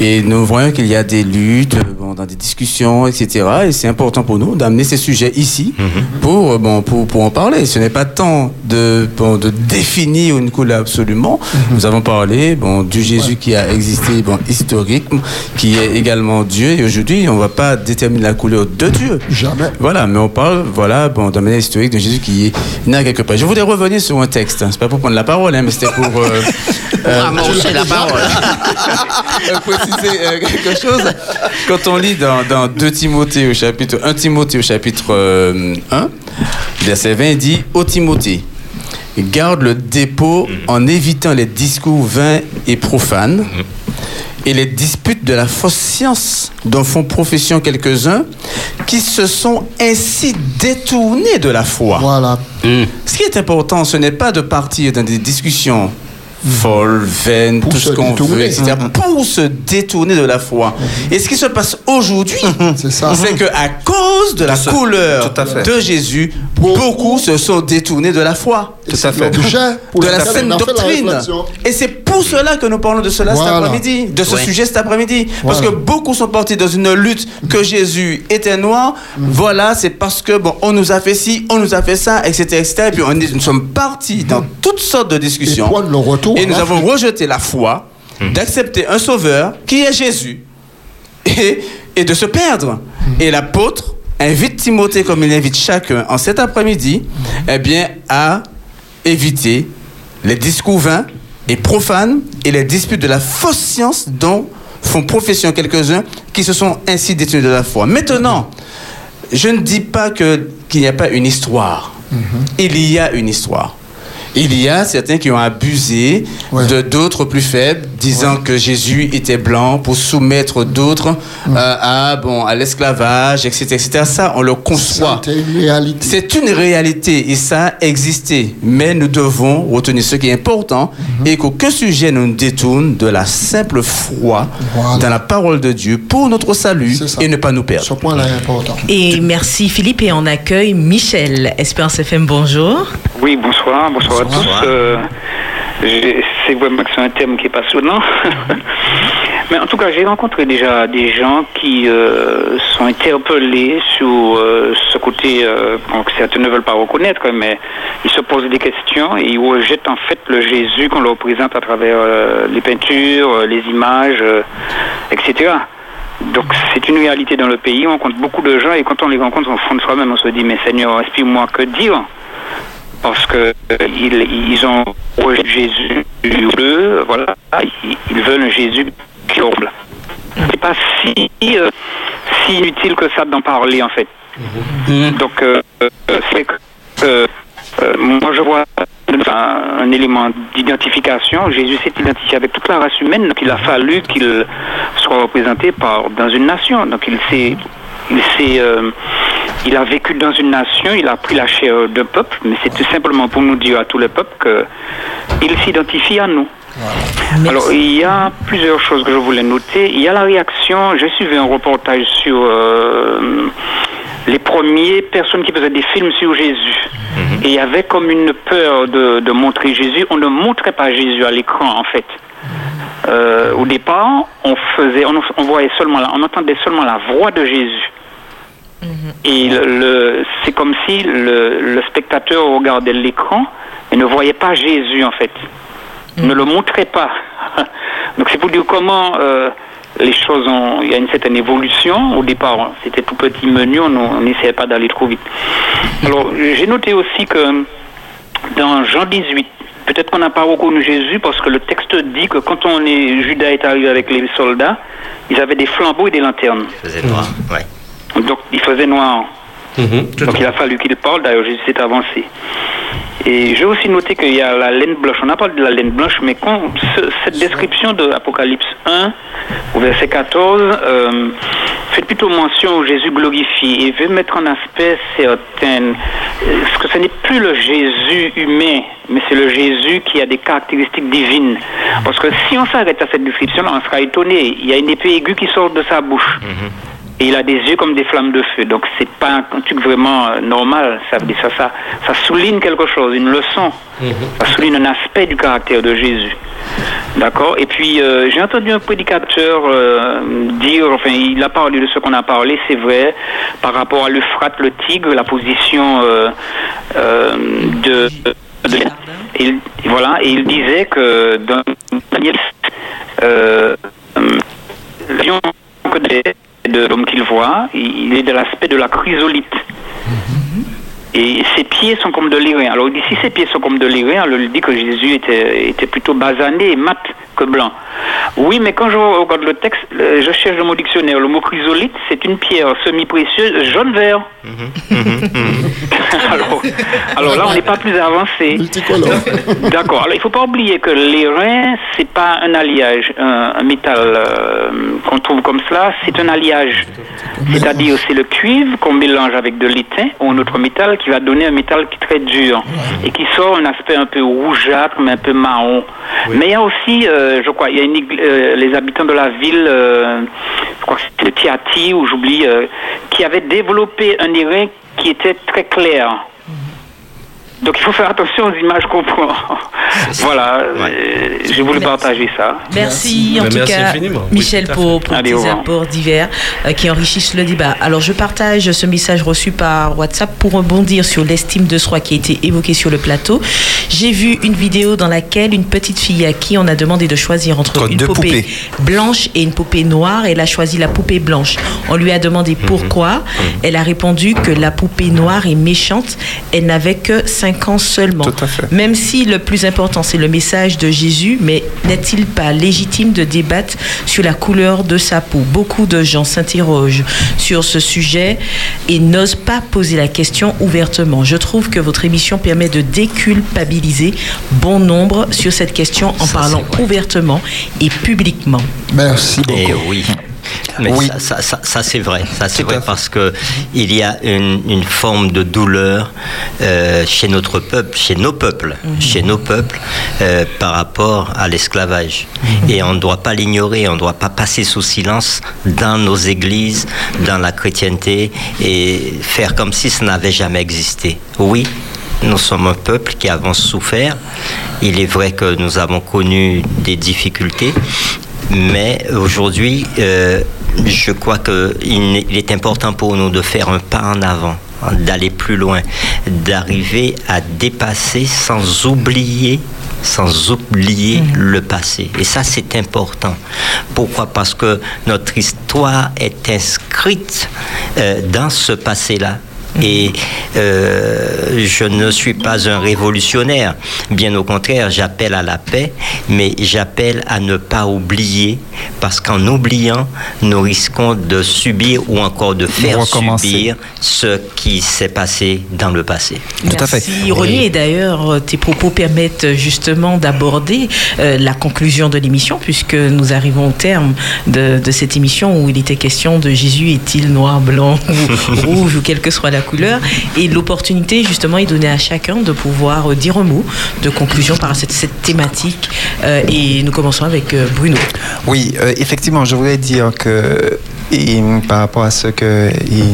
Et nous voyons qu'il y a des luttes bon, dans des discussions, etc. Et c'est important pour nous d'amener ces sujets ici pour, euh, bon, pour, pour en parler. Ce n'est pas tant de, bon, de définir une couleur absolument. Nous avons parlé bon, du Jésus qui a existé bon, historique, qui est également Dieu. Et aujourd'hui, on ne va pas déterminer la couleur de Dieu. Jamais. Voilà, mais on parle voilà, bon, d'un manière historique de Jésus qui est né quelque part. Je voudrais revenir sur un texte. C'est pas pour prendre la parole, hein, mais c'était pour. euh, euh, amorcer la parole. euh, préciser euh, quelque chose. Quand on lit dans, dans 2 Timothée au chapitre 1 Timothée au chapitre euh, 1, verset 20, il dit Ô Timothée, garde le dépôt en évitant les discours vains et profanes et les disputes de la fausse science dont font profession quelques-uns qui se sont ainsi détournés de la foi. Voilà. Ce qui est important, ce n'est pas de partir dans des discussions folles, vaines, tout ce qu'on veut, etc., pour se détourner de la foi. Et ce qui se passe aujourd'hui, c'est que à cause de la Tout couleur de Jésus, beaucoup se sont détournés de la foi. Tout à fait. De la saine doctrine. Et c'est pour cela que nous parlons de cela Voilà. cet après-midi, de ce Ouais. sujet cet après-midi. Parce que beaucoup sont partis dans une lutte que Jésus était noir. Voilà, c'est parce que, bon, on nous a fait ci, on nous a fait ça, etc. etc. Et puis on est- nous sommes partis dans toutes sortes de discussions. prendre le retour Et nous avons rejeté la foi d'accepter un sauveur qui est Jésus et, et de se perdre. Et l'apôtre invite Timothée, comme il invite chacun en cet après-midi, eh bien, à éviter les discours vains et profanes et les disputes de la fausse science dont font profession quelques-uns qui se sont ainsi détenus de la foi. Maintenant, je ne dis pas qu'il n'y a pas une histoire. Il y a une histoire. Il y a certains qui ont abusé de d'autres plus faibles, disant que Jésus était blanc pour soumettre d'autres euh, à, bon, à l'esclavage, etc., etc. Ça, on le conçoit. C'est une réalité. C'est une réalité et ça a existé. Mais nous devons retenir ce qui est important et qu'aucun sujet ne nous détourne de la simple foi dans la parole de Dieu pour notre salut et ne pas nous perdre. Ce point-là est important. Et merci Philippe et on accueille Michel. Espérance FM, bonjour. Oui, bonsoir, bonsoir, à tous. Euh, c'est vraiment que c'est un thème qui est passionnant. Mais en tout cas, j'ai rencontré déjà des gens qui euh, sont interpellés sur euh, ce côté euh, que certains ne veulent pas reconnaître, mais ils se posent des questions et ils rejettent en fait le Jésus qu'on leur présente à travers les peintures, les images, etc. Donc c'est une réalité dans le pays, on rencontre beaucoup de gens et quand on les rencontre au fond de soi-même, on se dit mais Seigneur, explique-moi que dire? Parce que euh, ils, ils ont Jésus bleu, voilà, ils, ils veulent un Jésus qui humble. C'est pas si, euh, si inutile que ça d'en parler en fait. Donc euh, c'est que euh, moi je vois un, un élément d'identification. Jésus s'est identifié avec toute la race humaine, donc il a fallu qu'il soit représenté par dans une nation. Donc il s'est il euh, il a vécu dans une nation, il a pris la chair d'un peuple, mais c'est tout simplement pour nous dire à tout le peuple que il s'identifie à nous. Alors, il y a plusieurs choses que je voulais noter. Il y a la réaction, j'ai suivi un reportage sur euh, les premières personnes qui faisaient des films sur Jésus. Et il y avait comme une peur de, de montrer Jésus. On ne montrait pas Jésus à l'écran, en fait. Euh, au départ, on faisait, on, on voyait seulement, la- on entendait seulement la voix de Jésus. Et le, le- c'est comme si le, le spectateur regardait l'écran et ne voyait pas Jésus en fait. Ne le montrait pas. Donc c'est pour dire comment euh, les choses ont. Il y a une certaine évolution. Au départ, c'était tout petit menu, on on n'essayait pas d'aller trop vite. Alors j'ai noté aussi que dans Jean 18, peut-être qu'on n'a pas reconnu Jésus parce que le texte dit que quand on est, Judas est arrivé avec les soldats, ils avaient des flambeaux et des lanternes. faisait noir, ouais. Donc il faisait noir. Donc il a fallu qu'il parle, d'ailleurs Jésus s'est avancé. Et j'ai aussi noté qu'il y a la laine blanche. On a parlé de la laine blanche, mais quand ce- cette description de Apocalypse 1, au verset 14, euh, fait plutôt mention au Jésus glorifié et veut mettre en aspect certaines. euh, Parce que ce n'est plus le Jésus humain, mais c'est le Jésus qui a des caractéristiques divines. Parce que si on s'arrête à cette description-là, on sera étonné. Il y a une épée aiguë qui sort de sa bouche. Et il a des yeux comme des flammes de feu. Donc c'est pas un truc vraiment euh, normal. Ça, ça, ça, ça souligne quelque chose, une leçon. Ça souligne un aspect du caractère de Jésus. D'accord? Et puis euh, j'ai entendu un prédicateur euh, dire, enfin il a parlé de ce qu'on a parlé, c'est vrai, par rapport à l'Euphrate, le Tigre, la position euh, de... de et il- voilà, et il disait que dans Daniel, euh, de l'homme qu'il voit, il est de l'aspect de la chrysolite. Et ses pieds sont comme de l'airain. Alors il dit, si ses pieds sont comme de l'airain, alors il dit que Jésus était, était plutôt basané et mat que blanc. Oui, mais quand je regarde le texte, je cherche dans mon dictionnaire, le mot chrysolite, c'est une pierre semi-précieuse jaune-vert. alors, alors là, on n'est pas plus avancé. D'accord. Alors, il ne faut pas oublier que l'airain, c'est pas un alliage, un, un métal euh, qu'on trouve comme cela, c'est un alliage. C'est-à-dire, c'est le cuivre qu'on mélange avec de l'étain ou un autre métal qui va donner un métal qui est très dur et qui sort un aspect un peu rougeâtre, mais un peu marron. Mais il y a aussi, euh, je crois, il y a une, euh, les habitants de la ville, euh, je crois que c'était Tiati, ou j'oublie, qui avaient développé un airain qui était très clair. Donc il faut faire attention aux images qu'on prend. voilà, euh, j'ai voulu partager ça. Merci en Ben, tout merci cas, infiniment. Michel, pour, pour Allez, tes apports divers euh, qui enrichissent le débat. Alors, je partage ce message reçu par WhatsApp pour rebondir sur l'estime de soi qui a été évoquée sur le plateau. J'ai vu une vidéo dans laquelle une petite fille à qui on a demandé de choisir entre une poupée poupées. blanche et une poupée noire. Elle a choisi la poupée blanche. On lui a demandé pourquoi. Elle a répondu que la poupée noire est méchante. Elle n'avait que 5 ans seulement. Tout à fait. Même si le plus important, c'est le message de Jésus, mais n'est-il pas légitime de débattre sur la couleur de sa peau? Beaucoup de gens s'interrogent sur ce sujet et n'osent pas poser la question ouvertement. Je trouve que votre émission permet de déculpabiliser bon nombre sur cette question en parlant ouvertement et publiquement. Merci beaucoup. Et oui. Mais ça, ça- ça- ça, c'est vrai, ça c'est vrai parce que il y a une, une forme de douleur euh, chez notre peuple, chez nos peuples, chez nos peuples euh, par rapport à l'esclavage. Et on ne doit pas l'ignorer, on ne doit pas passer sous silence dans nos églises, dans la chrétienté et faire comme si ça n'avait jamais existé. Oui, nous sommes un peuple qui avons souffert. Il est vrai que nous avons connu des difficultés, Mais aujourd'hui, euh, je crois qu'il est- il est important pour nous de faire un pas en avant, hein, d'aller plus loin, d'arriver à dépasser sans oublier sans oublier le passé. Et ça, c'est important. Pourquoi? Parce que notre histoire est inscrite euh, dans ce passé-là. Et euh, je ne suis pas un révolutionnaire. Bien au contraire, j'appelle à la paix, mais j'appelle à ne pas oublier, parce qu'en oubliant, nous risquons de subir ou encore de faire subir ce qui s'est passé dans le passé. Merci Ronnie. Et d'ailleurs, tes propos permettent justement d'aborder euh, la conclusion de l'émission, puisque nous arrivons au terme de, de cette émission où il était question de Jésus est-il noir, blanc ou rouge ou quelle que soit la couleur. Et l'opportunité justement est donnée à chacun de pouvoir euh, dire un mot de conclusion par cette, cette thématique. Euh, et nous commençons avec euh, Bruno. Oui, euh, effectivement, je voulais dire que et, par rapport à ce que et,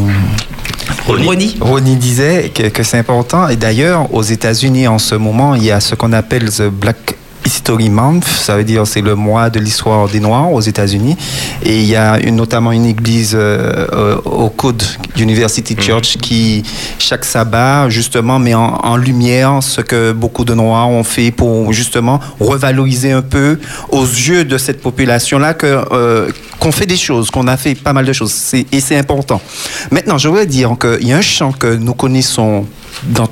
Ronnie. disait, que, que c'est important. Et d'ailleurs, aux États-Unis, en ce moment, il y a ce qu'on appelle the Black History Month, ça veut dire c'est le mois de l'histoire des Noirs aux États-Unis. Et il y a une- notamment une église euh, euh, au coude d'University Church qui, chaque sabbat, justement, met en, en lumière ce que beaucoup de Noirs ont fait pour justement revaloriser un peu aux yeux de cette population-là que, euh, qu'on fait des choses, qu'on a fait pas mal de choses. Et c'est important. Maintenant, je voudrais dire qu'il y a un chant que nous connaissons dans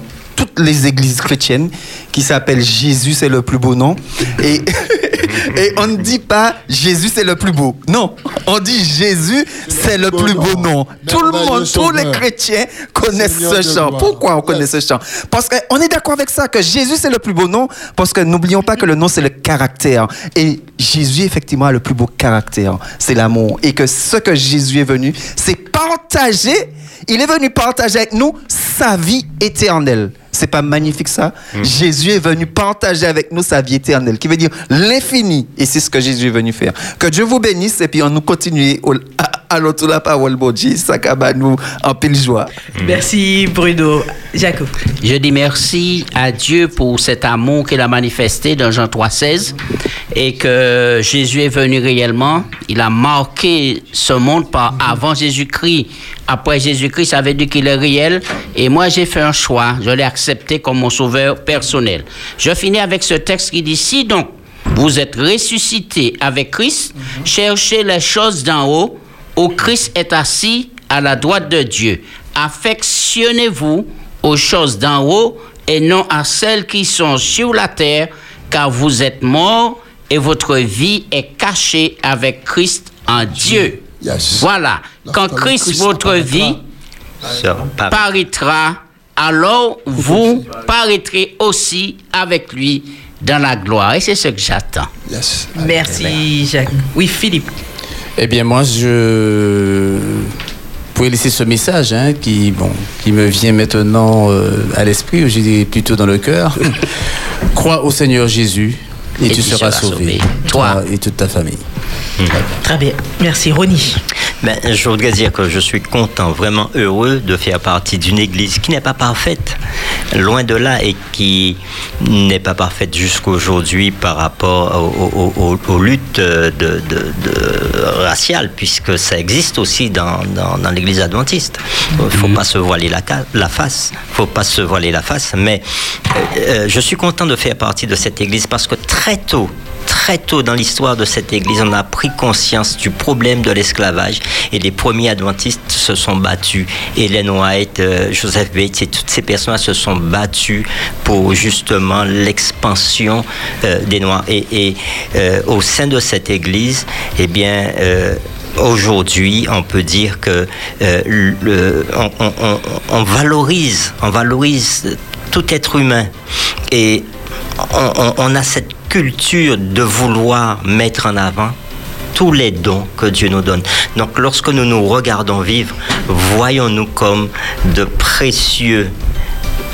toutes les églises chrétiennes qui s'appelle Jésus c'est le plus beau nom. Et, et on ne dit pas Jésus c'est le plus beau. Non, on dit Jésus c'est le plus beau nom. Tout le monde, tous les chrétiens connaissent Seigneur ce chant. Pourquoi on connaît ce chant? Parce qu'on est d'accord avec ça, que Jésus c'est le plus beau nom, parce que n'oublions pas que le nom c'est le caractère. Et Jésus effectivement a le plus beau caractère, c'est l'amour. Et que ce que Jésus est venu, c'est partager, il est venu partager avec nous sa vie éternelle. C'est pas magnifique ça? Jésus est venu partager avec nous sa vie éternelle, qui veut dire l'infini. Et c'est ce que Jésus est venu faire. Que Dieu vous bénisse et puis on nous continue à, à l'autre la parole, bon Dieu, ça va nous en pile joie. Merci Bruno. Jacob. Je dis merci à Dieu pour cet amour qu'il a manifesté dans Jean 3,16 et que Jésus est venu réellement. Il a marqué ce monde par avant Jésus-Christ. Après Jésus-Christ, ça veut dire qu'il est réel. Et moi, j'ai fait un choix. Je l'ai accepté comme mon sauveur personnel. Je finis avec ce texte qui dit Si donc vous êtes ressuscité avec Christ, cherchez les choses d'en haut où Christ est assis à la droite de Dieu. Affectionnez-vous aux choses d'en haut et non à celles qui sont sur la terre, car vous êtes morts et votre vie est cachée avec Christ en Dieu. Voilà. Quand Christ, votre vie, paraîtra, alors vous paraîtrez aussi avec lui dans la gloire. Et c'est ce que j'attends. Merci Jacques. Oui, Philippe. Eh bien, moi, je pouvais laisser ce message hein, qui, bon, qui me vient maintenant euh, à l'esprit, ou je dis plutôt dans le cœur. Crois au Seigneur Jésus et, tu, seras, sauvé, toi et toute ta famille. Très bien. Merci Ronnie. Ben, je voudrais dire que je suis content, vraiment heureux de faire partie d'une église qui n'est pas parfaite, loin de là, et qui n'est pas parfaite jusqu'aujourd'hui par rapport aux, aux- aux- aux luttes de, de- de- raciales, puisque ça existe aussi dans, dans- dans l'église adventiste. Il ne faut pas se voiler la, face, faut pas se voiler la face, mais euh, euh, je suis content de faire partie de cette église parce que très tôt, très tôt dans l'histoire de cette église, on a pris conscience du problème de l'esclavage et les premiers adventistes se sont battus. Hélène White, euh, Joseph Bates et toutes ces personnes se sont battus pour justement l'expansion euh, des Noirs. Et, euh, au sein de cette église, eh bien, Aujourd'hui, on peut dire que on, valorise, on valorise tout être humain et on a cette culture de vouloir mettre en avant tous les dons que Dieu nous donne. Donc lorsque nous nous regardons vivre, voyons-nous comme de précieux,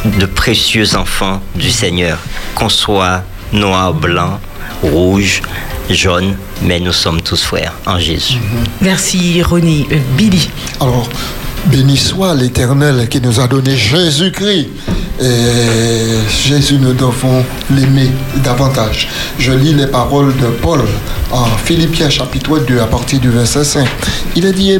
de précieux enfants du Seigneur, qu'on soit noir, blanc, rouge, jaune, mais nous sommes tous frères en Jésus. Merci Ronnie. Euh, Billy. Alors, Béni soit l'Éternel qui nous a donné Jésus-Christ. Et Jésus, nous devons l'aimer davantage. Je lis les paroles de Paul en Philippiens chapitre 2 à partir du verset 5. Il a dit,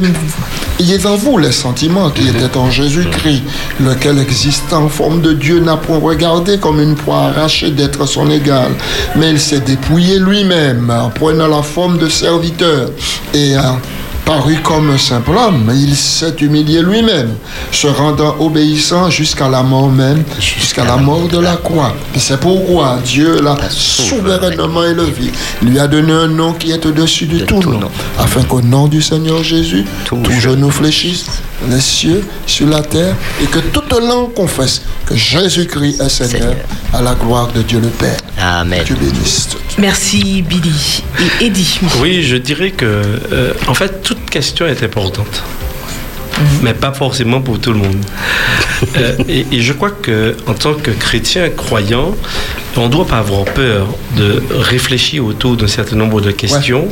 ayez en vous les sentiments qui étaient en Jésus-Christ, lequel existant en forme de Dieu n'a point regardé comme une proie arrachée d'être son égal, mais il s'est dépouillé lui-même en prenant la forme de serviteur et en paru comme un simple homme, il s'est humilié lui-même, se rendant obéissant jusqu'à la mort même, jusqu'à la mort de la croix. Et c'est pourquoi Dieu l'a souverainement élevé, lui a donné un nom qui est au-dessus de tout nom, afin qu'au nom du Seigneur Jésus, tout genou fléchisse, les cieux, sur la terre, et que toute langue confesse que Jésus-Christ est Seigneur, à la gloire de Dieu le Père. Amen. Dieu bénisse. Merci Billy. Et Eddie. Oui, je dirais que, euh, en fait, toute question est importante. Mais pas forcément pour tout le monde. Euh, et, et je crois que en tant que chrétien croyant, on ne doit pas avoir peur de réfléchir autour d'un certain nombre de questions,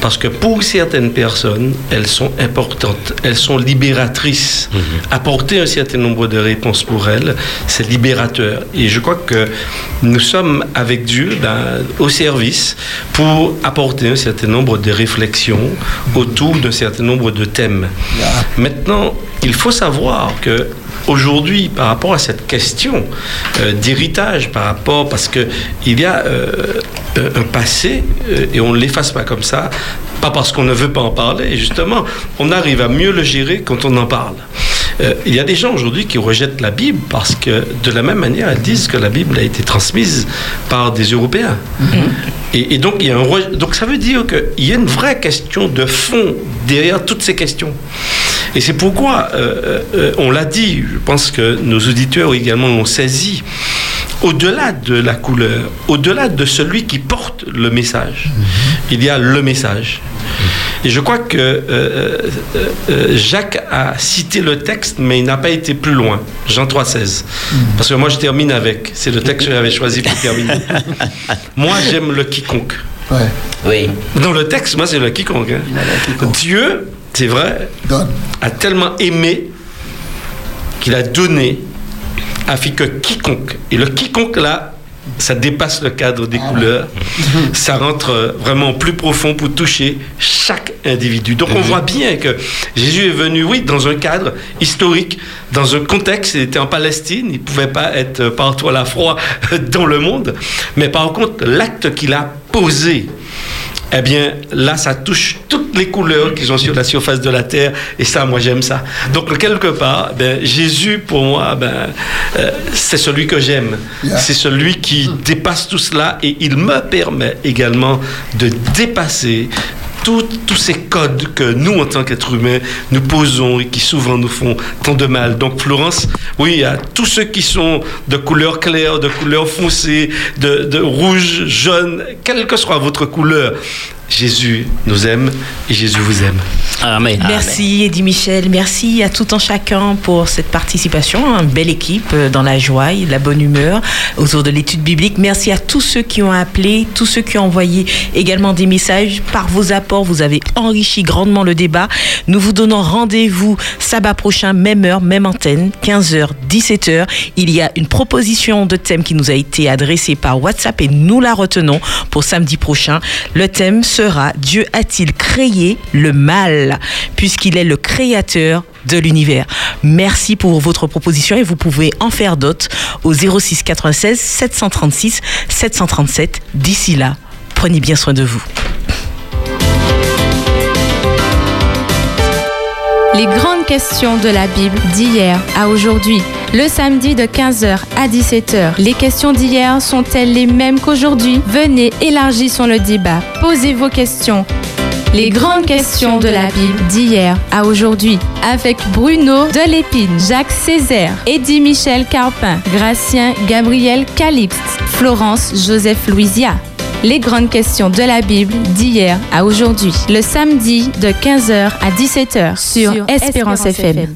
parce que pour certaines personnes, elles sont importantes, elles sont libératrices. Apporter un certain nombre de réponses pour elles, c'est libérateur. Et je crois que nous sommes avec Dieu dans- au service pour apporter un certain nombre de réflexions autour d'un certain nombre de thèmes. Maintenant, il faut savoir que aujourd'hui, par rapport à cette question euh, d'héritage, par rapport, parce que il y a euh, euh, un passé et on ne l'efface pas comme ça, pas parce qu'on ne veut pas en parler, justement, on arrive à mieux le gérer quand on en parle. Euh, il y a des gens aujourd'hui qui rejettent la Bible parce que, de la même manière, elles disent que la Bible a été transmise par des Européens. Et, et donc, il y a un re- donc, ça veut dire qu'il y a une vraie question de fond derrière toutes ces questions. Et c'est pourquoi, euh, euh, on l'a dit, je pense que nos auditeurs également l'ont saisi, au-delà de la couleur, au-delà de celui qui porte le message, il y a le message. Et je crois que euh, euh, euh, Jacques a cité le texte, mais il n'a pas été plus loin. Jean 3,16. Parce que moi, je termine avec. C'est le texte que j'avais choisi pour terminer. moi, j'aime le quiconque. Oui. Dans le texte, moi, c'est le quiconque. hein. Dieu, c'est vrai, a tellement aimé qu'il a donné afin que quiconque, et le quiconque là, ça dépasse le cadre des couleurs, ça rentre vraiment plus profond pour toucher chaque individu. Donc on voit bien que Jésus est venu, oui, dans un cadre historique, dans un contexte, il était en Palestine, il ne pouvait pas être partout à la froid dans le monde, mais par contre, l'acte qu'il a posé, eh bien, là, ça touche toutes les couleurs qui sont sur la surface de la terre, et ça, moi, j'aime ça. Donc, quelque part, ben, Jésus, pour moi, ben, euh, c'est celui que j'aime. C'est celui qui dépasse tout cela, et il me permet également de dépasser tous ces codes que nous, en tant qu'êtres humains, nous posons et qui souvent nous font tant de mal. Donc, Florence, oui, à tous ceux qui sont de couleur claire, de couleur foncée, de, de rouge, jaune, quelle que soit votre couleur, Jésus nous aime et Jésus vous aime. Amen. Merci Eddie Michel, merci à tout un chacun pour cette participation, une belle équipe euh, dans la joie et la bonne humeur autour de l'étude biblique. Merci à tous ceux qui ont appelé, tous ceux qui ont envoyé également des messages. Par vos apports, vous avez enrichi grandement le débat. Nous vous donnons rendez-vous sabbat prochain, même heure, même antenne, 15h, 17h. Il y a une proposition de thème qui nous a été adressée par WhatsApp et nous la retenons pour samedi prochain. Le thème Dieu a-t-il créé le mal puisqu'il est le créateur de l'univers. Merci pour votre proposition et vous pouvez en faire d'autres au 06 96 736 737. D'ici là, prenez bien soin de vous. Les grandes questions de la Bible d'hier à aujourd'hui. Le samedi de 15h à 17h. Les questions d'hier sont-elles les mêmes qu'aujourd'hui? Venez, élargissons le débat. Posez vos questions. Les grandes questions de la Bible d'hier à aujourd'hui. Avec Bruno Delépine, Jacques Césaire, Eddie Michel Carpin, Gracien Gabriel Calixte, Florence Joseph Louisia. Les grandes questions de la Bible d'hier à aujourd'hui. Le samedi de 15h à 17h sur Espérance FM.